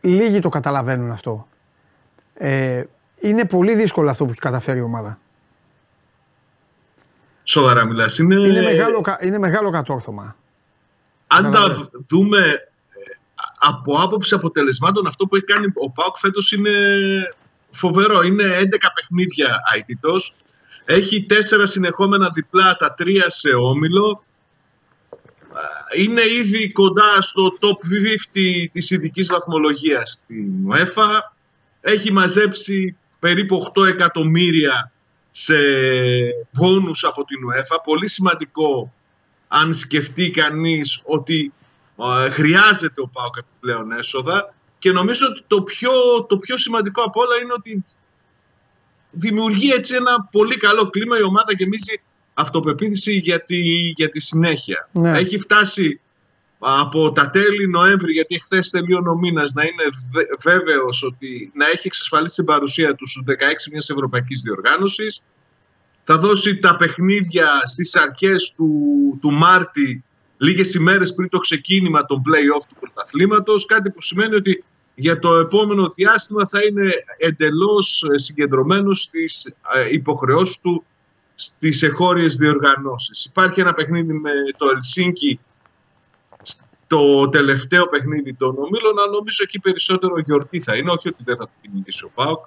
[SPEAKER 1] λίγοι το καταλαβαίνουν αυτό. Ε, είναι πολύ δύσκολο αυτό που έχει καταφέρει η ομάδα.
[SPEAKER 12] Σοβαρά μιλάς. Είναι,
[SPEAKER 1] Είναι, μεγάλο, κα- είναι μεγάλο κατόρθωμα.
[SPEAKER 12] αν τα
[SPEAKER 1] Καταλαβαίνεις.
[SPEAKER 12] δούμε ε, από άποψη αποτελεσμάτων, αυτό που έχει κάνει ο ΠΑΟΚ φέτος είναι φοβερό. Είναι 11 παιχνίδια αιτητός. Έχει τέσσερα συνεχόμενα διπλά, τα τρία σε όμιλο. Είναι ήδη κοντά στο top 50 της ειδικής βαθμολογίας στην UEFA. Έχει μαζέψει περίπου 8 εκατομμύρια σε πόνους από την UEFA. Πολύ σημαντικό αν σκεφτεί κανείς ότι ε, χρειάζεται ο ΠΑΟΚ επιπλέον έσοδα και νομίζω ότι το πιο, το πιο σημαντικό από όλα είναι ότι δημιουργεί έτσι ένα πολύ καλό κλίμα η ομάδα γεμίζει αυτοπεποίθηση για τη, για τη συνέχεια.
[SPEAKER 1] Ναι.
[SPEAKER 12] Έχει φτάσει από τα τέλη Νοέμβρη, γιατί χθες τελείωνε ο μήνας, να είναι βέβαιος ότι να έχει εξασφαλίσει την παρουσία του στους 16 μιας ευρωπαϊκής διοργάνωσης. Θα δώσει τα παιχνίδια στις αρχές του, του Μάρτη, λίγες ημέρες πριν το ξεκίνημα των play-off του πρωταθλήματος. Κάτι που σημαίνει ότι για το επόμενο διάστημα θα είναι εντελώς συγκεντρωμένος στις ε, υποχρεώσεις του στις εχώριες διοργανώσεις. Υπάρχει ένα παιχνίδι με το Ελσίνκι το τελευταίο παιχνίδι των ομίλων, αλλά νομίζω εκεί περισσότερο γιορτή θα είναι, όχι ότι δεν θα το κυνηγήσει ο Πάοκ.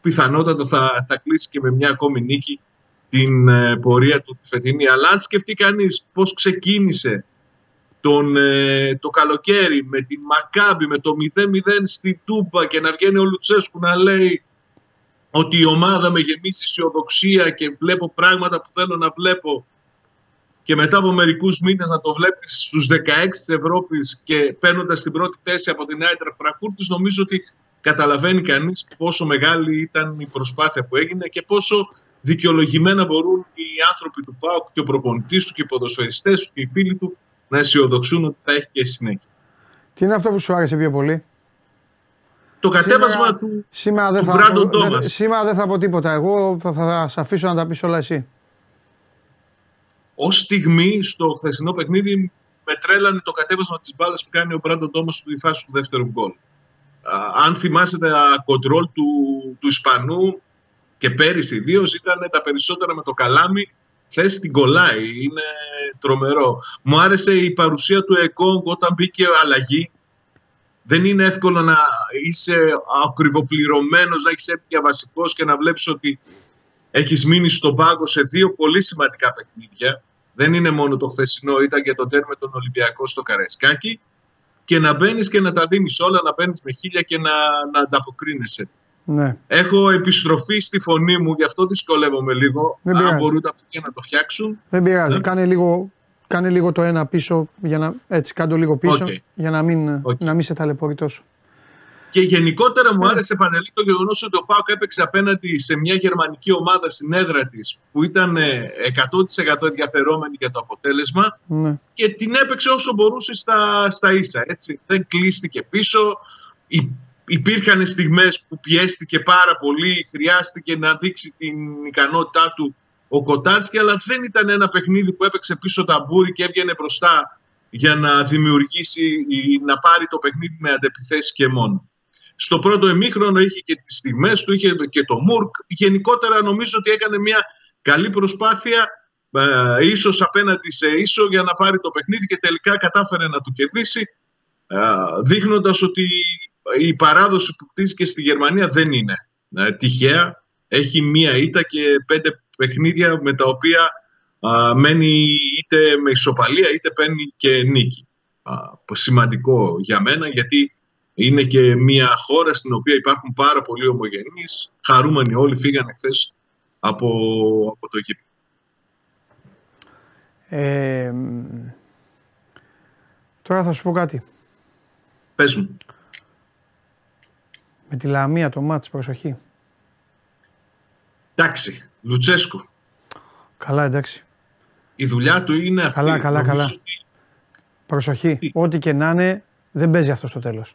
[SPEAKER 12] Πιθανότατα θα, θα κλείσει και με μια ακόμη νίκη την ε, πορεία του τη φετινή. Αλλά αν σκεφτεί κανείς πώς ξεκίνησε τον, ε, το καλοκαίρι με τη Μακάμπη, με το 0-0 στη Τούπα και να βγαίνει ο Λουτσέσκου να λέει ότι η ομάδα με γεμίσει αισιοδοξία και βλέπω πράγματα που θέλω να βλέπω και μετά από μερικούς μήνες να το βλέπεις στους 16 της Ευρώπης και παίρνοντας την πρώτη θέση από την Άιτρα Φραγκούρτης, νομίζω ότι καταλαβαίνει κανείς πόσο μεγάλη ήταν η προσπάθεια που έγινε και πόσο δικαιολογημένα μπορούν οι άνθρωποι του ΠΑΟΚ και ο προπονητής του και οι ποδοσφαιριστές του και οι φίλοι του να αισιοδοξούν ότι θα έχει και συνέχεια.
[SPEAKER 1] Τι είναι αυτό που σου άρεσε πιο πολύ;
[SPEAKER 12] Το κατέβασμα του,
[SPEAKER 1] σήμερα δεν
[SPEAKER 12] του
[SPEAKER 1] θα,
[SPEAKER 12] Brandon
[SPEAKER 1] δεν-
[SPEAKER 12] Thomas.
[SPEAKER 1] σήμερα δεν θα πω τίποτα. Εγώ θα, θα, σε αφήσω να τα πεις όλα εσύ.
[SPEAKER 12] Ω στιγμή στο χθεσινό παιχνίδι με τρέλανε το κατέβασμα της μπάλας που κάνει ο Μπράντον Τόμας στη φάση του δεύτερου γκολ. Α, Αν θυμάσαι τα κοντρόλ του, του Ισπανού και πέρυσι ιδίως ήταν τα περισσότερα με το καλάμι. Θες την κολλάει. Είναι τρομερό. Μου άρεσε η παρουσία του Εκόγκ όταν μπήκε αλλαγή. Δεν είναι εύκολο να είσαι ακριβοπληρωμένος, να έχεις έπια βασικός και να βλέπεις ότι έχεις μείνει στον πάγκο σε δύο πολύ σημαντικά παιχνίδια. Δεν είναι μόνο το χθεσινό, ήταν και το τέρμα τον Ολυμπιακό στο Καραϊσκάκι. Και να μπαίνεις και να τα δίνεις όλα, να μπαίνει με χίλια και να, να ανταποκρίνεσαι.
[SPEAKER 1] Ναι.
[SPEAKER 12] Έχω επιστροφή στη φωνή μου, γι' αυτό δυσκολεύομαι λίγο.
[SPEAKER 1] Δεν
[SPEAKER 12] Αν
[SPEAKER 1] πειράζει.
[SPEAKER 12] μπορούν τα παιδιά να το φτιάξουν.
[SPEAKER 1] Δεν πειράζει.
[SPEAKER 12] Ναι.
[SPEAKER 1] Κάνε, λίγο, κάνε λίγο το ένα πίσω, για να, έτσι, κάνε το λίγο πίσω
[SPEAKER 12] Οκ.
[SPEAKER 1] για να μην, να μην σε ταλαιπωρεί τόσο.
[SPEAKER 12] Και γενικότερα μου άρεσε, επαναλαμβάνω, το γεγονός ότι ο Πάοκ έπαιξε απέναντι σε μια γερμανική ομάδα στην έδρα της που ήταν ε, 100% ενδιαφερόμενη για το αποτέλεσμα
[SPEAKER 1] Ναι.
[SPEAKER 12] και την έπαιξε όσο μπορούσε στα, στα ίσα. Έτσι. Δεν κλείστηκε πίσω. Υ, υπήρχαν στιγμές που πιέστηκε πάρα πολύ, χρειάστηκε να δείξει την ικανότητά του ο Κοτάρσκι, αλλά δεν ήταν ένα παιχνίδι που έπαιξε πίσω ταμπούρι και έβγαινε μπροστά για να δημιουργήσει ή να πάρει το παιχνίδι με αντεπιθέσεις και μόνο. Στο πρώτο εμίχρονο είχε και τις στιγμές του, είχε και το Μουρκ. Γενικότερα νομίζω ότι έκανε μια καλή προσπάθεια, ε, ίσως απέναντι σε ίσο για να πάρει το παιχνίδι και τελικά κατάφερε να του κερδίσει, ε, δείχνοντας ότι η παράδοση που κτίστηκε στη Γερμανία δεν είναι ε, τυχαία. Έχει μία ήττα και πέντε παιχνίδια με τα οποία α, μένει είτε με ισοπαλία είτε παίρνει και νίκη. Α, σημαντικό για μένα γιατί είναι και μια χώρα στην οποία υπάρχουν πάρα πολλοί ομογενείς. Χαρούμενοι όλοι φύγανε χθες από, από το γήπεδο.
[SPEAKER 1] Ε, μ, τώρα θα σου πω κάτι.
[SPEAKER 12] Πες μου.
[SPEAKER 1] Με τη Λαμία το μάτς, προσοχή.
[SPEAKER 12] Εντάξει, Λουτσέσκου.
[SPEAKER 1] Καλά, εντάξει.
[SPEAKER 12] Η δουλειά του είναι αυτή.
[SPEAKER 1] Καλά, καλά,
[SPEAKER 12] Νομίζω
[SPEAKER 1] καλά. Προσοχή. Ό,τι και να είναι, δεν παίζει αυτό στο τέλος.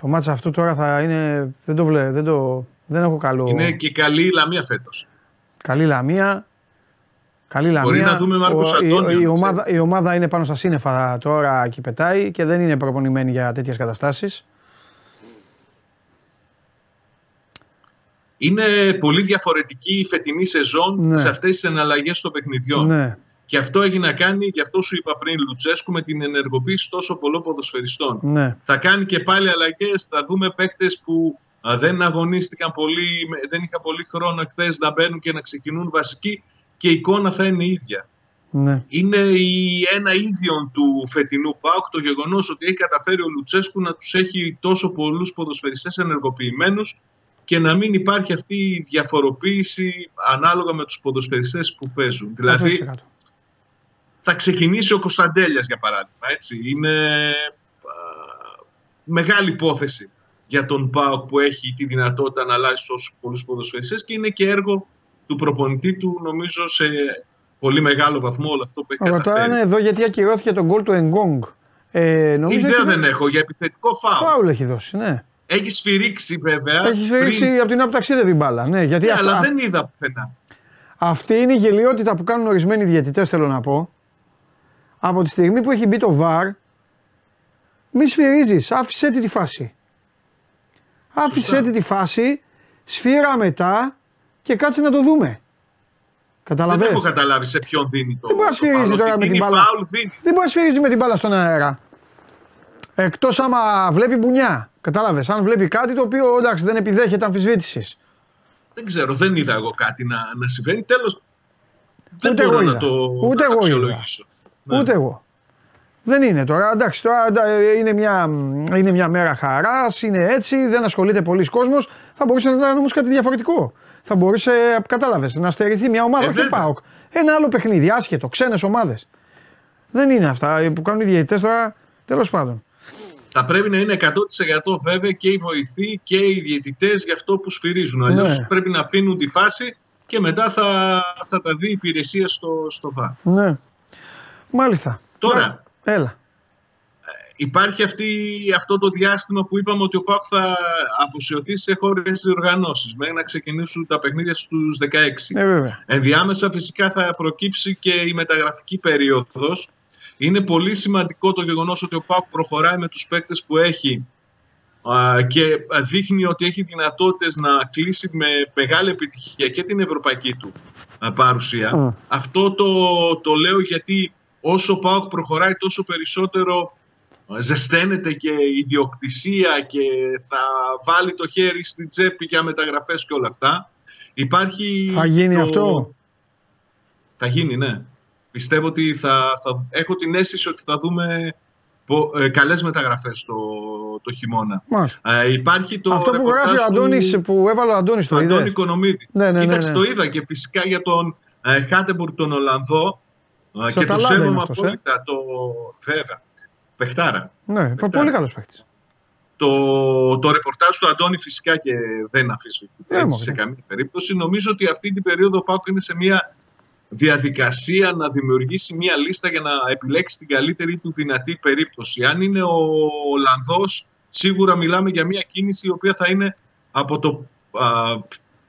[SPEAKER 1] Το μάτς αυτό τώρα θα είναι. Δεν το βλέπω. Δεν, το, δεν έχω καλό.
[SPEAKER 12] Είναι και καλή η Λαμία φέτος.
[SPEAKER 1] Καλή Λαμία. Καλή Λαμία.
[SPEAKER 12] Μπορεί να δούμε Μάρκος
[SPEAKER 1] Ο- η-
[SPEAKER 12] Αντώνιο,
[SPEAKER 1] η,
[SPEAKER 12] να
[SPEAKER 1] ομάδα, η ομάδα είναι πάνω στα σύννεφα τώρα και πετάει και δεν είναι προπονημένη για τέτοιες καταστάσεις.
[SPEAKER 12] Είναι πολύ διαφορετική η φετινή σεζόν
[SPEAKER 1] Ναι.
[SPEAKER 12] σε αυτές τις εναλλαγές των παιχνιδιών.
[SPEAKER 1] Ναι.
[SPEAKER 12] Και αυτό έχει να κάνει, γι' αυτό σου είπα πριν, Λουτσέσκου, με την ενεργοποίηση τόσο πολλών ποδοσφαιριστών.
[SPEAKER 1] Ναι.
[SPEAKER 12] Θα κάνει και πάλι αλλαγές. Θα δούμε παίκτες που Α, Δεν αγωνίστηκαν πολύ, με- δεν είχαν πολύ χρόνο εχθές να μπαίνουν και να ξεκινούν βασικοί και η εικόνα θα είναι η ίδια.
[SPEAKER 1] Ναι.
[SPEAKER 12] Είναι η, ένα ίδιο του φετινού ΠΑΟΚ το γεγονός ότι έχει καταφέρει ο Λουτσέσκου να τους έχει τόσο πολλούς ποδοσφαιριστές ενεργοποιημένους και να μην υπάρχει αυτή η διαφοροποίηση ανάλογα με τους ποδοσφαιριστές που παίζουν. Δηλαδή
[SPEAKER 1] 100%.
[SPEAKER 12] Θα ξεκινήσει ο Κωνσταντέλιας για παράδειγμα. Έτσι. Είναι α, μεγάλη υπόθεση για τον ΠΑΟΚ που έχει τη δυνατότητα να αλλάζει τόσους πολλούς ποδοσφαιριστές και είναι και έργο του προπονητή του νομίζω σε πολύ μεγάλο βαθμό όλο αυτό που έχει
[SPEAKER 1] Ρωτάνε
[SPEAKER 12] καταφέρει.
[SPEAKER 1] εδώ γιατί ακυρώθηκε τον γκολ του Εγκόγκ. Ε, νομίζω
[SPEAKER 12] Ιδέα
[SPEAKER 1] ότι
[SPEAKER 12] δεν έχω για επιθετικό φάουλ.
[SPEAKER 1] Φάουλ έχει δώσει, ναι.
[SPEAKER 12] Έχει σφυρίξει βέβαια.
[SPEAKER 1] Έχει σφυρίξει
[SPEAKER 12] πριν.
[SPEAKER 1] από την ώρα που ταξίδευε η μπάλα. Ναι, γιατί
[SPEAKER 12] Ναι,
[SPEAKER 1] αυτά-
[SPEAKER 12] αλλά δεν είδα πουθενά.
[SPEAKER 1] Αυτή είναι η γελιότητα που κάνουν ορισμένοι διαιτητές, θέλω να πω. Από τη στιγμή που έχει μπει το VAR, μη σφυρίζεις, άφησε τη τη φάση. Άφησε τη τη φάση, σφύρα μετά και κάτσε να το δούμε.
[SPEAKER 12] Δεν
[SPEAKER 1] Καταλαβες.
[SPEAKER 12] έχω καταλάβει σε ποιον δίνει το.
[SPEAKER 1] Δεν μπορεί να
[SPEAKER 12] το
[SPEAKER 1] σφυρίζει
[SPEAKER 12] φάουλ.
[SPEAKER 1] τώρα
[SPEAKER 12] Ότι
[SPEAKER 1] με την
[SPEAKER 12] δίνει
[SPEAKER 1] μπάλα.
[SPEAKER 12] φάουλ, δίνει.
[SPEAKER 1] Δεν μπορεί να σφυρίζει με την μπάλα στον αέρα. Εκτός άμα βλέπει μπουνιά. Κατάλαβες; Αν βλέπει κάτι το οποίο εντάξει δεν επιδέχεται αμφισβήτησης.
[SPEAKER 12] Δεν ξέρω, δεν είδα εγώ κάτι να, να συμβαίνει. Τέλος. Δεν
[SPEAKER 1] Ούτε
[SPEAKER 12] μπορώ
[SPEAKER 1] εγώ
[SPEAKER 12] να
[SPEAKER 1] είδα.
[SPEAKER 12] το
[SPEAKER 1] Ούτε
[SPEAKER 12] να
[SPEAKER 1] εγώ
[SPEAKER 12] αξιολογήσω. Ναι.
[SPEAKER 1] Ούτε εγώ. Δεν είναι τώρα. Εντάξει, τώρα εντα- είναι μια, είναι μια μέρα χαράς, είναι έτσι, δεν ασχολείται πολλοί κόσμος. Θα μπορούσε να ήταν όμως κάτι διαφορετικό. Θα μπορούσε, κατάλαβες, να στερηθεί μια ομάδα,
[SPEAKER 12] Ε,
[SPEAKER 1] όχι ο
[SPEAKER 12] βέβαια.
[SPEAKER 1] ΠΑΟΚ. Ένα άλλο παιχνίδι, άσχετο, ξένες ομάδες. Δεν είναι αυτά που κάνουν οι διαιτητές τώρα. Τέλος πάντων.
[SPEAKER 12] Θα πρέπει να είναι 100% βέβαια και οι βοηθοί και οι διαιτητές για αυτό που σφυρίζουν. Αλλιώς
[SPEAKER 1] Ναι.
[SPEAKER 12] πρέπει να αφήνουν τη φάση και μετά θα, θα τα δει η υπηρεσία στο, στο ΒΑΡ.
[SPEAKER 1] Ναι. Μάλιστα.
[SPEAKER 12] Τώρα,
[SPEAKER 1] Έλα.
[SPEAKER 12] υπάρχει αυτή, αυτό το διάστημα που είπαμε ότι ο ΠΑΟΚ θα αφοσιωθεί σε χώρες διοργανώσεις μέχρι να ξεκινήσουν τα παιχνίδια στους 16.
[SPEAKER 1] Ε, βέβαια.
[SPEAKER 12] Ενδιάμεσα φυσικά θα προκύψει και η μεταγραφική περίοδος. Είναι πολύ σημαντικό το γεγονός ότι ο ΠΑΟΚ προχωράει με τους παίκτες που έχει α, και δείχνει ότι έχει δυνατότητες να κλείσει με μεγάλη επιτυχία και την ευρωπαϊκή του α, παρουσία.
[SPEAKER 1] Μμ.
[SPEAKER 12] Αυτό το, το λέω γιατί όσο ο ΠΑΟΚ προχωράει τόσο περισσότερο α, ζεσταίνεται και η ιδιοκτησία και θα βάλει το χέρι στην τσέπη για μεταγραφές και όλα αυτά. Υπάρχει
[SPEAKER 1] Θα γίνει
[SPEAKER 12] το-
[SPEAKER 1] αυτό;
[SPEAKER 12] θα γίνει, ναι. Πιστεύω ότι θα, θα έχω την αίσθηση ότι θα δούμε πο- ε, καλές μεταγραφές το, το χειμώνα.
[SPEAKER 1] Μάλιστα.
[SPEAKER 12] Ε, υπάρχει το
[SPEAKER 1] Αυτό που
[SPEAKER 12] ρεπορτάζ
[SPEAKER 1] γράφει ο
[SPEAKER 12] του-
[SPEAKER 1] Αντώνης, που έβαλε ο Αντώνης το
[SPEAKER 12] του
[SPEAKER 1] είδε.
[SPEAKER 12] Αντώνη Οικονομίδη.
[SPEAKER 1] Ναι, ναι, ναι,
[SPEAKER 12] Κοίταξε,
[SPEAKER 1] ναι.
[SPEAKER 12] το είδα και φυσικά για τον ε, Χάτεμπουργκ τον Ολλανδό ε,
[SPEAKER 1] Στα
[SPEAKER 12] και το
[SPEAKER 1] Αταλάντα είναι
[SPEAKER 12] σέβομαι
[SPEAKER 1] αυτός, ε.
[SPEAKER 12] απόλυτα. Το, βέβαια. Πεχτάρα.
[SPEAKER 1] Ναι, πολύ καλός παίχτη.
[SPEAKER 12] Το, το ρεπορτάζ του Αντώνη φυσικά και δεν αφισβητείται
[SPEAKER 1] Ναι,
[SPEAKER 12] έτσι
[SPEAKER 1] μωρέ.
[SPEAKER 12] σε καμία περίπτωση. Νομίζω ότι αυτή την περίοδο ο Πάουκ είναι σε μια διαδικασία να δημιουργήσει μια λίστα για να επιλέξει την καλύτερη του δυνατή περίπτωση. Αν είναι ο Ολλανδός, σίγουρα μιλάμε για μια κίνηση η οποία θα είναι από το α,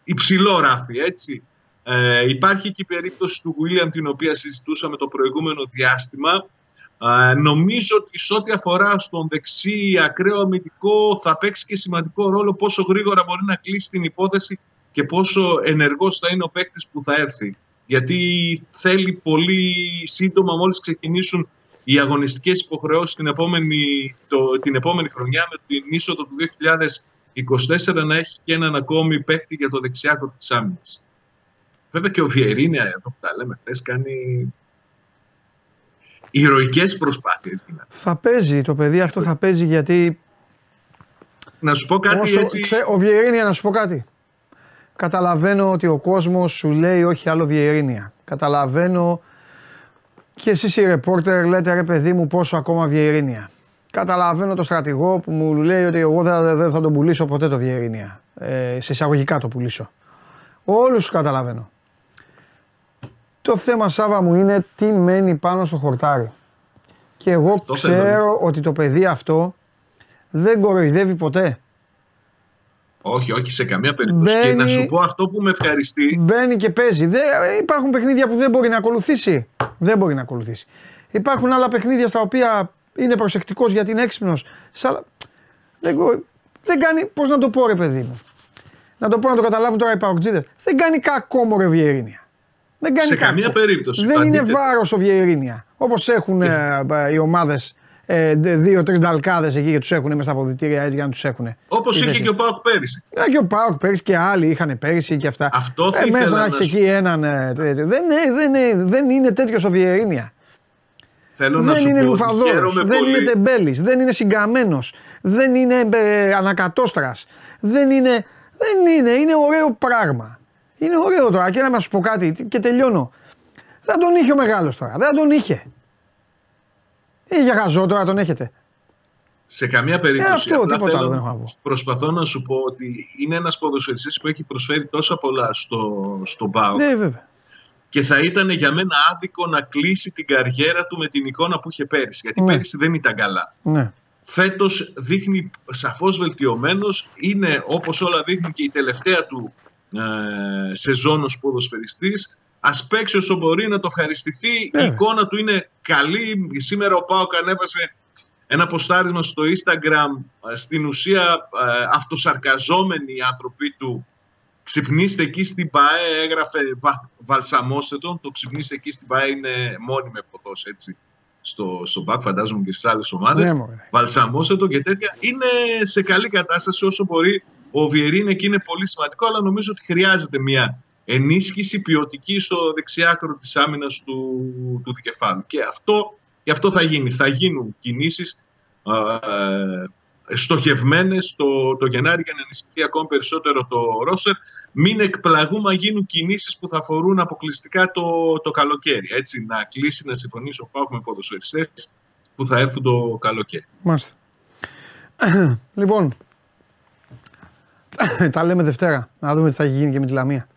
[SPEAKER 12] υψηλό ράφι, έτσι. Ε, υπάρχει και η περίπτωση του William την οποία συζητούσαμε το προηγούμενο διάστημα. Ε, νομίζω ότι σε ό,τι αφορά στον δεξί ακραίο αμυντικό θα παίξει και σημαντικό ρόλο πόσο γρήγορα μπορεί να κλείσει την υπόθεση και πόσο ενεργός θα είναι ο παίκτης που θα έρθει. Γιατί θέλει πολύ σύντομα μόλις ξεκινήσουν οι αγωνιστικές υποχρεώσεις την επόμενη, το, την επόμενη χρονιά με την είσοδο του 2024 να έχει και έναν ακόμη παίκτη για το δεξιάκο της άμυνας. Βέβαια και ο Βιερίνια εδώ που τα λέμε χθες κάνει ηρωικές προσπάθειες. γίνανε.
[SPEAKER 1] Θα παίζει το παιδί αυτό, θα παίζει γιατί.
[SPEAKER 12] Να σου πω κάτι
[SPEAKER 1] όσο,
[SPEAKER 12] έτσι.
[SPEAKER 1] ξέ- ο Βιερίνια, να σου πω κάτι. Καταλαβαίνω ότι ο κόσμος σου λέει όχι άλλο Βιερίνια. Καταλαβαίνω και εσεί οι ρεπόρτερ λέτε ρε παιδί μου πόσο ακόμα Βιερίνια. Καταλαβαίνω το στρατηγό που μου λέει ότι εγώ δεν, δεν θα τον πουλήσω ποτέ το Βιερίνια. Ε, σε εισαγωγικά το πουλήσω. Όλους τους καταλαβαίνω. Το θέμα Σάβα μου είναι τι μένει πάνω στο χορτάρι. Και εγώ
[SPEAKER 12] Το θέλω.
[SPEAKER 1] ξέρω ότι το παιδί αυτό δεν κοροϊδεύει ποτέ.
[SPEAKER 12] Όχι, όχι σε καμία περίπτωση. Και
[SPEAKER 1] Μπαίνει-
[SPEAKER 12] να σου πω αυτό που με ευχαριστεί.
[SPEAKER 1] Μπαίνει και παίζει. Δεν, υπάρχουν παιχνίδια που δεν μπορεί να ακολουθήσει. Δεν μπορεί να ακολουθήσει. Υπάρχουν άλλα παιχνίδια στα οποία είναι προσεκτικός γιατί είναι έξυπνος. Σ' άλλα- Δεν, κο- δεν κάνει, πώς να το πω ρε παιδί μου; Να το πω να το καταλάβουν τώρα οι παοκτζίδες. Δεν κάνει κακό μωρέ Βιερίνια. Δεν κάνει
[SPEAKER 12] Σε
[SPEAKER 1] κακό.
[SPEAKER 12] καμία περίπτωση.
[SPEAKER 1] Δεν
[SPEAKER 12] Το
[SPEAKER 1] είναι
[SPEAKER 12] αντίθετο.
[SPEAKER 1] βάρος ο Βιερίνια. Όπως έχουν ε, ε, οι ομάδες ε, δύο-τρει νταλκάδες εκεί και τους έχουν μέσα στα αποδητήρια έτσι για να τους έχουν.
[SPEAKER 12] Όπως είχε και ο Πάοκ πέρυσι.
[SPEAKER 1] Ε, και ο Πάοκ πέρυσι και άλλοι είχαν πέρυσι και αυτά.
[SPEAKER 12] Αυτό θα
[SPEAKER 1] ε,
[SPEAKER 12] ήθελα
[SPEAKER 1] μέσα να
[SPEAKER 12] να
[SPEAKER 1] έχεις
[SPEAKER 12] σου-
[SPEAKER 1] εκεί έναν. ε, τέτοιο. δεν, είναι- δεν, είναι- δεν είναι τέτοιος ο Βιερίνια.
[SPEAKER 12] Θέλω να
[SPEAKER 1] Δεν
[SPEAKER 12] σου
[SPEAKER 1] είναι
[SPEAKER 12] πω ότι
[SPEAKER 1] λουφαδόρος,
[SPEAKER 12] χαίρομαι
[SPEAKER 1] δεν
[SPEAKER 12] πολύ.
[SPEAKER 1] είναι τεμπέλης, δεν είναι συγκαμμένος, δεν είναι ε, ανακατόστρας. Δεν είναι. Δεν είναι, είναι ωραίο πράγμα. Είναι ωραίο τώρα και να σου πω κάτι και τελειώνω. Δεν τον είχε ο μεγάλος τώρα. Δεν τον είχε. Ε, για γαζό τώρα τον έχετε.
[SPEAKER 12] Σε καμία περίπτωση.
[SPEAKER 1] Ε, αυτό,
[SPEAKER 12] Απλά
[SPEAKER 1] τίποτα
[SPEAKER 12] θέλω-
[SPEAKER 1] άλλο δεν έχω να πω.
[SPEAKER 12] Προσπαθώ να σου πω ότι είναι ένας ποδοσφαιριστής που έχει προσφέρει τόσα πολλά στο, στον ΠΑΟΚ
[SPEAKER 1] Ναι, βέβαια.
[SPEAKER 12] και θα ήταν για μένα άδικο να κλείσει την καριέρα του με την εικόνα που είχε πέρυσι. Γιατί
[SPEAKER 1] Ναι.
[SPEAKER 12] πέρυσι δεν ήταν καλά.
[SPEAKER 1] Ναι.
[SPEAKER 12] Φέτος δείχνει σαφώς βελτιωμένος. Είναι όπως όλα δείχνει και η τελευταία του ε, σεζόν ως ποδοσφαιριστής. Ας παίξει όσο μπορεί να το ευχαριστηθεί. Η
[SPEAKER 1] Βέβαια.
[SPEAKER 12] εικόνα του είναι καλή. Σήμερα ο Πάοκ ανέβασε ένα ποστάρισμα στο Instagram. Ε, Στην ουσία ε, αυτοσαρκαζόμενοι οι άνθρωποι του Ξυπνήστε εκεί στην ΠΑΕ, έγραφε βα, βαλσαμώστε τον. Το ξυπνήστε εκεί στην ΠΑΕ είναι μόνιμη εποδός, έτσι. Στο, στο ΠΑΚ, φαντάζομαι και στις άλλες ομάδες.
[SPEAKER 1] Ναι, μωρέ.
[SPEAKER 12] βαλσαμώστε τον και τέτοια. Είναι σε καλή κατάσταση όσο μπορεί. Ο Βιερίν εκεί είναι πολύ σημαντικό, αλλά νομίζω ότι χρειάζεται μια ενίσχυση ποιοτική στο δεξιάκρο της άμυνας του, του δικεφάλου. Και αυτό, και αυτό θα γίνει. Θα γίνουν κινήσεις στοχευμένες το, το Γενάρη για να ενισχυθεί ακόμη περισσότερο το ρόστερ. Μην εκπλαγούμε αν γίνουν κινήσεις που θα αφορούν αποκλειστικά το, το καλοκαίρι. Έτσι, να κλείσει, να συμφωνήσει ο Πάουκ με ποδοσφαιριστές που θα έρθουν το καλοκαίρι.
[SPEAKER 1] Μάλιστα. λοιπόν, τα λέμε Δευτέρα. Να δούμε τι θα γίνει και με τη Λαμία.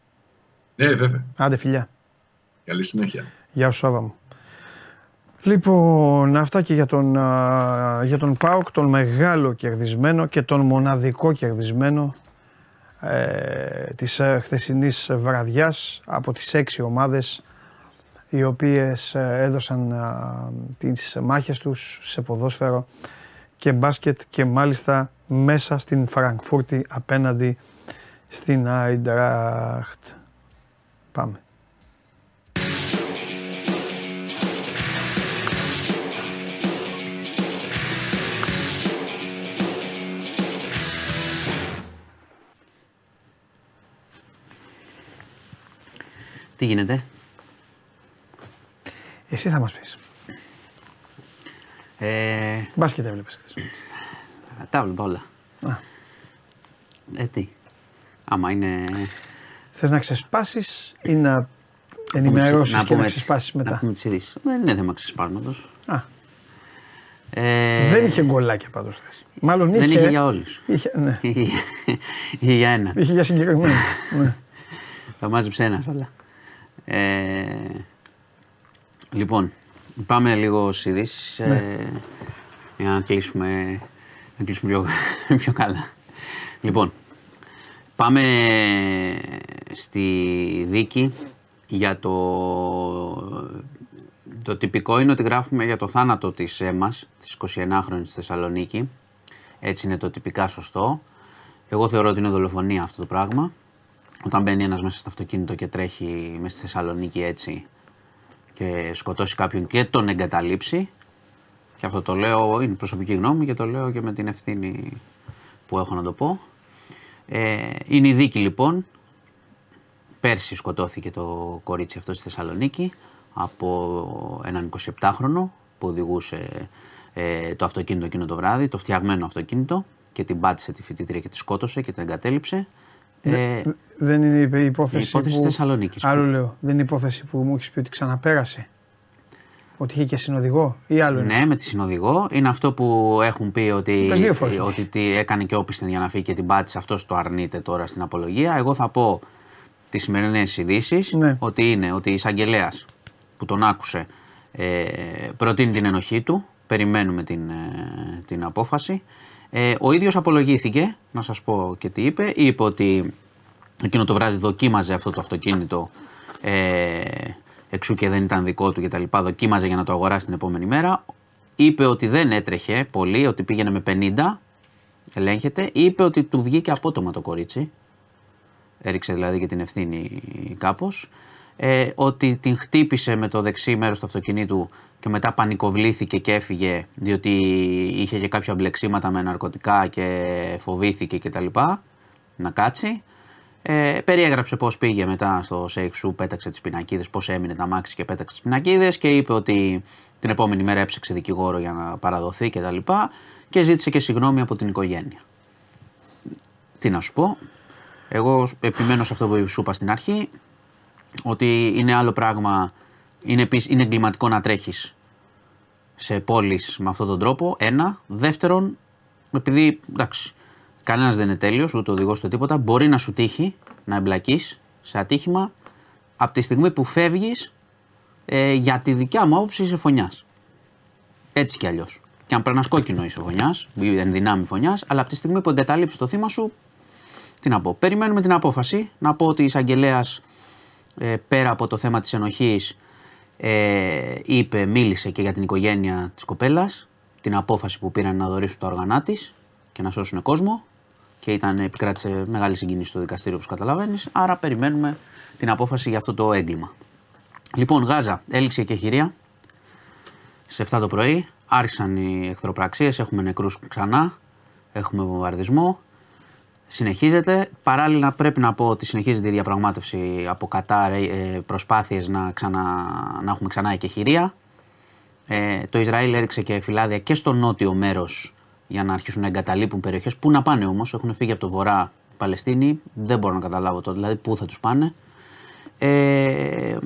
[SPEAKER 12] Ναι, βέβαια.
[SPEAKER 1] Άντε φιλιά.
[SPEAKER 12] Καλή συνέχεια.
[SPEAKER 1] Γεια σου Σάβα μου. Λοιπόν, αυτά και για τον, α, για τον ΠΑΟΚ, τον μεγάλο κερδισμένο και τον μοναδικό κερδισμένο ε, της ε, χθεσινής βραδιάς από τις έξι ομάδες οι οποίες ε, έδωσαν α, τις μάχες τους σε ποδόσφαιρο και μπάσκετ και μάλιστα μέσα στην Φραγκφούρτη απέναντι στην Άιντραχτ. Πάμε.
[SPEAKER 13] Τι γίνεται;
[SPEAKER 1] Εσύ θα μας πεις.
[SPEAKER 13] Ε,
[SPEAKER 1] Μπάσκετ έβλεπες χθες.
[SPEAKER 13] Τα βλέπω όλα.
[SPEAKER 1] Α.
[SPEAKER 13] Ε, τι. Άμα είναι...
[SPEAKER 1] Θες να ξεσπάσεις ή να ενημερώσεις και να
[SPEAKER 13] τις-
[SPEAKER 1] ξεσπάσεις
[SPEAKER 13] Να
[SPEAKER 1] μετά.
[SPEAKER 13] πούμε τις ειδήσεις. Δεν είναι θέμα ξεσπάσματος.
[SPEAKER 1] Α,
[SPEAKER 13] Ε,
[SPEAKER 1] δεν είχε γκολάκια πάντως χθες. Μάλλον είχε.
[SPEAKER 13] δεν είχε για όλους.
[SPEAKER 1] Είχε, ναι.
[SPEAKER 13] Είχε, είχε για ένα.
[SPEAKER 1] είχε για συγκεκριμένο. ναι.
[SPEAKER 13] Θα μάζεψε ένα όλα. Ε, λοιπόν, πάμε λίγο στις ειδήσεις.
[SPEAKER 1] Ναι.
[SPEAKER 13] Ε, για να κλείσουμε, να κλείσουμε πιο, πιο καλά. Λοιπόν, πάμε στη δίκη για το... Το τυπικό είναι ότι γράφουμε για το θάνατο της Έμας, της 29χρονης στη Θεσσαλονίκη. Έτσι είναι το τυπικά σωστό. Εγώ θεωρώ ότι είναι δολοφονία αυτό το πράγμα. Όταν μπαίνει ένας μέσα στο αυτοκίνητο και τρέχει μέσα στη Θεσσαλονίκη έτσι και σκοτώσει κάποιον και τον εγκαταλείψει. Και αυτό το λέω, είναι προσωπική γνώμη και το λέω και με την ευθύνη που έχω να το πω. Ε, είναι η δίκη λοιπόν. Πέρσι σκοτώθηκε το κορίτσι αυτό στη Θεσσαλονίκη από έναν 27χρονο που οδηγούσε ε, το αυτοκίνητο εκείνο το βράδυ, το φτιαγμένο αυτοκίνητο και την πάτησε τη φοιτήτρια και τη σκότωσε και την εγκατέλειψε. Ε,
[SPEAKER 1] Δεν είναι η υπόθεση.
[SPEAKER 13] Η υπόθεση
[SPEAKER 1] που...
[SPEAKER 13] της Θεσσαλονίκης.
[SPEAKER 1] Άλλο λέω. Δεν είναι η υπόθεση που μου έχεις πει ότι ξαναπέρασε. Ότι είχε και συνοδηγό ή άλλο. είναι.
[SPEAKER 13] Ναι, με τη συνοδηγό. Είναι αυτό που έχουν πει ότι,
[SPEAKER 1] Πες δύο φορές.
[SPEAKER 13] ότι τι έκανε και όπισθεν για να φύγει και την πάτησε. Αυτός το αρνείται τώρα στην απολογία. Εγώ θα πω τις σημερινές ειδήσεις
[SPEAKER 1] Ναι.
[SPEAKER 13] ότι είναι ότι η εισαγγελέας που τον άκουσε ε, προτείνει την ενοχή του. Περιμένουμε την, ε, την απόφαση. Ε, ο ίδιος απολογήθηκε, να σας πω και τι είπε. Είπε ότι εκείνο το βράδυ δοκίμαζε αυτό το αυτοκίνητο ε, εξού και δεν ήταν δικό του κτλ. Δοκίμαζε για να το αγοράσει την επόμενη μέρα. Είπε ότι δεν έτρεχε πολύ, ότι πήγαινε με 50, ελέγχεται. Είπε ότι του βγήκε απότομα το κορίτσι. Έριξε δηλαδή και την ευθύνη κάπως. ε, ότι την χτύπησε με το δεξί μέρος του αυτοκινήτου και μετά πανικοβλήθηκε και έφυγε διότι είχε και κάποια μπλεξίματα με ναρκωτικά και φοβήθηκε κτλ. Να κάτσει. Ε, περιέγραψε πώς πήγε μετά στο Σέιχ πέταξε τις πινακίδες, πώς έμεινε τα μάξι και πέταξε τις πινακίδες και είπε ότι την επόμενη μέρα έψεξε δικηγόρο για να παραδοθεί κτλ. Και, και ζήτησε και συγγνώμη από την οικογένεια. Τι να σου πω. Εγώ επιμένω σε αυτό που σου είπα στην αρχή, ότι είναι άλλο πράγμα, είναι, επίσης, είναι εγκληματικό να τρέχεις σε πόλεις με αυτόν τον τρόπο, ένα. Δεύτερον, επειδή, εντάξει, κανένας δεν είναι τέλειος, ούτε οδηγός ούτε τίποτα, μπορεί να σου τύχει να εμπλακείς σε ατύχημα από τη στιγμή που φεύγεις ε, για τη δικιά μου άποψη είσαι φωνιάς. Έτσι κι αλλιώς. Και αν περνάς κόκκινο είσαι φωνιάς, ή εν δυνάμει φωνιάς, αλλά από τη στιγμή που εγκαταλείψεις το θύμα σου, τι να πω. Περιμένουμε την απόφαση. Να πω ότι η εισαγγελέας ε, πέρα από το θέμα της ενοχής ε, είπε, μίλησε και για την οικογένεια της κοπέλας, την απόφαση που πήραν να δωρήσουν τα όργανά της και να σώσουν κόσμο και ήταν, επικράτησε μεγάλη συγκίνηση στο δικαστήριο όπως καταλαβαίνεις, άρα περιμένουμε την απόφαση για αυτό το έγκλημα. Λοιπόν, Γάζα, έληξε και χειρία σε 7 το πρωί, άρχισαν οι εχθροπραξίες, έχουμε νεκρούς ξανά, έχουμε βομβαρδισμό, συνεχίζεται. Παράλληλα πρέπει να πω ότι συνεχίζεται η διαπραγμάτευση από Κατάρ, ε, προσπάθειες να, ξανα, να έχουμε ξανά εκεχηρία. Ε, το Ισραήλ έριξε και φυλάδια και στο νότιο μέρος για να αρχίσουν να εγκαταλείπουν περιοχές. Πού να πάνε όμως, έχουν φύγει από το βορρά Παλαιστίνοι, δεν μπορώ να καταλάβω το, δηλαδή πού θα τους πάνε. Ε,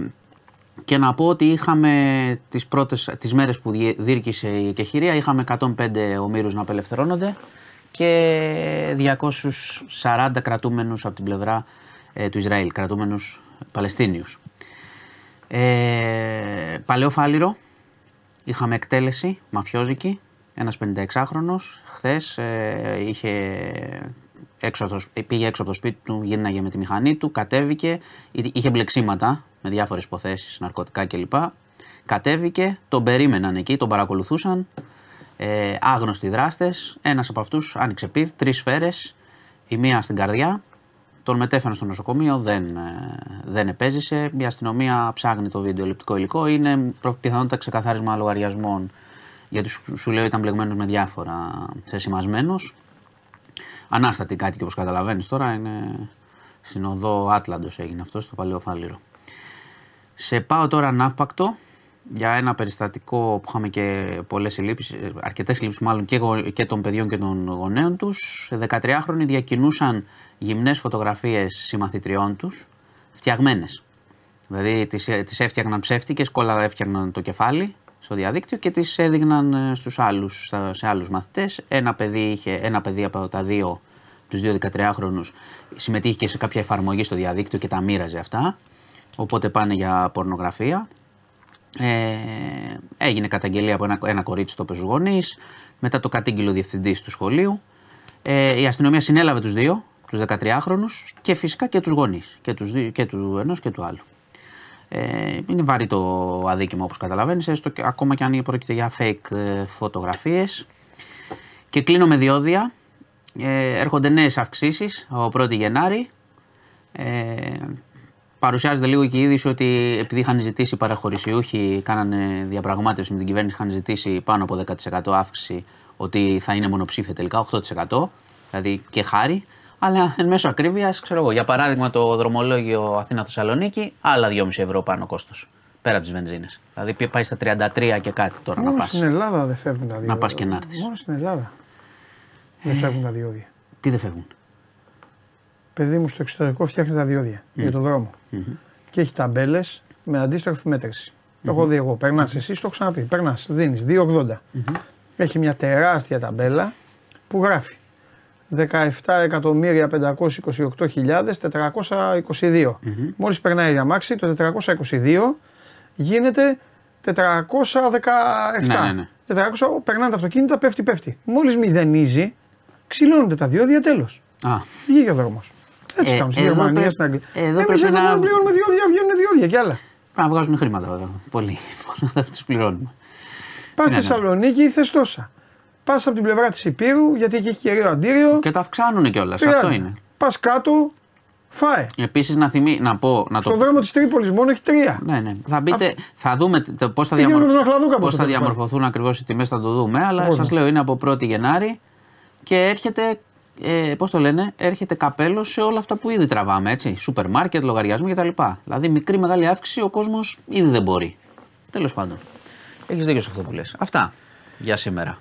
[SPEAKER 13] και να πω ότι είχαμε τις, πρώτες, τις μέρες που διήρκησε η εκεχηρία, είχαμε 105 ομήρους να απελευθερώνονται και 240 κρατούμενους από την πλευρά ε, του Ισραήλ, κρατούμενους Παλαιστίνιους. Ε, παλαιό φάληρο, είχαμε εκτέλεση μαφιόζικη, ένας 56χρονος, χθες ε, είχε έξω το, πήγε έξω από το σπίτι του, γύρναγε με τη μηχανή του, κατέβηκε, είχε μπλεξίματα με διάφορες υποθέσεις, ναρκωτικά κλπ. Κατέβηκε, τον περίμεναν εκεί, τον παρακολουθούσαν, ε, άγνωστοι δράστες. Ένας από αυτούς άνοιξε πυρ, τρεις σφαίρες, η μία στην καρδιά. Τον μετέφεραν στο νοσοκομείο, δεν, ε, δεν επέζησε. Η αστυνομία ψάχνει το βίντεο λεπτικό υλικό. Είναι πιθανότητα ξεκαθάρισμα λογαριασμών, γιατί σου, σου λέω ήταν μπλεγμένος με διάφορα σεσημασμένο. Ανάστατη κάτι και όπως καταλαβαίνεις τώρα είναι στην οδό Άτλαντος έγινε αυτό στο παλαιό Φάληρο. Σε πάω τώρα ναύπακτο για ένα περιστατικό που είχαμε και πολλές συλλήψεις, αρκετές συλλήψεις μάλλον και, και των παιδιών και των γονέων τους. 13χρονοι διακινούσαν γυμνές φωτογραφίες συμμαθητριών τους, φτιαγμένες. Δηλαδή τις έφτιαχναν ψεύτικες, κόλλα έφτιαχναν το κεφάλι στο διαδίκτυο και τις έδειχναν ε, στους άλλους, σε άλλους μαθητές. Ένα παιδί, είχε, ένα παιδί από τα δύο, τους δύο 13χρονου, συμμετείχε και σε κάποια εφαρμογή στο διαδίκτυο και τα μοίραζε αυτά. Οπότε πάνε για πορνογραφία. Ε, έγινε καταγγελία από ένα, ένα κορίτσι στο πεζογονή. Μετά το κατήγγειλε διευθυντής του σχολείου. Ε, η αστυνομία συνέλαβε τους δύο, τους 13χρονου και φυσικά και τους γονείς. Και, τους και του ενός και του άλλου. Ε, είναι βαρύ το αδίκημα όπως καταλαβαίνεις, έστω ακόμα και αν πρόκειται για fake ε, φωτογραφίες. Και κλείνω με διόδια. Ε, έρχονται νέες αυξήσεις από 1η Γενάρη. Ε, Παρουσιάζεται λίγο και η είδηση ότι επειδή είχαν ζητήσει οι παραχωρησιούχοι, κάνανε διαπραγμάτευση με την κυβέρνηση, είχαν ζητήσει πάνω από 10% αύξηση, ότι θα είναι μονοψήφια τελικά, 8%. Δηλαδή και χάρη. Αλλά εν μέσω ακρίβειας, ξέρω εγώ, για παράδειγμα το δρομολόγιο Αθήνα-Θεσσαλονίκη, άλλα 2,5 ευρώ πάνω κόστος. Πέρα από τις βενζίνες. Δηλαδή πάει στα 33 και κάτι τώρα
[SPEAKER 1] Μόνο
[SPEAKER 13] να πας.
[SPEAKER 1] στην Ελλάδα δεν φεύγουν τα διόδια.
[SPEAKER 13] Να πας και να έρθεις.
[SPEAKER 1] Μόνο στην Ελλάδα δεν φεύγουν τα διόδια.
[SPEAKER 13] Τι δεν φεύγουν;
[SPEAKER 1] Παιδί μου στο εξωτερικό φτιάχνει τα διόδια για το δρομο Και έχει ταμπέλες με αντίστροφη μέτρηση. Το έχω δει εγώ. Περνάς εσύ, το έχω ξαναπεί. Περνάς, δίνεις 2,80. Έχει μια τεράστια ταμπέλα που γράφει 17.528.422. Μόλις περνάει η αμάξη, το 422 γίνεται 417.
[SPEAKER 13] Ναι, ναι, ναι.
[SPEAKER 1] 400, περνάνε τα αυτοκίνητα, πέφτει, πέφτει. Μόλις μηδενίζει, ξυλώνονται τα διόδια τέλος.
[SPEAKER 13] Α.
[SPEAKER 1] Βγήκε ο δρόμος. Έτσι
[SPEAKER 13] Ε,
[SPEAKER 1] κάνουν στη
[SPEAKER 13] εδώ
[SPEAKER 1] Γερμανία,
[SPEAKER 13] πρέ-
[SPEAKER 1] στην Αγγλία.
[SPEAKER 13] εδώ
[SPEAKER 1] Εμείς
[SPEAKER 13] πρέπει
[SPEAKER 1] εδώ
[SPEAKER 13] να-
[SPEAKER 1] να πληρώνουμε διόδια, βγαίνουν διόδια και άλλα.
[SPEAKER 13] Πρέπει να βγάζουν χρήματα βέβαια. Πολύ. Θα τους πληρώνουμε.
[SPEAKER 1] Πας
[SPEAKER 13] Ναι,
[SPEAKER 1] στη
[SPEAKER 13] ναι.
[SPEAKER 1] Θεσσαλονίκη, θε τόσα. Πας από την πλευρά της Υπήρου, γιατί εκεί έχει κεραίο αντίριο.
[SPEAKER 13] Και τα αυξάνουν κιόλας. Αυτό είναι.
[SPEAKER 1] Πας κάτω, Φάε.
[SPEAKER 13] Επίσης να, θυμί, να πω. Να
[SPEAKER 1] Στον δρόμο της Τρίπολης μόνο έχει τρία.
[SPEAKER 13] Ναι, ναι. Θα, μπείτε, θα δούμε πώς θα,
[SPEAKER 1] Τι γίνεται
[SPEAKER 13] διαμορ...
[SPEAKER 1] με τον Αχλαδούκα, πώς
[SPEAKER 13] πώς
[SPEAKER 1] θα
[SPEAKER 13] θα
[SPEAKER 1] το
[SPEAKER 13] διαμορφωθούν ακριβώς οι τιμές, θα το δούμε. Αλλά
[SPEAKER 1] Πώς,
[SPEAKER 13] σας λέω είναι από 1η Γενάρη και έρχεται. Ε, Πώς το λένε, έρχεται καπέλος σε όλα αυτά που ήδη τραβάμε. Έτσι. Σούπερ μάρκετ, λογαριασμοί κτλ. Δηλαδή μικρή μεγάλη αύξηση ο κόσμος ήδη δεν μπορεί. Τέλος πάντων. Έχεις δίκιο σε αυτό που λες. Αυτά για σήμερα.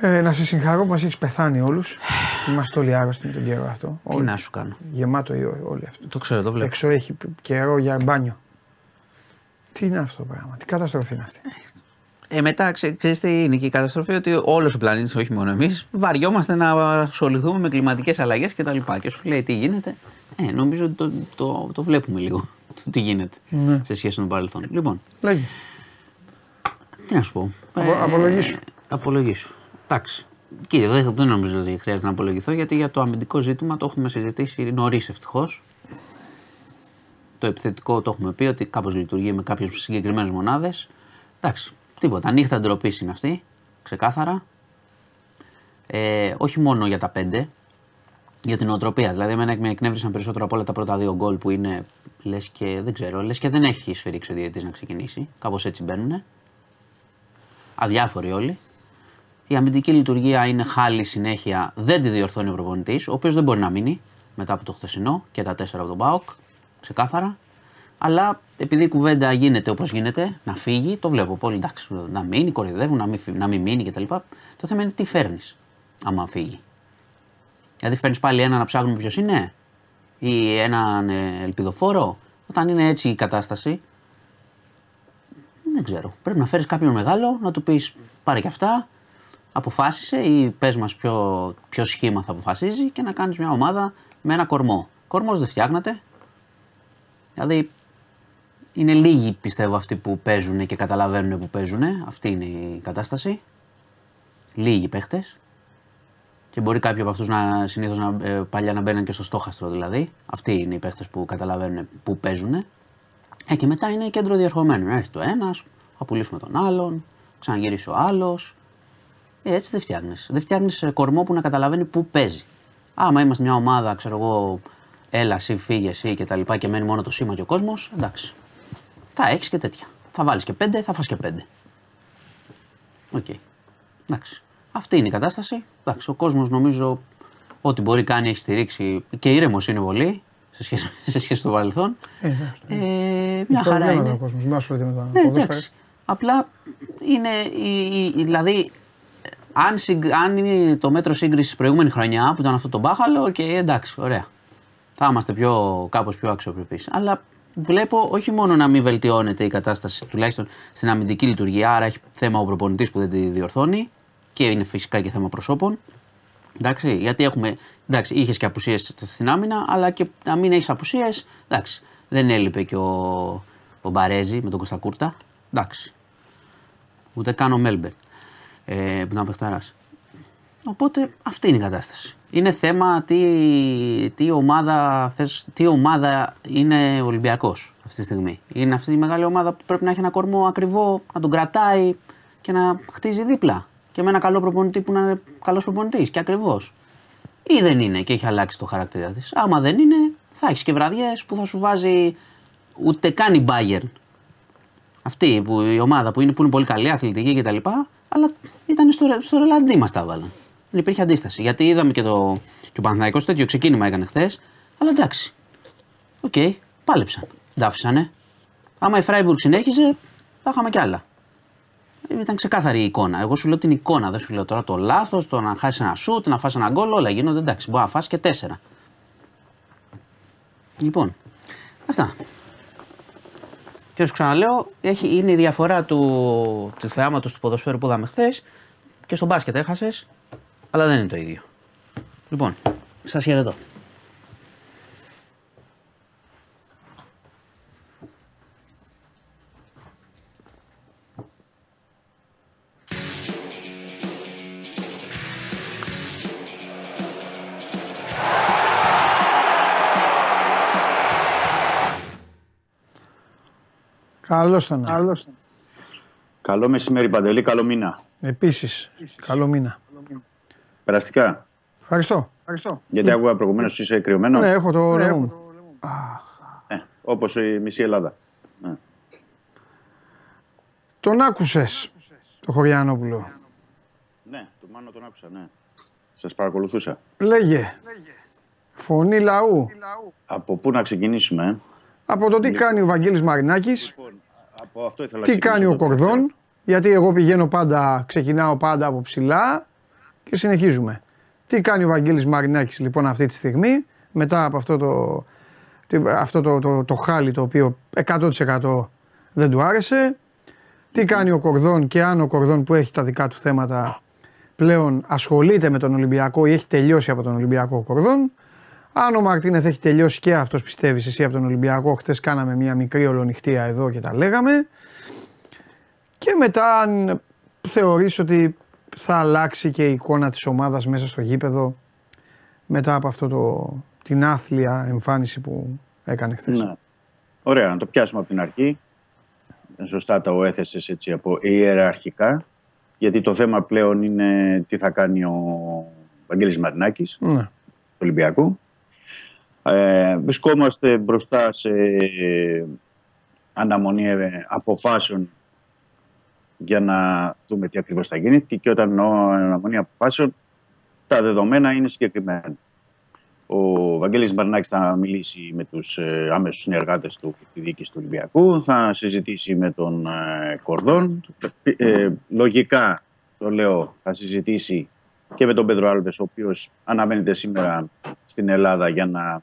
[SPEAKER 1] Ε, να σε συγχαρώ που μας έχεις πεθάνει όλους. Είμαστε όλοι άρρωστοι με τον καιρό αυτό.
[SPEAKER 13] Τι
[SPEAKER 1] Όλοι.
[SPEAKER 13] να σου κάνω.
[SPEAKER 1] Γεμάτο ιό όλοι αυτό.
[SPEAKER 13] Το ξέρω, το βλέπω.
[SPEAKER 1] Έξω έχει π- καιρό για μπάνιο. Τι είναι αυτό το πράγμα, τι καταστροφή είναι αυτή.
[SPEAKER 13] Ε, μετά ξέ, ξέρεις τι είναι και η καταστροφή ότι όλος ο πλανήτης, όχι μόνο εμείς, βαριόμαστε να ασχοληθούμε με κλιματικές αλλαγές κτλ. Και, και σου λέει τι γίνεται; Ε, νομίζω ότι το, το, το βλέπουμε λίγο το τι γίνεται
[SPEAKER 1] Ναι.
[SPEAKER 13] σε σχέση με το παρελθόν. Λοιπόν,
[SPEAKER 1] Λέγε.
[SPEAKER 13] τι να σου πω.
[SPEAKER 1] Απο- απολογήσου.
[SPEAKER 13] Απολογήσου. Εντάξει. Κύριε, δεν, δεν νομίζω ότι χρειάζεται να απολογηθώ γιατί για το αμυντικό ζήτημα το έχουμε συζητήσει νωρίς ευτυχώς. Το επιθετικό το έχουμε πει ότι κάπως λειτουργεί με κάποιες συγκεκριμένες μονάδες. Εντάξει, τίποτα. Νύχτα ντροπή είναι αυτή, ξεκάθαρα. Ε, όχι μόνο για τα πέντε, για την οτροπία. Δηλαδή, εμένα με εκνεύρισαν περισσότερο από όλα τα πρώτα δύο γκολ που είναι λες και δεν ξέρω, λες και δεν έχει σφυρίξει ο διαιτητής να ξεκινήσει. Κάπως έτσι μπαίνουν. Αδιάφοροι όλοι. Η αμυντική λειτουργία είναι χάλη συνέχεια, δεν τη διορθώνει ο προπονητής, ο οποίος δεν μπορεί να μείνει μετά από το χθεσινό και τα τέσσερα από τον Μπάουκ, ξεκάθαρα. Αλλά επειδή η κουβέντα γίνεται όπως γίνεται, να φύγει, το βλέπω πολύ. Εντάξει, να μείνει, κοροϊδεύουν, να μην, φυ- να μην μείνει κτλ. Το θέμα είναι τι φέρνεις, άμα φύγει. Δηλαδή φέρνεις πάλι ένα να ψάχνουμε ποιος είναι, ή έναν ε, ελπιδοφόρο; Όταν είναι έτσι η κατάσταση, δεν ξέρω. Πρέπει να φέρεις κάποιον μεγάλο, να του πεις πάρε και αυτά, αποφάσισε ή πες μας ποιο, ποιο σχήμα θα αποφασίζει και να κάνεις μια ομάδα με ένα κορμό. Κορμός δεν φτιάχνεται. Δηλαδή είναι λίγοι πιστεύω αυτοί που παίζουν και καταλαβαίνουν που παίζουν. Αυτή είναι η κατάσταση. Λίγοι παίχτες. Και μπορεί κάποιοι από αυτούς να συνήθως να, ε, παλιά να μπαίνουν και στο στόχαστρο δηλαδή. Αυτοί είναι οι παίχτες που καταλαβαίνουν που παίζουν. Ε, και μετά είναι κέντρο διερχομένων. Έρχεται το ένας, θα πουλήσουμε τον άλλον, ξαναγυρίσει ο άλλος. Ε, έτσι δεν φτιάχνεις. Δεν φτιάχνεις κορμό που να καταλαβαίνει πού παίζει. Άμα είμαστε μια ομάδα, ξέρω εγώ, έλα, εσύ φύγε, εσύ και τα λοιπά και μένει μόνο το σήμα και ο κόσμος, εντάξει. Θα έχεις και τέτοια. Θα βάλεις και πέντε, θα φας και πέντε. Οκ. Εντάξει. Αυτή είναι η κατάσταση. Εντάξει, ο κόσμος νομίζω ό,τι μπορεί κάνει έχει στηρίξει και ήρεμος είναι πολύ σε σχέση, σε σχέση με το παρελθόν.
[SPEAKER 1] Ε, εντάξει.
[SPEAKER 13] Ε, μια χαρά
[SPEAKER 1] Προβλήματα
[SPEAKER 13] είναι.
[SPEAKER 1] ο κόσμος, μην ασχολείται με τα
[SPEAKER 13] Ναι,
[SPEAKER 1] ποδόσφαιρα.
[SPEAKER 13] εντάξει. Απλά είναι. Η, η- η- δηλαδή, αν, συγκ- αν είναι το μέτρο σύγκρισης προηγούμενη χρονιά που ήταν αυτό το μπάχαλο, και εντάξει, ωραία. Θα είμαστε πιο, κάπως πιο αξιοπρεπείς. Αλλά βλέπω όχι μόνο να μην βελτιώνεται η κατάσταση, τουλάχιστον στην αμυντική λειτουργία, άρα έχει θέμα ο προπονητής που δεν τη διορθώνει και είναι φυσικά και θέμα προσώπων. Εντάξει, γιατί έχουμε. Εντάξει, είχες και απουσίες στην άμυνα, αλλά και να μην έχεις απουσίες. Εντάξει, δεν έλειπε και ο, ο Μπαρέζη με τον Κωνστακούρτα. Εντάξει. Ούτε καν ο Μέλμπερ. Ε, που ήταν παιχταρά. Οπότε αυτή είναι η κατάσταση. Είναι θέμα τι, τι, ομάδα, θες, τι ομάδα είναι ο Ολυμπιακός αυτή τη στιγμή. Είναι αυτή η μεγάλη ομάδα που πρέπει να έχει ένα κορμό ακριβό, να τον κρατάει και να χτίζει δίπλα. Και με ένα καλό προπονητή που να είναι καλός προπονητής και ακριβώς. Ή δεν είναι και έχει αλλάξει το χαρακτήρα της. Άμα δεν είναι, θα έχεις και βραδιές που θα σου βάζει ούτε καν η Bayern. Αυτή που, η ομάδα που είναι, που είναι πολύ καλή, αθλητική κτλ. Αλλά ήταν στο, ρε- στο ρελαντί μας τα έβαλαν. Δεν υπήρχε αντίσταση. Γιατί είδαμε και, το, και ο Παναθηναϊκός τέτοιο ξεκίνημα έκανε χθες. Αλλά εντάξει. Οκ, πάλεψαν. Τα άφησανε. Άμα η Φράιμπουργκ συνέχιζε, θα είχαμε κι άλλα. Ήταν ξεκάθαρη η εικόνα. Εγώ σου λέω την εικόνα. Δεν σου λέω τώρα το λάθος, το να χάσεις ένα σουτ, να φάσει ένα γκολ. Όλα γίνονται εντάξει. Μπορεί να φάσει και τέσσερα. Λοιπόν, αυτά. Και όσο ξαναλέω, έχει, είναι η διαφορά του, του θεάματος του ποδοσφαίρου που είδαμε χθες και στο μπάσκετ έχασες, αλλά δεν είναι το ίδιο. Λοιπόν, σας χαιρετώ.
[SPEAKER 1] Καλώς τον.
[SPEAKER 14] Καλό μεσημέρι, Παντελή. Καλό μήνα.
[SPEAKER 1] Επίσης. Καλό μήνα.
[SPEAKER 14] Περαστικά.
[SPEAKER 1] Ευχαριστώ.
[SPEAKER 14] Γιατί άκουγα προηγουμένως είσαι κρυωμένος.
[SPEAKER 1] Ναι, έχω το νερό μου.
[SPEAKER 14] Ε, όπως η μισή Ελλάδα. Ναι.
[SPEAKER 1] Τον άκουσες, το Χωριανόπουλο.
[SPEAKER 14] Ναι, τον Μάνο τον άκουσα, ναι. Σας παρακολουθούσα.
[SPEAKER 1] Λέγε. Φωνή λαού.
[SPEAKER 14] Από πού να ξεκινήσουμε, ε;
[SPEAKER 1] Από το τι κάνει ο Βαγγέλης Μαρινάκης,
[SPEAKER 14] Από αυτό ήθελα να
[SPEAKER 1] τι κάνει
[SPEAKER 14] ξεκινήσω.
[SPEAKER 1] ο Κορδόν, γιατί εγώ πηγαίνω πάντα, ξεκινάω πάντα από ψηλά και συνεχίζουμε. Τι κάνει ο Βαγγέλης Μαρινάκης λοιπόν αυτή τη στιγμή, μετά από αυτό το, τι- αυτό το, το, το χάλι το οποίο 100% δεν του άρεσε. Τι κάνει ο Κορδόν και αν ο Κορδόν που έχει τα δικά του θέματα πλέον ασχολείται με τον Ολυμπιακό ή έχει τελειώσει από τον Ολυμπιακό ο Κορδόν. Αν ο Μαρτίνεθ έχει τελειώσει και αυτός πιστεύεις εσύ από τον Ολυμπιακό, χθες κάναμε μια μικρή ολονυχτία εδώ και τα λέγαμε. Και μετά αν θεωρείς ότι θα αλλάξει και η εικόνα της ομάδας μέσα στο γήπεδο μετά από αυτό το, την άθλια εμφάνιση που έκανε χθες.
[SPEAKER 14] Ναι. Ωραία, να το πιάσουμε από την αρχή. Σωστά το έθεσες έτσι από ιεραρχικά. Γιατί το θέμα πλέον είναι τι θα κάνει ο Βαγγέλης Μαρινάκης
[SPEAKER 1] Ναι.
[SPEAKER 14] του Ολυμπιακού. Ε, βρισκόμαστε μπροστά σε αναμονή ε, αποφάσεων για να δούμε τι ακριβώς θα γίνει και, και όταν εννοώ αναμονή αποφάσεων τα δεδομένα είναι συγκεκριμένα. Ο Βαγγέλης Μαρινάκης θα μιλήσει με τους ε, άμεσους συνεργάτες του και τη διοίκηση του Ολυμπιακού, θα συζητήσει με τον ε, Κορδόν. Ε, λογικά, το λέω, θα συζητήσει και με τον Πέτρο Άλβες, ο οποίος αναμένεται σήμερα στην Ελλάδα για να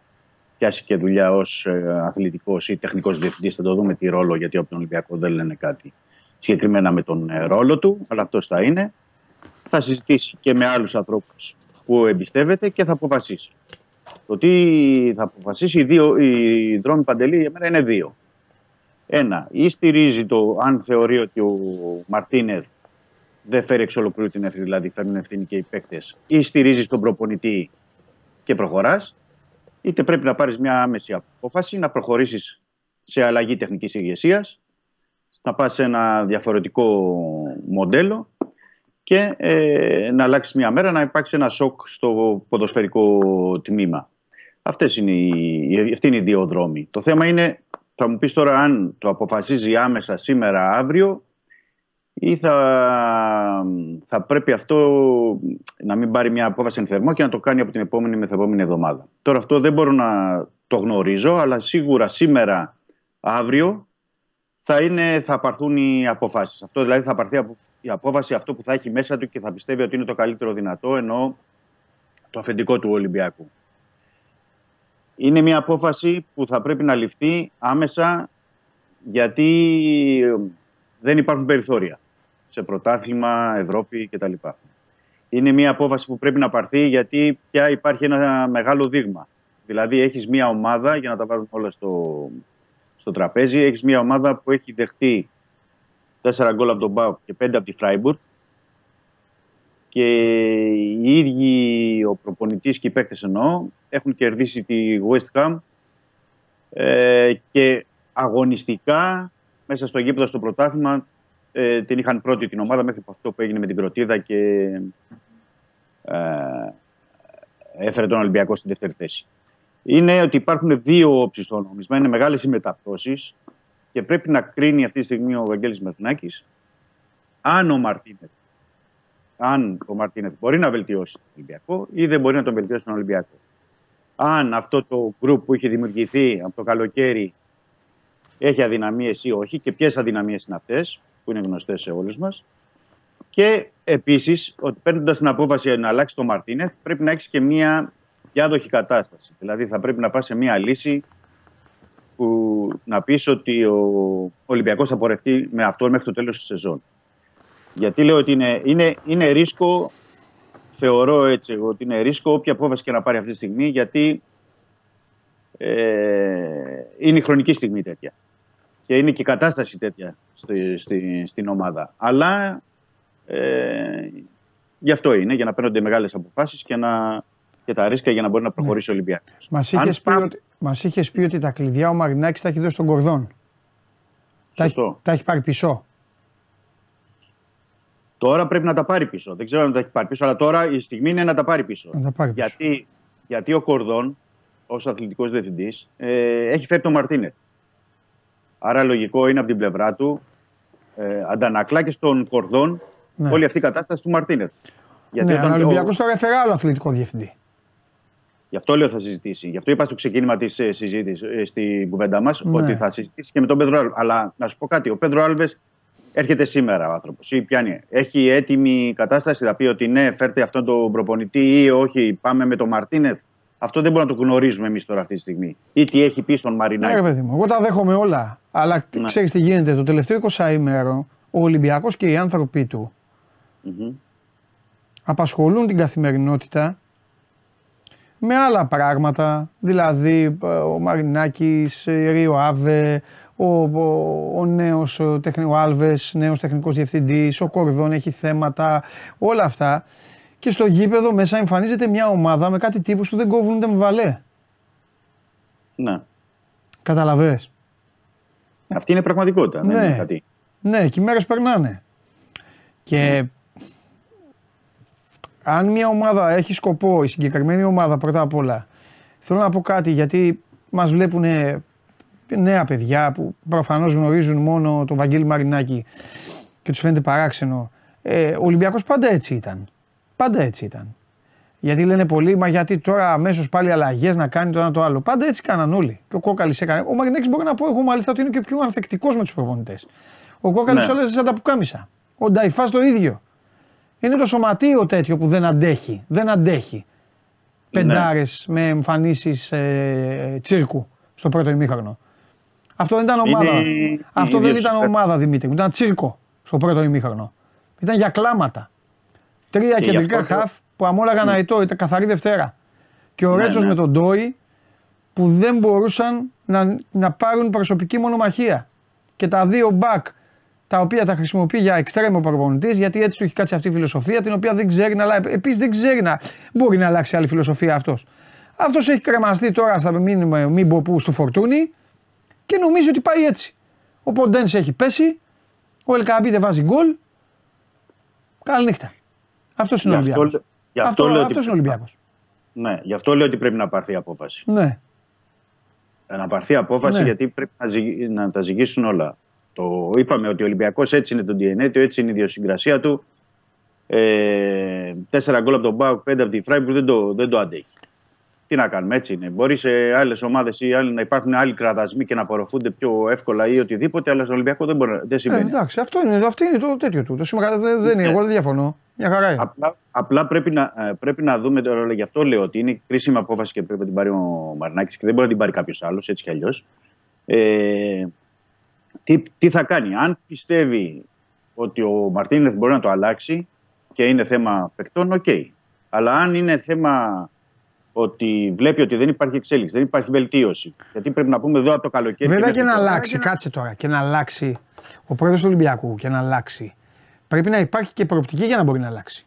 [SPEAKER 14] πιάσει και δουλειά ως ε, αθλητικός ή τεχνικός διευθυντής. Θα το δούμε τι ρόλο, γιατί από τον Ολυμπιακό δεν λένε κάτι συγκεκριμένα με τον ε, ρόλο του, αλλά αυτός θα είναι. Θα συζητήσει και με άλλους ανθρώπους που εμπιστεύεται και θα αποφασίσει. Το τι θα αποφασίσει, οι, δύο, οι δρόμοι παντελή για μένα είναι δύο. Ένα, ή στηρίζει το αν θεωρεί ότι ο Μαρτίνεθ δεν φέρει εξ ολοκλήρου την ευθύνη, δηλαδή φέρνουν ευθύνη και οι παίκτες, ή στηρίζει τον προπονητή και προχωράς, είτε πρέπει να πάρεις μια άμεση απόφαση να προχωρήσεις σε αλλαγή τεχνικής ηγεσίας, να πας σε ένα διαφορετικό μοντέλο και ε, να αλλάξεις μια μέρα να υπάρξει ένα σοκ στο ποδοσφαιρικό τμήμα. Αυτές είναι οι, αυτοί είναι οι δύο δρόμοι. Το θέμα είναι, θα μου πεις τώρα αν το αποφασίζει άμεσα σήμερα, αύριο ή θα, θα πρέπει αυτό να μην πάρει μια απόφαση εν θερμό και να το κάνει από την επόμενη μεθεπόμενη εβδομάδα. Τώρα αυτό δεν μπορώ να το γνωρίζω, αλλά σίγουρα σήμερα, αύριο θα, είναι, θα πάρθουν οι αποφάσεις. Αυτό δηλαδή θα πάρθει απο- η απόφαση αυτό που θα έχει μέσα του και θα πιστεύει ότι είναι το καλύτερο δυνατό, ενώ το αφεντικό του Ολυμπιακού. Είναι μια απόφαση που θα πρέπει να ληφθεί άμεσα γιατί ε, δεν υπάρχουν περιθώρια σε πρωτάθλημα, Ευρώπη κτλ. Είναι μια απόφαση που πρέπει να πάρθει γιατί πια υπάρχει ένα μεγάλο δείγμα. Δηλαδή έχεις μια ομάδα, για να τα βάλουμε όλα στο, στο τραπέζι, έχεις μια ομάδα που έχει δεχτεί 4 γκολ από τον Μπάουκ και 5 από τη Φράιμπουργκ και οι ίδιοι ο προπονητής και οι παίκτες εννοώ έχουν κερδίσει τη West Ham ε, και αγωνιστικά μέσα στο γήπεδο στο πρωτάθλημα ε, την είχαν πρώτη την ομάδα μέχρι από αυτό που έγινε με την Κροτίδα και ε, έφερε τον Ολυμπιακό στην δεύτερη θέση. Είναι ότι υπάρχουν δύο όψεις στο νόμισμα, είναι μεγάλες οι μεταπτώσεις και πρέπει να κρίνει αυτή τη στιγμή ο Βαγγέλης Μερνάκης αν ο Μαρτίνεθ αν ο Μαρτίνεθ μπορεί να βελτιώσει τον Ολυμπιακό ή δεν μπορεί να τον βελτιώσει τον Ολυμπιακό. Αν αυτό το γκρουπ που είχε δημιουργηθεί από το καλοκαίρι έχει αδυναμίες ή όχι και ποιες αδυναμίες είναι αυτές που είναι γνωστές σε όλους μας. Και επίσης ότι παίρνοντας την απόφαση να αλλάξει τον Μαρτίνεθ πρέπει να έχεις και μια διάδοχη κατάσταση. Δηλαδή θα πρέπει να πας σε μια λύση που να πεις ότι ο Ολυμπιακός θα πορευτεί με αυτό μέχρι το τέλος της σεζόν. Γιατί λέω ότι είναι, είναι, είναι ρίσκο, θεωρώ έτσι εγώ, ότι είναι ρίσκο όποια απόφαση και να πάρει αυτή τη στιγμή, γιατί ε, είναι η χρονική στιγμή τέτοια. Και είναι και η κατάσταση τέτοια στη, στη, στην ομάδα. Αλλά ε, γι' αυτό είναι, για να παίρνονται μεγάλες αποφάσεις και, να, και τα ρίσκα για να μπορεί να προχωρήσει ο Ολυμπιακός.
[SPEAKER 1] Μας είχες, πει ότι, μας είχες πει ότι τα κλειδιά ο Μαρινάκης τα έχει δώσει στον Κορδόν. Τα έχει, τα έχει πάρει πίσω.
[SPEAKER 14] Τώρα πρέπει να τα πάρει πίσω. Δεν ξέρω αν τα έχει πάρει πίσω, αλλά τώρα η στιγμή είναι να τα πάρει πίσω.
[SPEAKER 1] Να τα πάρει πίσω.
[SPEAKER 14] Γιατί, γιατί ο Κορδόν ως αθλητικός διευθυντής, ε, έχει φέρει τον Μαρτίνεθ. Άρα λογικό είναι από την πλευρά του ε, αντανακλά και στον Κορδόν
[SPEAKER 1] Ναι.
[SPEAKER 14] όλη αυτή η κατάσταση του Μαρτίνεθ. Γιατί
[SPEAKER 1] ναι,
[SPEAKER 14] όταν
[SPEAKER 1] αλλά ο
[SPEAKER 14] ο-
[SPEAKER 1] Ολυμπιακός τώρα έφερε άλλο αθλητικό διευθυντή.
[SPEAKER 14] Γι' αυτό λέω θα συζητήσει. Γι' αυτό είπα στο ξεκίνημα της συζήτησης, ε, στην κουβέντα μας,
[SPEAKER 1] Ναι.
[SPEAKER 14] ότι θα συζητήσει και με τον Πέντρο Άλβες. Αλλά να σου πω κάτι, ο Πέντρο Άλβες έρχεται σήμερα ο άνθρωπος. Ή πιάνει. Έχει έτοιμη κατάσταση, θα πει ότι ναι, φέρτε αυτόν τον προπονητή ή όχι, πάμε με τον Μαρτίνεθ. Αυτό δεν μπορούμε να το γνωρίζουμε εμείς τώρα αυτή τη στιγμή. Ή τι έχει πει στον
[SPEAKER 1] Ναι,
[SPEAKER 14] Μαρινάκη.
[SPEAKER 1] ρε παιδί μου, εγώ τα δέχομαι όλα. Αλλά
[SPEAKER 14] Ναι.
[SPEAKER 1] ξέρεις τι γίνεται. Το τελευταίο 20ημερο ο Ολυμπιακός και οι άνθρωποι του
[SPEAKER 14] Μμμ.
[SPEAKER 1] απασχολούν την καθημερινότητα με άλλα πράγματα. Δηλαδή ε, ο Μαρινάκης, ε, Ρίο Άβε, ο, ο, ο νέος ο, τεχνη- ο Άλβες, νέος τεχνικός διευθυντής, ο Κορδόν έχει θέματα, όλα αυτά. Και στο γήπεδο μέσα εμφανίζεται μια ομάδα με κάτι τύπους που δεν κόβουν ούτε με βαλέ.
[SPEAKER 14] Ναι.
[SPEAKER 1] Καταλαβες;
[SPEAKER 14] Αυτή είναι η πραγματικότητα. Δεν
[SPEAKER 1] Ναι.
[SPEAKER 14] είναι κάτι.
[SPEAKER 1] Ναι, και οι μέρες περνάνε. Και αν μια ομάδα έχει σκοπό, η συγκεκριμένη ομάδα πρώτα απ' όλα, θέλω να πω κάτι γιατί μας βλέπουν νέα παιδιά που προφανώς γνωρίζουν μόνο τον Βαγγέλη Μαρινάκη και τους φαίνεται παράξενο. Ε, ο Ολυμπιακός πάντα έτσι ήταν. Πάντα έτσι ήταν. Γιατί λένε πολλοί, μα γιατί τώρα αμέσως πάλι αλλαγές να κάνει το ένα το άλλο. Πάντα έτσι κάναν όλοι. Και ο Κόκαλης έκανε. Ο Μαρινάκη μπορεί να πω εγώ μάλιστα ότι είναι και πιο ανθεκτικός με τους προπονητές. Ο Κόκαλης
[SPEAKER 14] Ναι.
[SPEAKER 1] όλες σαν τα πουκάμισα. Ο Νταϊφάς το ίδιο. Είναι το σωματείο τέτοιο που δεν αντέχει. Δεν αντέχει. Πεντάρες με εμφανίσεις ε, τσίρκου στο πρώτο ημίχρονο. Αυτό δεν ήταν
[SPEAKER 14] Είναι
[SPEAKER 1] ομάδα.
[SPEAKER 14] η-
[SPEAKER 1] Αυτό
[SPEAKER 14] η
[SPEAKER 1] δεν
[SPEAKER 14] ίδια
[SPEAKER 1] ήταν
[SPEAKER 14] σου-
[SPEAKER 1] ομάδα Δημήτρη. μου, Ήταν τσίρκο στο πρώτο ημίχρονο. Ήταν για κλάματα. Τρία
[SPEAKER 14] Και γι'
[SPEAKER 1] κεντρικά
[SPEAKER 14] αυτό το-
[SPEAKER 1] χαφ που αμόλαγαν αετό, ήταν καθαρή Δευτέρα. Και ο
[SPEAKER 14] Ναι,
[SPEAKER 1] Ρέτσος
[SPEAKER 14] ναι.
[SPEAKER 1] με τον Ντόι που δεν μπορούσαν να, να πάρουν προσωπική μονομαχία. Και τα δύο μπακ τα οποία τα χρησιμοποιεί για εξτρέμο προπονητής, γιατί έτσι του έχει κάτσει αυτή η φιλοσοφία, την οποία δεν ξέρει να αλλάξει. Επίσης δεν ξέρει να μπορεί να αλλάξει άλλη φιλοσοφία αυτός. Αυτός έχει κρεμαστεί τώρα στα μην, μην πω πού στο φορτούνι και νομίζει ότι πάει έτσι. Ο Ποντένς έχει πέσει, ο Ελκαμπή δεν βάζει γκολ. Καληνύχτα. Αυτός είναι ο
[SPEAKER 14] Γι' αυτό
[SPEAKER 1] Ολυμπιακός.
[SPEAKER 14] λέ- γι' αυτό
[SPEAKER 1] Αυτό,
[SPEAKER 14] λέω ότι
[SPEAKER 1] αυτός είναι ο
[SPEAKER 14] πρέπει-
[SPEAKER 1] Ολυμπιακός.
[SPEAKER 14] Ναι, γι' αυτό λέω ότι πρέπει να πάρθει η απόφαση.
[SPEAKER 1] Ναι.
[SPEAKER 14] Ε, Να πάρθει η απόφαση
[SPEAKER 1] Ναι.
[SPEAKER 14] γιατί πρέπει να, ζυγ- να τα ζυγίσουν όλα. Το είπαμε ότι ο Ολυμπιακός έτσι είναι το DNA του, έτσι είναι η ιδιοσυγκρασία του. Ε, τέσσερα γκολ από τον Μπάουκ, πέντε από τη Φράιμπουργκ δεν το, δεν το αντέχει. Τι να κάνουμε, έτσι είναι. Μπορεί σε άλλες ομάδες ή άλλοι να υπάρχουν άλλοι κραδασμοί και να απορροφούνται πιο εύκολα ή οτιδήποτε, αλλά στον Ολυμπιακό δεν, μπορεί, δεν
[SPEAKER 1] Ε,
[SPEAKER 14] συμβαίνει.
[SPEAKER 1] εντάξει, αυτό είναι, αυτό είναι το τέτοιο του. Το σήμερα δεν, δεν είναι,
[SPEAKER 14] Ναι.
[SPEAKER 1] εγώ δεν διαφωνώ. Μια χαρά είναι.
[SPEAKER 14] Απλά, απλά πρέπει, να, ε, πρέπει να δούμε τώρα, γι' αυτό λέω ότι είναι κρίσιμη απόφαση και πρέπει να την πάρει ο Μαρινάκης και δεν μπορεί να την πάρει κάποιος άλλος, έτσι κι αλλιώς. Ε, τι, τι θα κάνει, αν πιστεύει ότι ο Μαρτίνεθ μπορεί να το αλλάξει και είναι θέμα παικτών, οκ. Αλλά αν είναι θέμα ότι βλέπει ότι δεν υπάρχει εξέλιξη, δεν υπάρχει βελτίωση. Γιατί πρέπει να πούμε εδώ από το καλοκαίρι.
[SPEAKER 1] Βέβαια
[SPEAKER 14] μέχρι
[SPEAKER 1] και να
[SPEAKER 14] τώρα,
[SPEAKER 1] αλλάξει, κάτσε τώρα, και να αλλάξει ο πρόεδρος του Ολυμπιακού και να αλλάξει. Πρέπει να υπάρχει και προοπτική για να μπορεί να αλλάξει.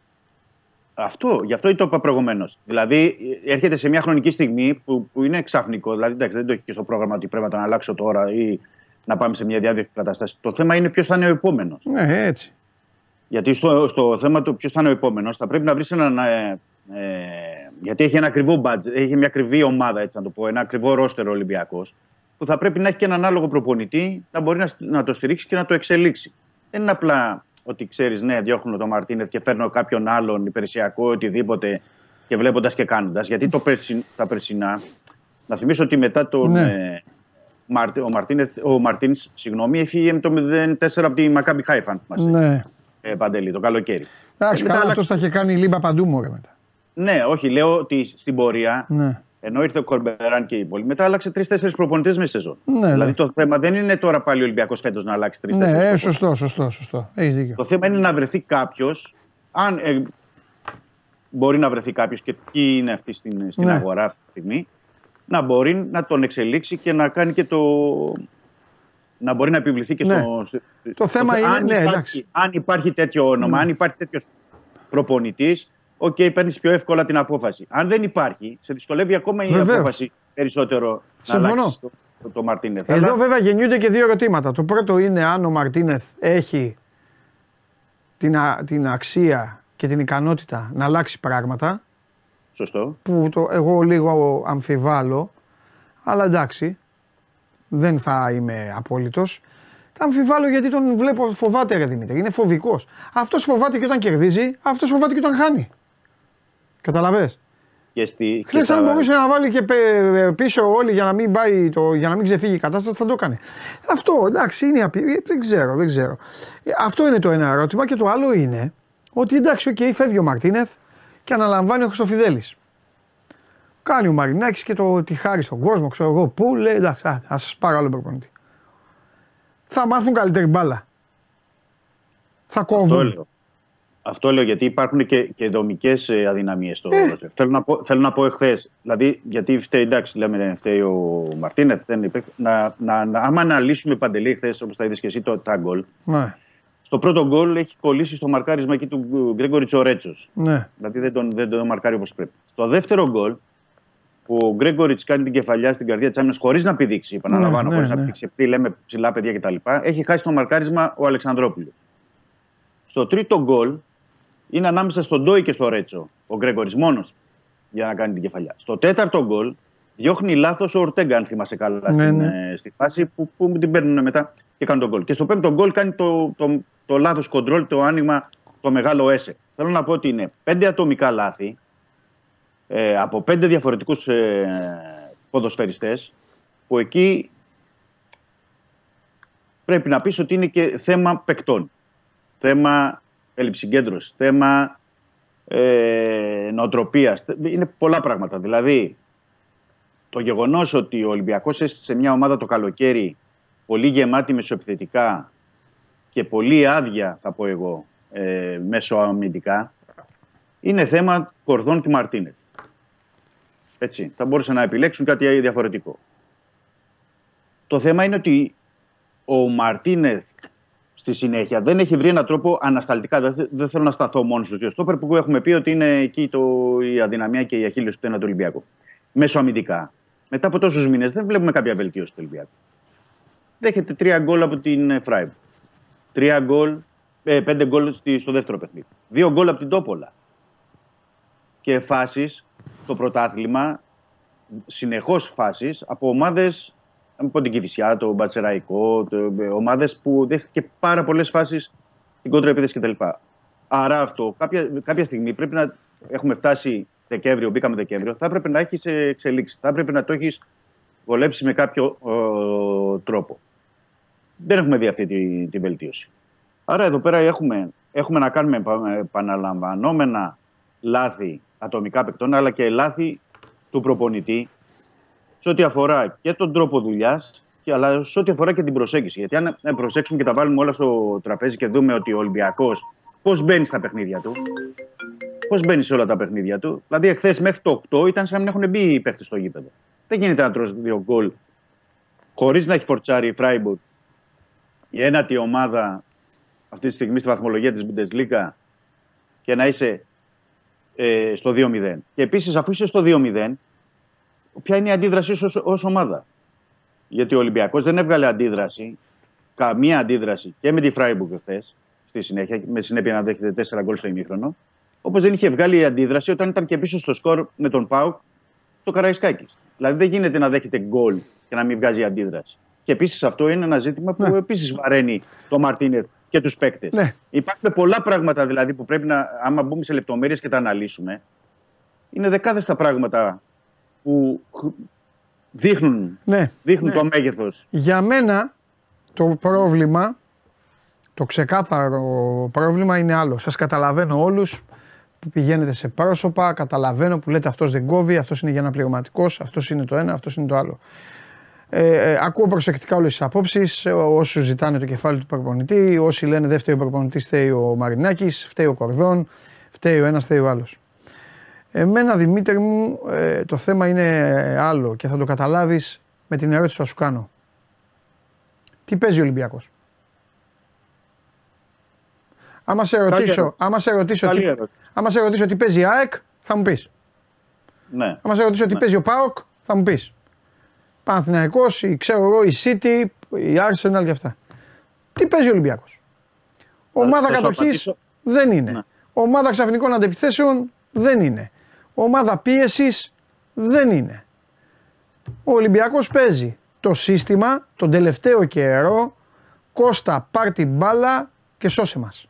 [SPEAKER 14] Αυτό, γι' αυτό το είπα προηγουμένως. Δηλαδή, έρχεται σε μια χρονική στιγμή που, που είναι ξαφνικό. Δηλαδή, εντάξει, δεν το έχει και στο πρόγραμμα ότι πρέπει να τον αλλάξω τώρα ή να πάμε σε μια διάδοχη κατάσταση. Το θέμα είναι ποιος θα είναι ο επόμενος.
[SPEAKER 1] Ναι, έτσι.
[SPEAKER 14] Γιατί στο, στο θέμα του ποιος θα είναι ο επόμενος, θα πρέπει να βρεις έναν. Ε, ε, γιατί έχει ένα ακριβό budget, έχει μια ακριβή ομάδα, έτσι να το πω, ένα ακριβό ρόστερο Ολυμπιακός, που θα πρέπει να έχει και έναν άλογο προπονητή να μπορεί να, να το στηρίξει και να το εξελίξει. Δεν είναι απλά ότι ξέρεις, ναι, διώχνω τον Μαρτίνεθ και φέρνω κάποιον άλλον υπηρεσιακό, οτιδήποτε και βλέποντας και κάνοντας. Γιατί το περσι, τα περσινά, να θυμίσω ότι μετά τον.
[SPEAKER 1] Ναι.
[SPEAKER 14] Ε, Μαρτι- ο Μαρτίνεθ, ο Μαρτίνς, συγγνώμη, έφυγε με το 0-4 από τη Μακάμπι Χάιφα, αν θυμάσαι,
[SPEAKER 1] Ναι.
[SPEAKER 14] ε, Παντελή, το καλοκαίρι.
[SPEAKER 1] Εντάξει,
[SPEAKER 14] Ε, μετά
[SPEAKER 1] καλά,
[SPEAKER 14] άλλαξε-
[SPEAKER 1] αυτός τα είχε κάνει η λίμπα παντού μωρέ μετά.
[SPEAKER 14] Ναι, όχι, λέω ότι στην πορεία,
[SPEAKER 1] Ναι.
[SPEAKER 14] Ενώ ήρθε ο Κορμπεράν και οι υπόλοιποι, μετά άλλαξε τρει-τέσσερι προπονητές μέσα στη σεζόν.
[SPEAKER 1] Ναι,
[SPEAKER 14] δηλαδή
[SPEAKER 1] ναι.
[SPEAKER 14] το θέμα δεν είναι τώρα πάλι ο Ολυμπιακός φέτος να αλλάξει τρει-τέσσερι.
[SPEAKER 1] Ναι, ε, σωστό, σωστό, σωστό. Έχεις δίκιο.
[SPEAKER 14] Το θέμα είναι να βρεθεί κάποιος, αν ε, μπορεί να βρεθεί κάποιος και τι είναι αυτή στην, στην
[SPEAKER 1] Ναι.
[SPEAKER 14] αγορά αυτή τη στιγμή, να μπορεί να τον εξελίξει και να κάνει και το. να μπορεί να επιβληθεί και
[SPEAKER 1] Ναι.
[SPEAKER 14] στο. στο-
[SPEAKER 1] Το θέμα
[SPEAKER 14] στο-
[SPEAKER 1] είναι-
[SPEAKER 14] αν
[SPEAKER 1] ναι,
[SPEAKER 14] υπάρχει,
[SPEAKER 1] εντάξει.
[SPEAKER 14] Αν υπάρχει τέτοιο όνομα,
[SPEAKER 1] Ναι.
[SPEAKER 14] αν υπάρχει τέτοιος προπονητής, οκ, παίρνεις πιο εύκολα την απόφαση. Αν δεν υπάρχει, σε δυσκολεύει ακόμα η
[SPEAKER 1] Βεβαίως.
[SPEAKER 14] απόφαση περισσότερο
[SPEAKER 1] Συμφωνώ.
[SPEAKER 14] να αλλάξεις το, το, το Μαρτίνεθ.
[SPEAKER 1] Εδώ
[SPEAKER 14] Αλλά-
[SPEAKER 1] βέβαια γεννιούνται και δύο ερωτήματα. Το πρώτο είναι αν ο Μαρτίνεθ έχει την, α- την αξία και την ικανότητα να αλλάξει πράγματα.
[SPEAKER 14] Σωστό.
[SPEAKER 1] που το, εγώ λίγο αμφιβάλλω, αλλά εντάξει, δεν θα είμαι απόλυτος. Τα αμφιβάλλω γιατί τον βλέπω φοβάται ρε Δημήτρη, είναι φοβικός. Αυτός φοβάται και όταν κερδίζει, αυτός φοβάται και όταν χάνει. Καταλαβες;
[SPEAKER 14] Και στη, και
[SPEAKER 1] Χθες,
[SPEAKER 14] στα-
[SPEAKER 1] αν μπορούσε να βάλει και πε- πίσω όλοι για να μην, πάει το, για να μην ξεφύγει η κατάσταση, θα το έκανε. Αυτό εντάξει, είναι απει... ε, δεν ξέρω, δεν ξέρω. Ε, Αυτό είναι το ένα ερώτημα. Και το άλλο είναι ότι εντάξει, οκ, φεύγει ο Μαρτίνεθ και αναλαμβάνει ο Χρυστοφιδέλη. Κάνει ο Μαρινάκης και το τη χάρη στον κόσμο, ξέρω εγώ πού, λέει εντάξει, α ας σας πάρω άλλο προπονητή. Θα μάθουν καλύτερη μπάλα. Θα
[SPEAKER 14] Αυτό
[SPEAKER 1] κόβουν.
[SPEAKER 14] Λέω. Αυτό λέω γιατί υπάρχουν και, και δομικές αδυναμίες στο
[SPEAKER 1] Ε.
[SPEAKER 14] ρόστερ. Θέλω να πω, θέλω να πω εχθές. Δηλαδή, γιατί φταίει, εντάξει, λέμε φταίει ο Μαρτίνεθ, δεν είναι παίκτης. να, να, να, άμα αναλύσουμε παντελή χθες, όπως τα είδες και εσύ, το, τα γκολ.
[SPEAKER 1] Ναι,
[SPEAKER 14] Στο πρώτο γκολ έχει κολλήσει στο μαρκάρισμα εκεί του Γκρέγκορη Τσορέτσος.
[SPEAKER 1] ναι.
[SPEAKER 14] Δηλαδή δεν τον, δεν τον μαρκάρει όπως πρέπει. Στο δεύτερο γκολ, που ο Γκρέγκοριτς κάνει την κεφαλιά στην καρδιά της άμυνας χωρίς να πηδήξει, επαναλαμβάνω,
[SPEAKER 1] Ναι,
[SPEAKER 14] χωρίς
[SPEAKER 1] ναι,
[SPEAKER 14] να
[SPEAKER 1] ναι.
[SPEAKER 14] πηδήξει, επειδή λέμε ψηλά παιδιά κτλ. Έχει χάσει το μαρκάρισμα ο Αλεξανδρόπουλος. Στο τρίτο γκολ είναι ανάμεσα στον Ντόι και στο Ρέτσο. Ο Γκρέγκορης μόνος για να κάνει την κεφαλιά. Στο τέταρτο γκολ διώχνει λάθος ο Ορτέγκα, αν θυμάσαι καλά,
[SPEAKER 1] Ναι,
[SPEAKER 14] στην,
[SPEAKER 1] ναι.
[SPEAKER 14] ε, στη φάση που, που την παίρνουν μετά και κάνουν τον γκολ. Και στο πέμπτο γκολ κάνει το, το, το λάθος κοντρόλ, το άνοιγμα, το μεγάλο έσε. Θέλω να πω ότι είναι πέντε ατομικά λάθη ε, από πέντε διαφορετικούς ε, ποδοσφαιριστές που εκεί πρέπει να πεις ότι είναι και θέμα παικτών. Θέμα έλλειψη συγκέντρωσης, θέμα ε, νοοτροπίας. Είναι πολλά πράγματα. Δηλαδή, το γεγονός ότι ο Ολυμπιακός έστησε μια ομάδα το καλοκαίρι πολύ γεμάτη μεσοεπιθετικά και πολύ άδεια, θα πω εγώ, ε, μέσω αμυντικά, είναι θέμα κορδών τη Μαρτίνεθ. Έτσι, θα μπορούσαν να επιλέξουν κάτι διαφορετικό. Το θέμα είναι ότι ο Μαρτίνεθ στη συνέχεια δεν έχει βρει έναν τρόπο ανασταλτικά. Δεν, θε- δεν θέλω να σταθώ μόνος στου δύο στόπερ που έχουμε πει ότι είναι εκεί το, η αδυναμία και η αχίλιος του του Ολυμπιακού. Μέσω αμυντικά. Μετά από τόσους μήνες δεν βλέπουμε κάποια βελτίωση του Ολυμπιακού. Δέχεται τρία γκολ από την Φράιμπ. Τρία γκολ, ε, πέντε γκολ στη- στο δεύτερο παιχνίδι. Δύο γκολ από την Τόπολα. Και φάσεις στο πρωτάθλημα, συνεχώς φάσεις από ομάδες από την Κυφυσιά, το Μπατσεραϊκό, το, ομάδες που δέχτηκε πάρα πολλές φάσεις στην κόντρα επίθεση κτλ. Άρα αυτό κάποια, κάποια στιγμή πρέπει να έχουμε φτάσει Δεκέμβριο, μπήκαμε Δεκέμβριο, θα έπρεπε να έχεις εξελίξεις. Θα έπρεπε να το έχεις βολέψει με κάποιο ε, τρόπο. Δεν έχουμε δει αυτή τη, τη βελτίωση. Άρα εδώ πέρα έχουμε, έχουμε να κάνουμε επα- επαναλαμβανόμενα λάθη ατομικά παικτών, αλλά και λάθη του προπονητή σε ό,τι αφορά και τον τρόπο δουλειάς, αλλά σε ό,τι αφορά και την προσέγγιση. Γιατί αν ε, προσέξουμε και τα βάλουμε όλα στο τραπέζι και δούμε ότι ο Ολυμπιακός πώς μπαίνει στα παιχνίδια του, πώς μπαίνει σε όλα τα παιχνίδια του. Δηλαδή, εχθές μέχρι το 8 ήταν σαν να μην έχουν μπει οι παίχτε στο γήπεδο. Δεν γίνεται να τρώσει δύο γκολ χωρίς να έχει φορτσάρει η Φράιμπουργκ, η ένατη ομάδα αυτή τη στιγμή στη βαθμολογία της Bundesliga και να είσαι ε, στο 2-0. Και επίσης, αφού είσαι στο 2-0, ποια είναι η αντίδρασή σου ως ομάδα. Γιατί ο Ολυμπιακός δεν έβγαλε αντίδραση, καμία αντίδραση και με τη Φράιμπουργκ χθες, στη συνέχεια, με συνέπεια να δέχεται 4 γκολ στο ημίχρονο. Όπως δεν είχε βγάλει αντίδραση όταν ήταν και πίσω στο σκορ με τον Πάουκ το Καραϊσκάκης. Δηλαδή δεν γίνεται να δέχεται γκολ και να μην βγάζει αντίδραση. Και επίσης αυτό είναι ένα ζήτημα που επίσης βαραίνει το Μαρτίνετ και τους παίκτες.
[SPEAKER 1] Ναι.
[SPEAKER 14] Υπάρχουν πολλά πράγματα δηλαδή που πρέπει να, άμα μπούμε σε λεπτομέρειες και τα αναλύσουμε, είναι δεκάδες τα πράγματα που χ- δείχνουν,
[SPEAKER 1] Ναι,
[SPEAKER 14] δείχνουν
[SPEAKER 1] ναι.
[SPEAKER 14] το μέγεθος.
[SPEAKER 1] Για μένα το πρόβλημα, το ξεκάθαρο πρόβλημα είναι άλλο. Σας καταλαβαίνω όλους που πηγαίνετε σε πρόσωπα, καταλαβαίνω που λέτε αυτός δεν κόβει, αυτός είναι για ένα πληρωματικός, αυτός είναι το ένα, αυτός είναι το άλλο. Ε, ε, ακούω προσεκτικά όλες τις απόψεις, ε, όσους ζητάνε το κεφάλι του προπονητή, όσοι λένε δεν φταίει ο προπονητής, φταίει ο Μαρινάκης, φταίει ο Κορδόν, φταίει ο ένας, φταίει ο άλλος. Εμένα Δημήτρη μου ε, το θέμα είναι άλλο και θα το καταλάβεις με την ερώτηση που θα σου κάνω. Τι παίζει ο Ολυμπιακός; Άμα σε ρωτήσω,
[SPEAKER 14] ερώτηση.
[SPEAKER 1] άμα σε ρωτήσω,
[SPEAKER 14] Καλή
[SPEAKER 1] τι,
[SPEAKER 14] ερώτηση.
[SPEAKER 1] άμα σε ρωτήσω τι παίζει η ΑΕΚ, θα μου πεις.
[SPEAKER 14] Ναι.
[SPEAKER 1] Άμα σε ρωτήσω τι παίζει ο ΠΑΟΚ, θα μου πεις. Παναθηναϊκός, η, ξέρω εγώ, η City, η Arsenal και αυτά. Τι παίζει ο Ολυμπιακός; Ομάδα
[SPEAKER 14] θα σου
[SPEAKER 1] κατοχής
[SPEAKER 14] απαντήσω.
[SPEAKER 1] δεν είναι.
[SPEAKER 14] Ναι.
[SPEAKER 1] Ομάδα ξαφνικών αντεπιθέσεων δεν είναι. Ομάδα πίεσης δεν είναι. Ο Ολυμπιακός παίζει το σύστημα τον τελευταίο καιρό Κώστα πάρ την μπάλα και σώσε μας.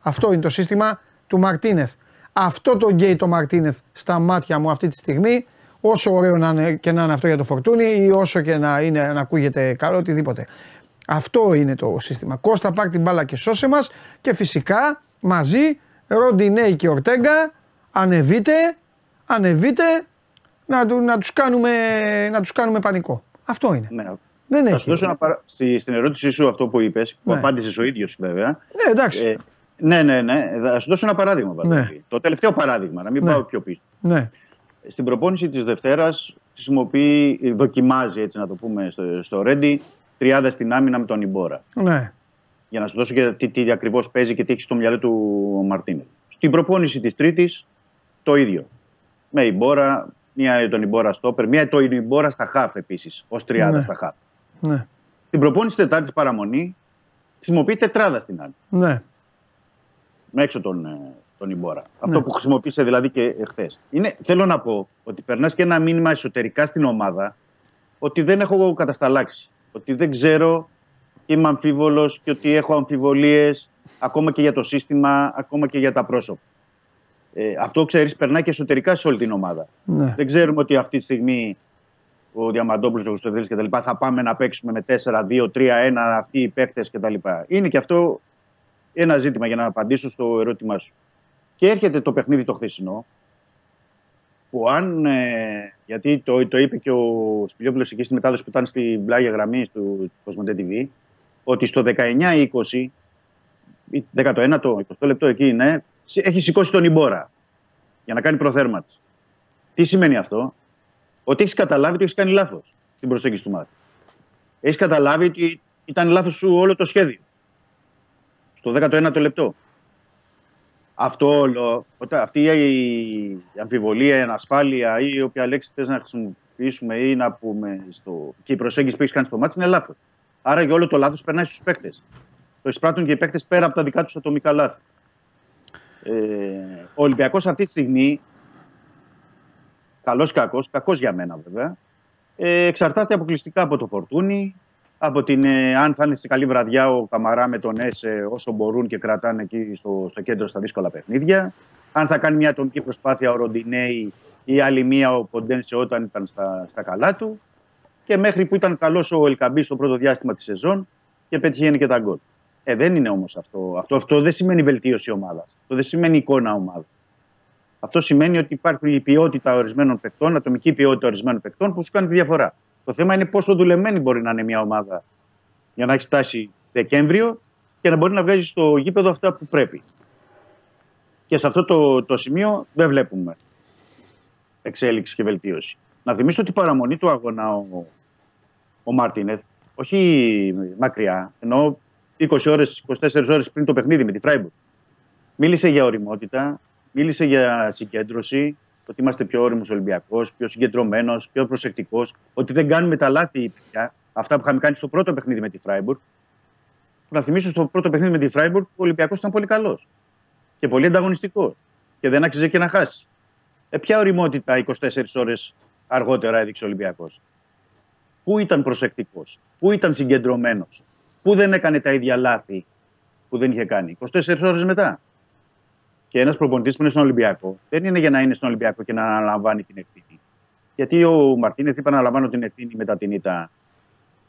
[SPEAKER 1] Αυτό είναι το σύστημα του Μαρτίνεθ. Αυτό το γκέι το Μαρτίνεθ στα μάτια μου αυτή τη στιγμή όσο ωραίο να είναι και να είναι αυτό για το φορτούνι ή όσο και να, είναι, να ακούγεται καλό οτιδήποτε. Αυτό είναι το σύστημα. Κώστα πάρ την μπάλα και σώσε μας και φυσικά μαζί Ροντινέη και Ορτέγκα ανεβείτε, ανεβείτε να, να, τους κάνουμε, να τους κάνουμε πανικό. Αυτό είναι.
[SPEAKER 14] Ναι.
[SPEAKER 1] Δεν
[SPEAKER 14] θα
[SPEAKER 1] έχει.
[SPEAKER 14] Σου δώσω ένα παρα... Στη, στην ερώτησή σου αυτό που είπες, που
[SPEAKER 1] Ναι.
[SPEAKER 14] απάντησες ο ίδιος βέβαια.
[SPEAKER 1] Ναι, εντάξει.
[SPEAKER 14] Ε, ναι, ναι, ναι. Θα σου δώσω ένα παράδειγμα.
[SPEAKER 1] Ναι.
[SPEAKER 14] Παντελή. Το τελευταίο παράδειγμα, να μην
[SPEAKER 1] Ναι.
[SPEAKER 14] πάω πιο πίσω.
[SPEAKER 1] Ναι.
[SPEAKER 14] Στην προπόνηση της Δευτέρας χρησιμοποιεί, δοκιμάζει έτσι να το πούμε στο, στο Ρέντι, τριάδα στην άμυνα με τον Ιμπόρα.
[SPEAKER 1] Ναι.
[SPEAKER 14] Για να σου δώσω και τι, τι ακριβώς παίζει και τι έχει στο μυαλό του ο Μαρτίνες. Στην προπόνηση της Τρίτης το ίδιο. Με Ιμπόρα, μία τον Ιμπόρα στόπερ, μία τον Ιμπόρα στα χαφ επίσης, ως τριάδα
[SPEAKER 1] Ναι.
[SPEAKER 14] στα χαφ.
[SPEAKER 1] Ναι.
[SPEAKER 14] Στην προπόνηση Τετάρτης παραμονή χρησιμοποιεί τετράδα στην άμυνα.
[SPEAKER 1] Ναι.
[SPEAKER 14] με έξω τον, ε, τον Ιμπόρα. Αυτό που χρησιμοποίησε δηλαδή και χθε. Θέλω να πω ότι περνάς και ένα μήνυμα εσωτερικά στην ομάδα ότι δεν έχω κατασταλάξει. Ότι δεν ξέρω και είμαι αμφίβολος και ότι έχω αμφιβολίες ακόμα και για το σύστημα, ακόμα και για τα πρόσωπα. Ε, αυτό ξέρεις, περνάει και εσωτερικά σε όλη την ομάδα.
[SPEAKER 1] Ναι.
[SPEAKER 14] Δεν ξέρουμε ότι αυτή τη στιγμή ο Διαμαντόπουλος, ο Χρυστοδέλης κτλ. θα πάμε να παίξουμε με 4-2-3-1 αυτοί οι παίκτες κτλ. Είναι και αυτό ένα ζήτημα για να απαντήσω στο ερώτημά σου. Και έρχεται το παιχνίδι το χθεσινό, που αν. Ε, γιατί το, το είπε και ο Σπιλιόπουλο εκεί στη μετάδοση που ήταν στην πλάγια γραμμή του Κοσμοτέ TV, ότι στο 19-20, 19ο, 20 λεπτό εκεί είναι, έχει σηκώσει τον Ιμπόρα για να κάνει προθέρματη. Τι σημαίνει αυτό, ότι έχεις καταλάβει ότι έχεις κάνει λάθος στην προσέγγιση του μάτι. Έχεις καταλάβει ότι ήταν λάθος σου όλο το σχέδιο. Στο 19ο λεπτό. Αυτό όλο, όταν αυτή η αμφιβολία, η ανασφάλεια ή όποια λέξη θες να χρησιμοποιήσουμε ή να πούμε στο... και η προσέγγιση που έχεις κάνει στο μάτι είναι λάθος. Άρα για όλο το λάθος περνάει στους παίκτες. Το εισπράττουν και οι παίκτες πέρα από τα δικά τους ατομικά λάθη. Ε, ο Ολυμπιακός αυτή τη στιγμή, καλός κακός, κακός για μένα βέβαια, ε, εξαρτάται αποκλειστικά από το φορτούνι, από την, ε, αν θα είναι σε καλή βραδιά ο Καμαρά με τον Έσε όσο μπορούν και κρατάνε εκεί στο, στο κέντρο στα δύσκολα παιχνίδια. Αν θα κάνει μια ατομική προσπάθεια ο Ροντινέη ή άλλη μία ο Ποντένσε όταν ήταν στα, στα καλά του. Και μέχρι που ήταν καλός ο Ελκαμπή στο πρώτο διάστημα της σεζόν και πετυχαίνει και τα γκολ. Ε, δεν είναι όμως αυτό. αυτό. Αυτό δεν σημαίνει βελτίωση ομάδας. Αυτό δεν σημαίνει εικόνα ομάδας. Αυτό σημαίνει ότι υπάρχει η ποιότητα ορισμένων παικτών, ατομική ποιότητα ορισμένων παικτών που σου κάνει τη διαφορά. Το θέμα είναι πόσο δουλεμένη μπορεί να είναι μια ομάδα για να έχει φτάσει Δεκέμβριο και να μπορεί να βγάζει στο γήπεδο αυτά που πρέπει. Και σε αυτό το, το σημείο δεν βλέπουμε εξέλιξη και βελτίωση. Να θυμίσω ότι η παραμονή του αγώνα ο, ο Μάρτινεθ, όχι μακριά, ενώ 20 ώρες, 24 ώρες πριν το παιχνίδι με τη Φράιμπουργκ, μίλησε για οριμότητα, μίλησε για συγκέντρωση, ότι είμαστε πιο όριμος Ολυμπιακός, πιο συγκεντρωμένος, πιο προσεκτικός, ότι δεν κάνουμε τα λάθη πια, αυτά που είχαμε κάνει στο πρώτο παιχνίδι με τη Φράιμπουργκ. Να θυμίσω στο πρώτο παιχνίδι με τη Φράιμπουργκ ο Ολυμπιακός ήταν πολύ καλός και πολύ ανταγωνιστικός και δεν άξιζε και να χάσει. Ε, ποια οριμότητα 24 ώρες αργότερα έδειξε ο Ολυμπιακός; Πού ήταν προσεκτικός, πού ήταν συγκεντρωμένος, πού δεν έκανε τα ίδια λάθη που δεν είχε κάνει. 24 ώρες μετά. Και ένας προπονητής που είναι στον Ολυμπιακό δεν είναι για να είναι στον Ολυμπιακό και να αναλαμβάνει την ευθύνη. Γιατί ο Μαρτίνεθ είπε να αναλαμβάνω την ευθύνη μετά την ήττα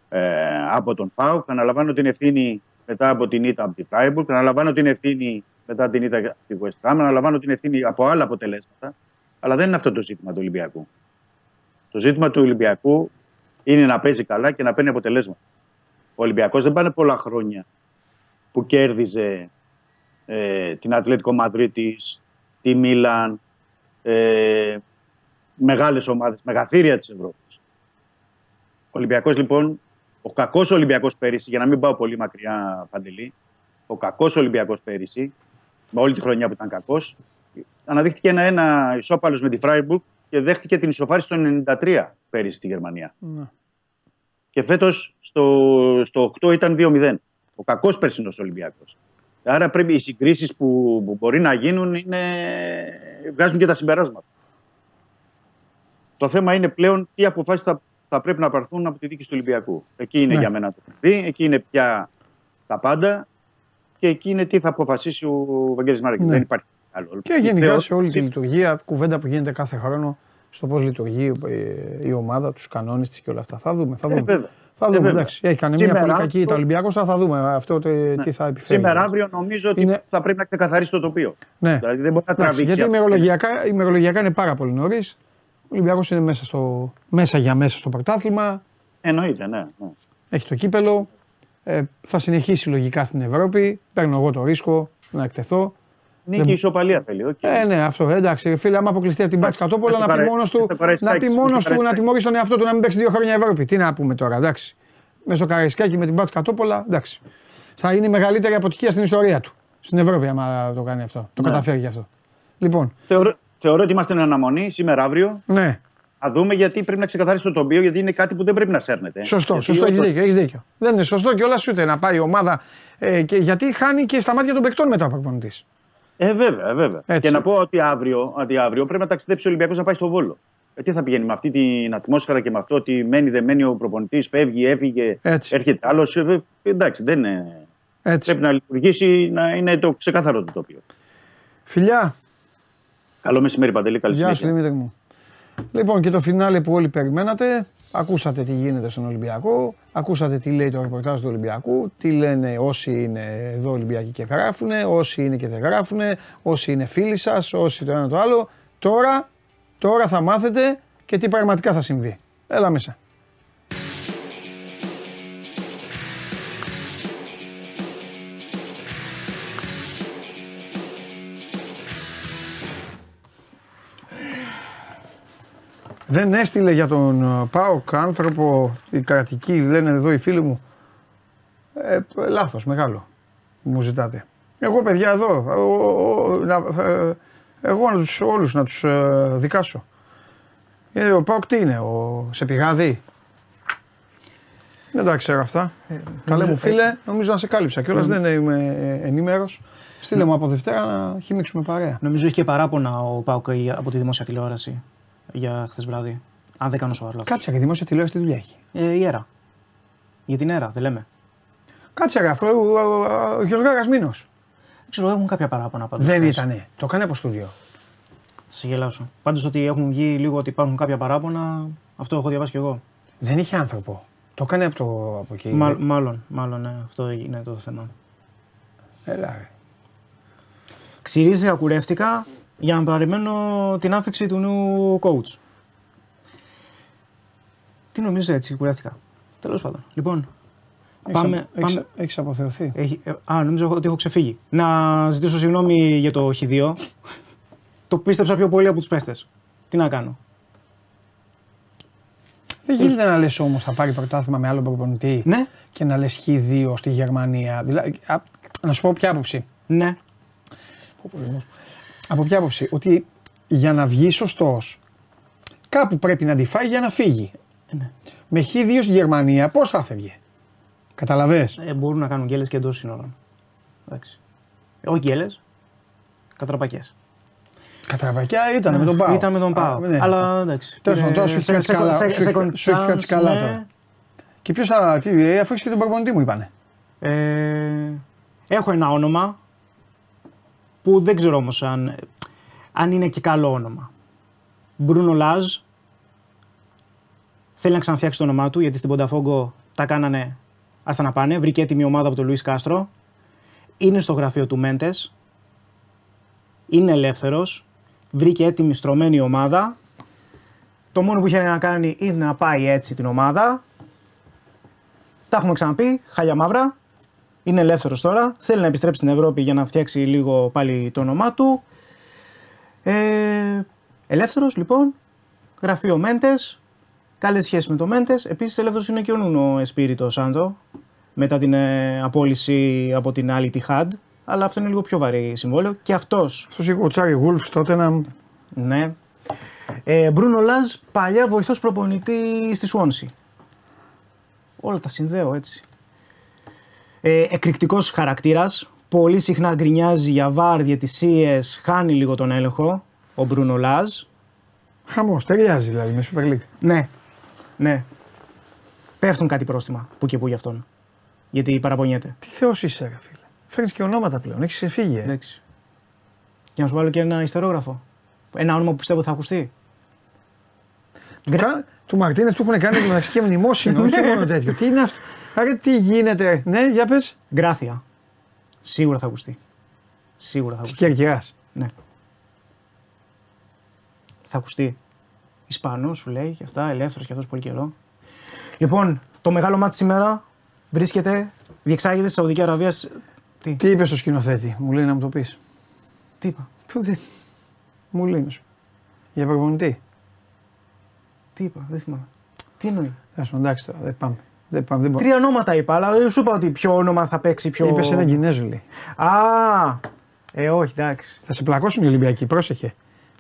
[SPEAKER 14] ε, από τον Πάουκ, αναλαμβάνω την ευθύνη μετά από την ήττα από τη Φράιμπουργκ, αναλαμβάνω την ευθύνη μετά την ήττα από τη West Ham, αναλαμβάνω την ευθύνη από άλλα αποτελέσματα. Αλλά δεν είναι αυτό το ζήτημα του Ολυμπιακού. Το ζήτημα του Ολυμπιακού είναι να παίζει καλά και να παίρνει αποτελέσματα. Ο Ολυμπιακός δεν πάνε πολλά χρόνια που κέρδιζε ε, την Ατλέτικο Μαδρίτης, τη Μίλαν, ε, μεγάλες ομάδες, μεγαθύρια της Ευρώπης. Ο Ολυμπιακός λοιπόν, ο κακός Ολυμπιακός πέρυσι, για να μην πάω πολύ μακριά Παντελή, ο κακός Ολυμπιακός πέρυσι, με όλη τη χρονιά που ήταν κακός, αναδείχθηκε ένα-ένα ισόπαλος με τη Φράιμπουργκ και δέχτηκε την ισοφάριση το 93 πέρυσι στη Γερμανία.
[SPEAKER 1] Ναι.
[SPEAKER 14] Και φέτος στο, στο 8 ήταν 2-0. Ο κακός περσινός Ολυμπιακός. Άρα πρέπει οι συγκρίσεις που, που μπορεί να γίνουν είναι, βγάζουν και τα συμπεράσματα. Το θέμα είναι πλέον τι αποφάσεις θα, θα πρέπει να πάρθουν από τη δίκη του Ολυμπιακού. Εκεί είναι
[SPEAKER 1] Ναι.
[SPEAKER 14] για μένα το παιδί, εκεί είναι πια τα πάντα και εκεί είναι τι θα αποφασίσει ο Βαγγέλης Μάρκης.
[SPEAKER 1] Ναι.
[SPEAKER 14] Δεν υπάρχει άλλο.
[SPEAKER 1] Και γενικά
[SPEAKER 14] Θεωρώ-
[SPEAKER 1] σε όλη τη λειτουργία, κουβέντα που γίνεται κάθε χρόνο στο πώς λειτουργεί ε, η ομάδα, τους κανόνες της και όλα αυτά. Θα δούμε. Θα
[SPEAKER 14] Ε,
[SPEAKER 1] δούμε.
[SPEAKER 14] βέβαια.
[SPEAKER 1] θα
[SPEAKER 14] Ε,
[SPEAKER 1] δούμε.
[SPEAKER 14] βέβαια.
[SPEAKER 1] εντάξει. Έχει κάνει μια
[SPEAKER 14] Σήμερα
[SPEAKER 1] πολύ κακή
[SPEAKER 14] αυτό-
[SPEAKER 1] τα Ολυμπιακός, θα δούμε αυτό τε-
[SPEAKER 14] Ναι.
[SPEAKER 1] τι θα επιφέρει.
[SPEAKER 14] Σήμερα, αύριο νομίζω ότι
[SPEAKER 1] Είναι-
[SPEAKER 14] θα πρέπει να ξεκαθαρίσει το τοπίο.
[SPEAKER 1] Ναι.
[SPEAKER 14] Δηλαδή δεν μπορεί να
[SPEAKER 1] Εντάξει,
[SPEAKER 14] τραβήξει.
[SPEAKER 1] γιατί
[SPEAKER 14] αυτό.
[SPEAKER 1] ημερολογιακά, ημερολογιακά είναι πάρα πολύ νωρίς. Ο Ολυμπιακός είναι μέσα, στο, μέσα για μέσα στο πρωτάθλημα.
[SPEAKER 14] Εννοείται, ναι. ναι.
[SPEAKER 1] Έχει το κύπελο. Ε, θα συνεχίσει λογικά στην Ευρώπη. Παίρνω εγώ το ρίσκο να εκτεθώ.
[SPEAKER 14] Νίκη
[SPEAKER 1] Δεν-
[SPEAKER 14] ισοπαλία θέλει. οκ.
[SPEAKER 1] Ε, ναι, αυτό. Εντάξει, φίλε, άμα αποκλειστεί από την Μπάτσκα Τόπολα,
[SPEAKER 14] στο
[SPEAKER 1] να πει
[SPEAKER 14] παρέ-
[SPEAKER 1] μόνος του,
[SPEAKER 14] στο Καραϊσκάκι,
[SPEAKER 1] να, πει
[SPEAKER 14] στο
[SPEAKER 1] μόνος του, να
[SPEAKER 14] Καραϊσκάκι.
[SPEAKER 1] τιμωρήσει τον εαυτό του να μην παίξει δύο χρόνια Ευρώπη. Τι να πούμε τώρα, εντάξει. Μες στο Καραϊσκάκι με την Πάτση Κατόπολα, εντάξει. Θα είναι η μεγαλύτερη αποτυχία στην ιστορία του. Στην Ευρώπη, άμα το κάνει αυτό. Το
[SPEAKER 14] Ναι.
[SPEAKER 1] καταφέρει γι' αυτό. Λοιπόν,
[SPEAKER 14] Θεωρώ, θεωρώ ότι είμαστε εν αναμονή σήμερα αύριο.
[SPEAKER 1] ναι,
[SPEAKER 14] Θα δούμε γιατί πρέπει να ξεκαθαρίσει το τοπίο, γιατί είναι κάτι που δεν πρέπει να σέρνεται.
[SPEAKER 1] σωστό,
[SPEAKER 14] Γιατί
[SPEAKER 1] σωστό, έχεις
[SPEAKER 14] όπως-
[SPEAKER 1] δίκιο, έχεις δίκιο. Δεν είναι σωστό και όλα ούτε να πάει η ομάδα. Ε, και γιατί χάνει και στα μάτια των παικτών μετά ο προπονητής.
[SPEAKER 14] Ε, βέβαια, βέβαια.
[SPEAKER 1] Έτσι.
[SPEAKER 14] Και να πω ότι αύριο, ότι αύριο πρέπει να ταξιδέψει ο Ολυμπιακός να πάει στο Βόλο. Ε, τι θα πηγαίνει με αυτή την ατμόσφαιρα και με αυτό ότι μένει, δεν μένει ο προπονητής, φεύγει, έφυγε,
[SPEAKER 1] Έτσι.
[SPEAKER 14] έρχεται άλλος. Ε, εντάξει, δεν είναι.
[SPEAKER 1] Έτσι.
[SPEAKER 14] Πρέπει να λειτουργήσει, να είναι το ξεκάθαρο το τοπίο.
[SPEAKER 1] Φιλιά,
[SPEAKER 14] Καλό μεσημέρι, Παντελή. Καλή
[SPEAKER 1] Γεια σου
[SPEAKER 14] συνέχεια.
[SPEAKER 1] Δημήτρη μου. Λοιπόν και το φινάλε που όλοι περιμένατε, ακούσατε τι γίνεται στον Ολυμπιακό, ακούσατε τι λέει το ρεπορτάζ του Ολυμπιακού, τι λένε όσοι είναι εδώ Ολυμπιακοί και γράφουν, όσοι είναι και δεν γράφουν, όσοι είναι φίλοι σας, όσοι το ένα το άλλο. Τώρα, τώρα θα μάθετε και τι πραγματικά θα συμβεί. Έλα μέσα. Δεν έστειλε για τον ε, ΠΑΟΚ άνθρωπο η κρατική, λένε εδώ οι φίλοι μου. Ε, λάθος, μεγάλο. Μου ζητάτε. Εγώ παιδιά εδώ, ο- ο- ο- να- ε, εγώ να τους, όλους να τους ε, δικάσω. Ε, ο ΠΑΟΚ τι είναι, ο, σε πηγάδι; Δεν τα ξέρω αυτά. Καλέ
[SPEAKER 15] νομίζω-
[SPEAKER 1] μου φίλε, νομίζω να σε κάλυψα κιόλας,
[SPEAKER 15] Νομι-
[SPEAKER 1] δεν είμαι ενήμερος. Στείλε μου από Δευτέρα να χυμίξουμε παρέα.
[SPEAKER 15] Νομίζω είχε και παράπονα ο Πάουκ από τη δημόσια τηλεόραση για χθες βράδυ. Αν δεν κάνω σοβαρό λάθος.
[SPEAKER 1] Κάτσε, και δημόσια τηλεόραση τι δουλειά έχει;
[SPEAKER 15] Ε, η ΕΡΑ. Για την ΕΡΑ, δεν λέμε.
[SPEAKER 1] Κάτσε ρε, αφού ε, ο Γιώργος Μήνος.
[SPEAKER 15] Δεν ξέρω, έχουν κάποια παράπονα πάντως.
[SPEAKER 1] Δεν
[SPEAKER 15] χθες.
[SPEAKER 1] ήτανε. Το κάνει από στούντιο.
[SPEAKER 15] Σε γελάσω. Πάντως ότι έχουν βγει λίγο ότι υπάρχουν κάποια παράπονα, αυτό έχω διαβάσει κι εγώ.
[SPEAKER 1] Δεν είχε άνθρωπο. Το κάνει από, το, από εκεί.
[SPEAKER 15] Μα- μάλλον, μάλλον, ναι, αυτό είναι το θέμα.
[SPEAKER 1] Έλα ρε.
[SPEAKER 15] Ξυρίζεται, κουρεύτηκα για να περιμένω την άφηξη του νέου coach. Τι Τι νομίζω έτσι, κουράστηκα. Τέλος πάντων. Λοιπόν,
[SPEAKER 1] Έχεις
[SPEAKER 15] πάμε.
[SPEAKER 1] απο- έχεις-
[SPEAKER 15] πάμε.
[SPEAKER 1] έχεις αποθεωθεί.
[SPEAKER 15] Έχει, ε, α, νομίζω ότι έχω ξεφύγει. Να ζητήσω συγγνώμη για το Χ2. το πίστεψα πιο πολύ από τους παίχτες. Τι να κάνω;
[SPEAKER 1] Δεν γίνεται να λες όμως θα πάρει πρωτάθλημα με άλλο προπονητή
[SPEAKER 15] ναι.
[SPEAKER 1] και να λες χ2 στη Γερμανία. Δηλαδή, α, να σου πω ποια άποψη.
[SPEAKER 15] Ναι.
[SPEAKER 1] Από ποια άποψη; Ότι για να βγει σωστός κάπου πρέπει να τη φάει για να φύγει.
[SPEAKER 15] Ναι.
[SPEAKER 1] Με χ2 στη Γερμανία πώς θα φεύγει; Καταλαβες;
[SPEAKER 15] Ε, μπορούν να κάνουν γκέλες και εντός σύνορων. Εντάξει. Ε, όχι γκέλες. Κατραπακές.
[SPEAKER 1] Κατραπακιά ήταν με τον Πάο.
[SPEAKER 15] Ήταν με τον Πάο.
[SPEAKER 1] Α, ναι.
[SPEAKER 15] Αλλά εντάξει.
[SPEAKER 1] Τέλος πάντων, τώρα σου έχει
[SPEAKER 15] Ε,
[SPEAKER 1] κάτσει καλά.
[SPEAKER 15] σε-
[SPEAKER 1] Σου έχει-
[SPEAKER 15] second
[SPEAKER 1] σου έχει κάτσει
[SPEAKER 15] chance,
[SPEAKER 1] καλά
[SPEAKER 15] ναι.
[SPEAKER 1] τώρα. Και ποιος θα. Τι, ε, αφού έχεις και τον προπονητή μου είπανε.
[SPEAKER 15] Ε, έχω ένα όνομα που δεν ξέρω όμως αν, αν είναι και καλό όνομα. Μπρούνο Λάζ θέλει να ξαναφτιάξει το όνομά του γιατί στην Πονταφόγκο τα κάνανε άστα να πάνε. Βρήκε έτοιμη ομάδα από τον Λουίς Κάστρο. Είναι στο γραφείο του Μέντες. Είναι ελεύθερος. Βρήκε έτοιμη στρωμένη ομάδα. Το μόνο που είχε να κάνει είναι να πάει έτσι την ομάδα. Τα έχουμε ξαναπεί, χάλια μαύρα. Είναι ελεύθερος τώρα. Θέλει να επιστρέψει στην Ευρώπη για να φτιάξει λίγο πάλι το όνομά του. Ε, ελεύθερος λοιπόν. Γραφείο Μέντες. Καλές σχέσεις με το Μέντες. Επίσης ελεύθερος είναι και ο Νούνο Εσπίριτο Σάντο. Μετά την ε, απόλυση από την άλλη τη Χαντ. Αλλά αυτό είναι λίγο πιο βαρύ συμβόλαιο. Και αυτός.
[SPEAKER 1] Αυτός είχε ο Τσάρι Γούλφς τότε να.
[SPEAKER 15] Ναι. Ε, Μπρούνο Λάζ, παλιά βοηθός προπονητής στη Σουόνση. Όλα τα συνδέω έτσι. Ε, εκρηκτικός χαρακτήρας, πολύ συχνά γκρινιάζει για βάρ, διαιτησίες, χάνει λίγο τον έλεγχο, ο Μπρούνο Λάζ.
[SPEAKER 1] Χαμός, ταιριάζει δηλαδή με Super League.
[SPEAKER 15] Ναι, ναι. Πέφτουν κάτι πρόστιμα που και που για αυτόν. Γιατί παραπονιέται.
[SPEAKER 1] Τι θεός είσαι, ρε φίλε. Φέρνεις και ονόματα πλέον, έχεις ξεφύγει. Ε.
[SPEAKER 15] Εντάξει. Και να σου βάλω και ένα ιστερόγραφο. Ένα όνομα που πιστεύω θα ακουστεί.
[SPEAKER 1] Του, κα... του Μαρτίνες του έχουν κάνει μεταξύ και μνημόσυνο, όχι μόνο τέτοιο. Τι είναι αυτό; Άρα τι γίνεται. Ναι, για πες.
[SPEAKER 15] Γκράθια. Σίγουρα θα ακουστεί. Σίγουρα θα
[SPEAKER 1] Της
[SPEAKER 15] ακουστεί.
[SPEAKER 1] Κερκυρά.
[SPEAKER 15] Ναι. Θα ακουστεί. Ισπανός σου λέει και αυτά, ελεύθερος και αυτός πολύ καιρό. Λοιπόν, το μεγάλο μάτι σήμερα βρίσκεται, διεξάγεται στη Σαουδική Αραβία. σ- Τι,
[SPEAKER 1] Τι είπες στο σκηνοθέτη, μου λέει να μου το πεις.
[SPEAKER 15] τι είπα,
[SPEAKER 1] Πού δεν. Μου λέει να σου. Για προπονητή.
[SPEAKER 15] τι είπα, δεν θυμάμαι. Τι εννοεί;
[SPEAKER 1] Θα σου εντάξει τώρα, δεν πάμε. Δεν πάμε, δεν
[SPEAKER 15] Τρία ονόματα είπα, αλλά δεν σου είπα ότι ποιο όνομα θα παίξει πιο.
[SPEAKER 1] Είπες έναν Κινέζο λέει.
[SPEAKER 15] Α, ε, όχι, εντάξει.
[SPEAKER 1] Θα σε πλακώσουν οι Ολυμπιακοί, πρόσεχε.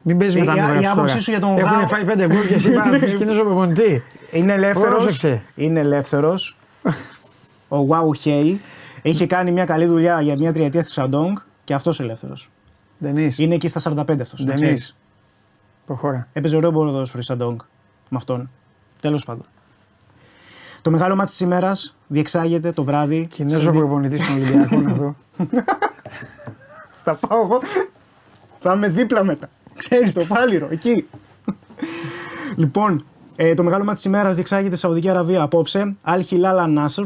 [SPEAKER 1] Μην παίζεις
[SPEAKER 15] Ε,
[SPEAKER 1] με τα
[SPEAKER 15] η-
[SPEAKER 1] νεύρα
[SPEAKER 15] η
[SPEAKER 1] σου
[SPEAKER 15] άποψή
[SPEAKER 1] τώρα.
[SPEAKER 15] σου για τον
[SPEAKER 1] Έχουν
[SPEAKER 15] Γάο-
[SPEAKER 1] φάει πέντε γκολ και εσύ πάει να πεις Κινέζος προπονητή.
[SPEAKER 15] Είναι ελεύθερος.
[SPEAKER 1] Πρόσεξε.
[SPEAKER 15] Είναι ελεύθερος. Ο Wow Hey είχε κάνει μια καλή δουλειά για μια τριετία στη Σαντόγκ και αυτός ελεύθερος.
[SPEAKER 1] Ντενίς.
[SPEAKER 15] Είναι εκεί στα 45 αυτός.
[SPEAKER 1] Ντενίς. Προχώρα.
[SPEAKER 15] Έπαιζε ωραίο ποδόσφαιρο η Σαντόγκ με αυτόν. Τέλος πάντων. Το μεγάλο μάτι της ημέρας διεξάγεται το βράδυ.
[SPEAKER 1] Κινέζο
[SPEAKER 15] σε δι-
[SPEAKER 1] προπονητής στον Ολυμπιακό να δω.
[SPEAKER 15] Θα πάω εγώ. Θα είμαι δίπλα μετά. Ξέρεις το πάλιρο, εκεί. λοιπόν, ε, το μεγάλο μάτι της ημέρας διεξάγεται στη Σαουδική Αραβία απόψε. Αλ Χιλάλα Νάσρ.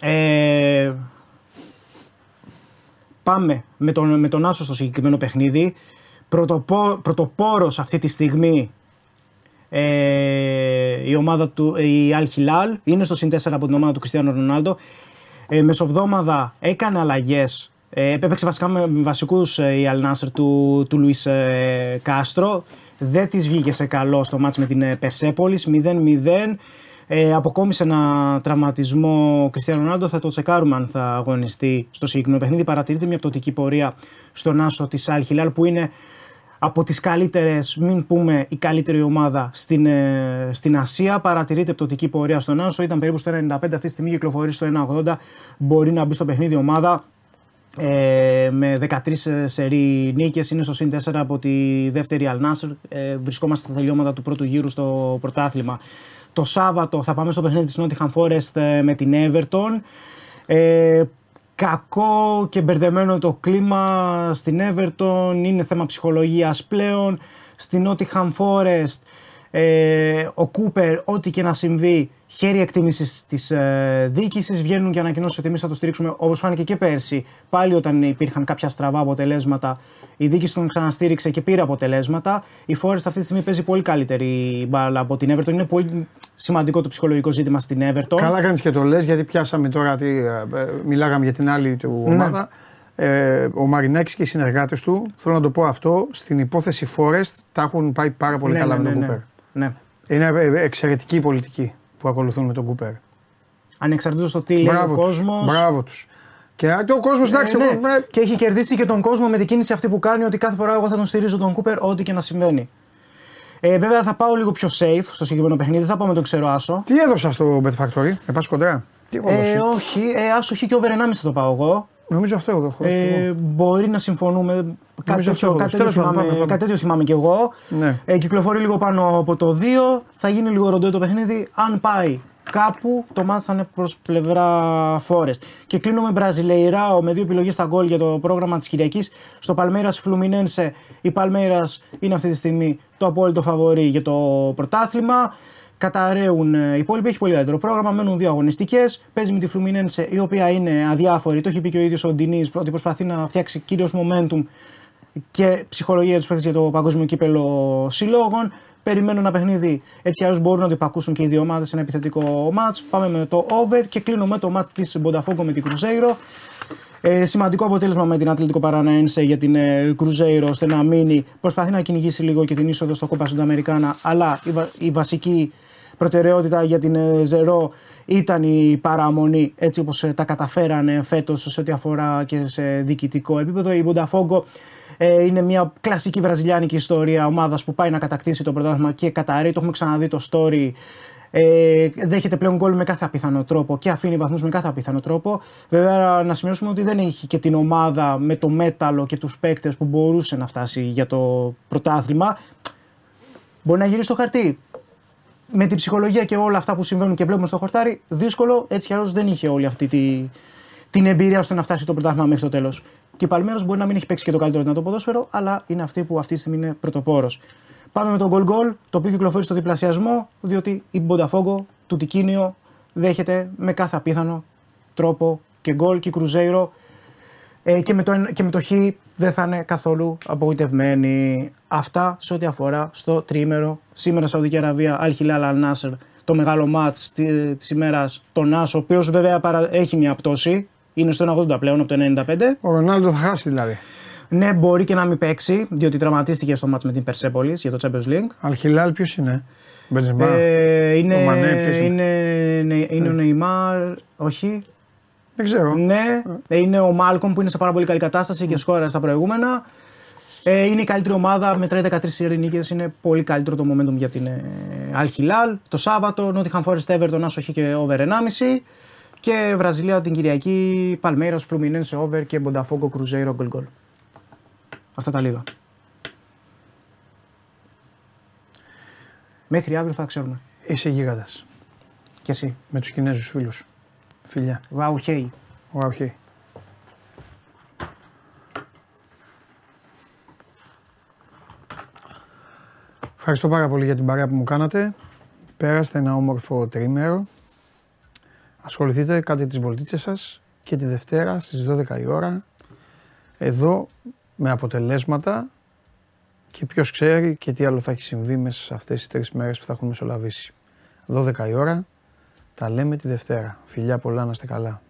[SPEAKER 15] Ε, πάμε με τον, με τον Άσο στο συγκεκριμένο παιχνίδι. Πρωτοπό, πρωτοπόρος αυτή τη στιγμή ε, η ομάδα του, η Al Hilal είναι στο συν 4 από την ομάδα του Κριστιανού Ρονάλντο. Ε, μεσοβδόμαδα έκανε αλλαγές. Ε, έπαιξε βασικά με βασικούς ε, η Al Nasser του, του Λουίς ε, Κάστρο. Δεν της βγήκε σε καλό στο μάτς με την ε, Περσέπολης 0-0. Ε, αποκόμισε ένα τραυματισμό ο Κριστιανό Ρονάλντο. Θα το τσεκάρουμε αν θα αγωνιστεί στο συγκεκριμένο παιχνίδι. Παρατηρείται μια πτωτική πορεία στον άσο της Al Hilal που είναι από τις καλύτερες, μην πούμε η καλύτερη ομάδα στην, ε, στην Ασία. Παρατηρείται πτωτική πορεία στον Άσο. Ήταν περίπου στο 1,95. Αυτή τη στιγμή κυκλοφορεί στο 1,80. Μπορεί να μπει στο παιχνίδι η ομάδα. Ε, με 13 σερή νίκες είναι στο συν 4 από τη δεύτερη Al Nassr. Ε, βρισκόμαστε στα τελειώματα του πρώτου γύρου στο πρωτάθλημα. Το Σάββατο θα πάμε στο παιχνίδι της Nottingham Forest ε, με την Everton. Ε, κακό και μπερδεμένο το κλίμα στην Everton, είναι θέμα ψυχολογίας πλέον. Στην Nottingham Forest ε, ο Κούπερ, ό,τι και να συμβεί, χέρι εκτίμησης της ε, διοίκησης. Βγαίνουν και ανακοινώσει ότι εμείς θα το στηρίξουμε όπως φάνηκε και πέρσι. Πάλι όταν υπήρχαν κάποια στραβά αποτελέσματα, η διοίκηση τον ξαναστήριξε και πήρε αποτελέσματα. Η Forest αυτή τη στιγμή παίζει πολύ καλύτερη μπάλα από την Everton. Είναι πολύ σημαντικό το ψυχολογικό ζήτημα στην Everton.
[SPEAKER 1] Καλά κάνεις και το λες, γιατί πιάσαμε τώρα. Τι, ε, ε, μιλάγαμε για την άλλη του
[SPEAKER 15] Ναι.
[SPEAKER 1] ομάδα. Ε, ο Μαρινάκης και οι συνεργάτες του, θέλω να το πω αυτό, στην υπόθεση Forest τα έχουν πάει πάρα πολύ
[SPEAKER 15] Ναι,
[SPEAKER 1] καλά
[SPEAKER 15] ναι,
[SPEAKER 1] με τον
[SPEAKER 15] ναι,
[SPEAKER 1] Κούπερ.
[SPEAKER 15] Ναι.
[SPEAKER 1] Είναι ε, εξαιρετική η πολιτική που ακολουθούν με τον Κούπερ.
[SPEAKER 15] Ανεξαρτήτως το τι λέει ο
[SPEAKER 1] τους,
[SPEAKER 15] κόσμος.
[SPEAKER 1] Μπράβο τους. Και α, ο κόσμος, εντάξει,
[SPEAKER 15] ναι.
[SPEAKER 1] εγώ, ε,
[SPEAKER 15] Και έχει κερδίσει και τον κόσμο με την κίνηση αυτή που κάνει ότι κάθε φορά εγώ θα τον στηρίζω τον Κούπερ, ό,τι και να συμβαίνει. Ε, βέβαια θα πάω λίγο πιο safe στο συγκεκριμένο παιχνίδι, θα πάω με τον ξέρω Άσο.
[SPEAKER 1] τι έδωσα στο Bet Factory, με πας κοντρά. Τι έχω
[SPEAKER 15] Ε,
[SPEAKER 1] δώσει;
[SPEAKER 15] όχι, ε, Άσο έχει και over 1,5 θα το πάω εγώ.
[SPEAKER 1] Νομίζω αυτό έχω δώσει.
[SPEAKER 15] Ε, μπορεί να συμφωνούμε. Κάτι
[SPEAKER 1] Νομίζω
[SPEAKER 15] τέτοιο,
[SPEAKER 1] αυτό,
[SPEAKER 15] κάτι, τέτοιο
[SPEAKER 1] τέλος πάντων,
[SPEAKER 15] θυμάμαι,
[SPEAKER 1] πάμε, πάμε.
[SPEAKER 15] κάτι τέτοιο θυμάμαι κι εγώ.
[SPEAKER 1] Ναι.
[SPEAKER 15] Ε, κυκλοφορεί λίγο πάνω από το 2. Θα γίνει λίγο ροντό το παιχνίδι. Αν πάει κάπου, το μάτι θα είναι προς πλευρά Forest. Και κλείνω με Μπραζιλεϊράο με δύο επιλογές στα γκολ για το πρόγραμμα της Κυριακής. Στο Παλμέρα Φλουμινένσε, η Παλμέρα είναι αυτή τη στιγμή το απόλυτο φαβορή για το πρωτάθλημα. Καταραίουν ε, οι υπόλοιποι, έχει πολύ καλύτερο πρόγραμμα. Μένουν δύο αγωνιστικές. Παίζει με τη Φλουμινένσε, η οποία είναι αδιάφορη. Το έχει πει και ο ίδιος ο Ντινής ότι προσπαθεί να φτιάξει κυρίως momentum και ψυχολογία τους παίχτε για το παγκόσμιο κύπελο συλλόγων. Περιμένω ένα παιχνίδι έτσι αλλιώς μπορούν να το υπακούσουν και οι δύο ομάδες σε ένα επιθετικό match. Πάμε με το over και κλείνω με το match της Μπονταφόγκο με την Κρουζέιρο. Ε, σημαντικό αποτέλεσμα με την Ατλαντικό Παραναένσε για την ε, Κρουζέιρο ώστε να μείνει. Προσπαθεί να κυνηγήσει λίγο και την είσοδο στο Κόπα Σουνταμερικάνα. Αλλά η, βα- η βασική προτεραιότητα για την ε, Ζερό ήταν η παραμονή έτσι όπως ε, τα καταφέρανε φέτος σε ό,τι αφορά και σε διοικητικό επίπεδο. Η Μπονταφόγκο ε, είναι μια κλασική βραζιλιάνικη ιστορία ομάδας που πάει να κατακτήσει το πρωτάθλημα και καταρρεί. Το έχουμε ξαναδεί το story. Ε, δέχεται πλέον γκολ με κάθε απίθανο τρόπο και αφήνει βαθμούς με κάθε απίθανο τρόπο. Βέβαια, να σημειώσουμε ότι δεν έχει και την ομάδα με το μέταλλο και τους παίκτες που μπορούσε να φτάσει για το πρωτάθλημα. Μπορεί να γυρίσει στο χαρτί. Με την ψυχολογία και όλα αυτά που συμβαίνουν και βλέπουμε στο χορτάρι, δύσκολο. Έτσι κι αλλιώς δεν είχε όλη αυτή τη, την εμπειρία ώστε να φτάσει το πρωτάθλημα μέχρι το τέλος. Και Παλμέρος μπορεί να μην έχει παίξει και το καλύτερο δυνατό ποδόσφαιρο, αλλά είναι αυτή που αυτή τη στιγμή είναι πρωτοπόρος. Πάμε με τον γκολ γκολ, το οποίο κυκλοφορεί στο διπλασιασμό, διότι η Μπονταφόγκο του Τικίνιο δέχεται με κάθε απίθανο τρόπο και γκολ και η Κρουζέιρο ε, και, με το, εν- και με το Χ δεν θα είναι καθόλου απογοητευμένοι. Αυτά σε ό,τι αφορά στο τρίμερο. Σήμερα Σαουδική Αραβία, Αλ Χιλάλ Αλ Νάσερ, το μεγάλο μάτς τη της ημέρας, τον Άσο, ο οποίος βέβαια παρα- έχει μια πτώση, είναι στο 1,80 πλέον από το 95.
[SPEAKER 1] Ο Ρονάλντο θα χάσει δηλαδή.
[SPEAKER 15] Ναι, μπορεί και να μην παίξει, διότι τραυματίστηκε στο μάτς με την Περσέπολης για το Champions League.
[SPEAKER 1] Αλχιλάλ ποιος είναι; Μπεντζεμά.
[SPEAKER 15] Ε, είναι,
[SPEAKER 1] Ο Μανέ, ποιος είναι;
[SPEAKER 15] είναι, είναι, είναι ο Νεϊμάρ, όχι.
[SPEAKER 1] Δεν ξέρω.
[SPEAKER 15] Ναι, ε, είναι ο Μάλκομ που είναι σε πάρα πολύ καλή κατάσταση και σκόρα στα προηγούμενα. Ε, είναι η καλύτερη ομάδα, μετράει 13 σειρέ νίκες, είναι πολύ καλύτερο το momentum για την ε, Al Hilal. Το Σάββατο, Nottingham Forest Everton, άσο Χ και over 1,5. Και Βραζιλία την Κυριακή, Palmeiras, Fluminense over και Botafogo Cruzeiro goal goal. Αυτά τα λίγα. Μέχρι αύριο θα ξέρουμε.
[SPEAKER 1] Είσαι γίγαντας.
[SPEAKER 15] Και εσύ.
[SPEAKER 1] Με τους Κινέζους φίλους. Φιλιά.
[SPEAKER 15] Wow, hey.
[SPEAKER 1] Wow, hey. Ευχαριστώ πάρα πολύ για την παρέα που μου κάνατε. Πέραστε ένα όμορφο τρίμερο. Ασχοληθείτε, κάντε τις βολτίτσες σας και τη Δευτέρα στις 12 η ώρα εδώ με αποτελέσματα και ποιος ξέρει και τι άλλο θα έχει συμβεί μέσα σε αυτές τις τρεις μέρες που θα έχουν μεσολαβήσει. 12 η ώρα, τα λέμε τη Δευτέρα. Φιλιά πολλά, να είστε καλά.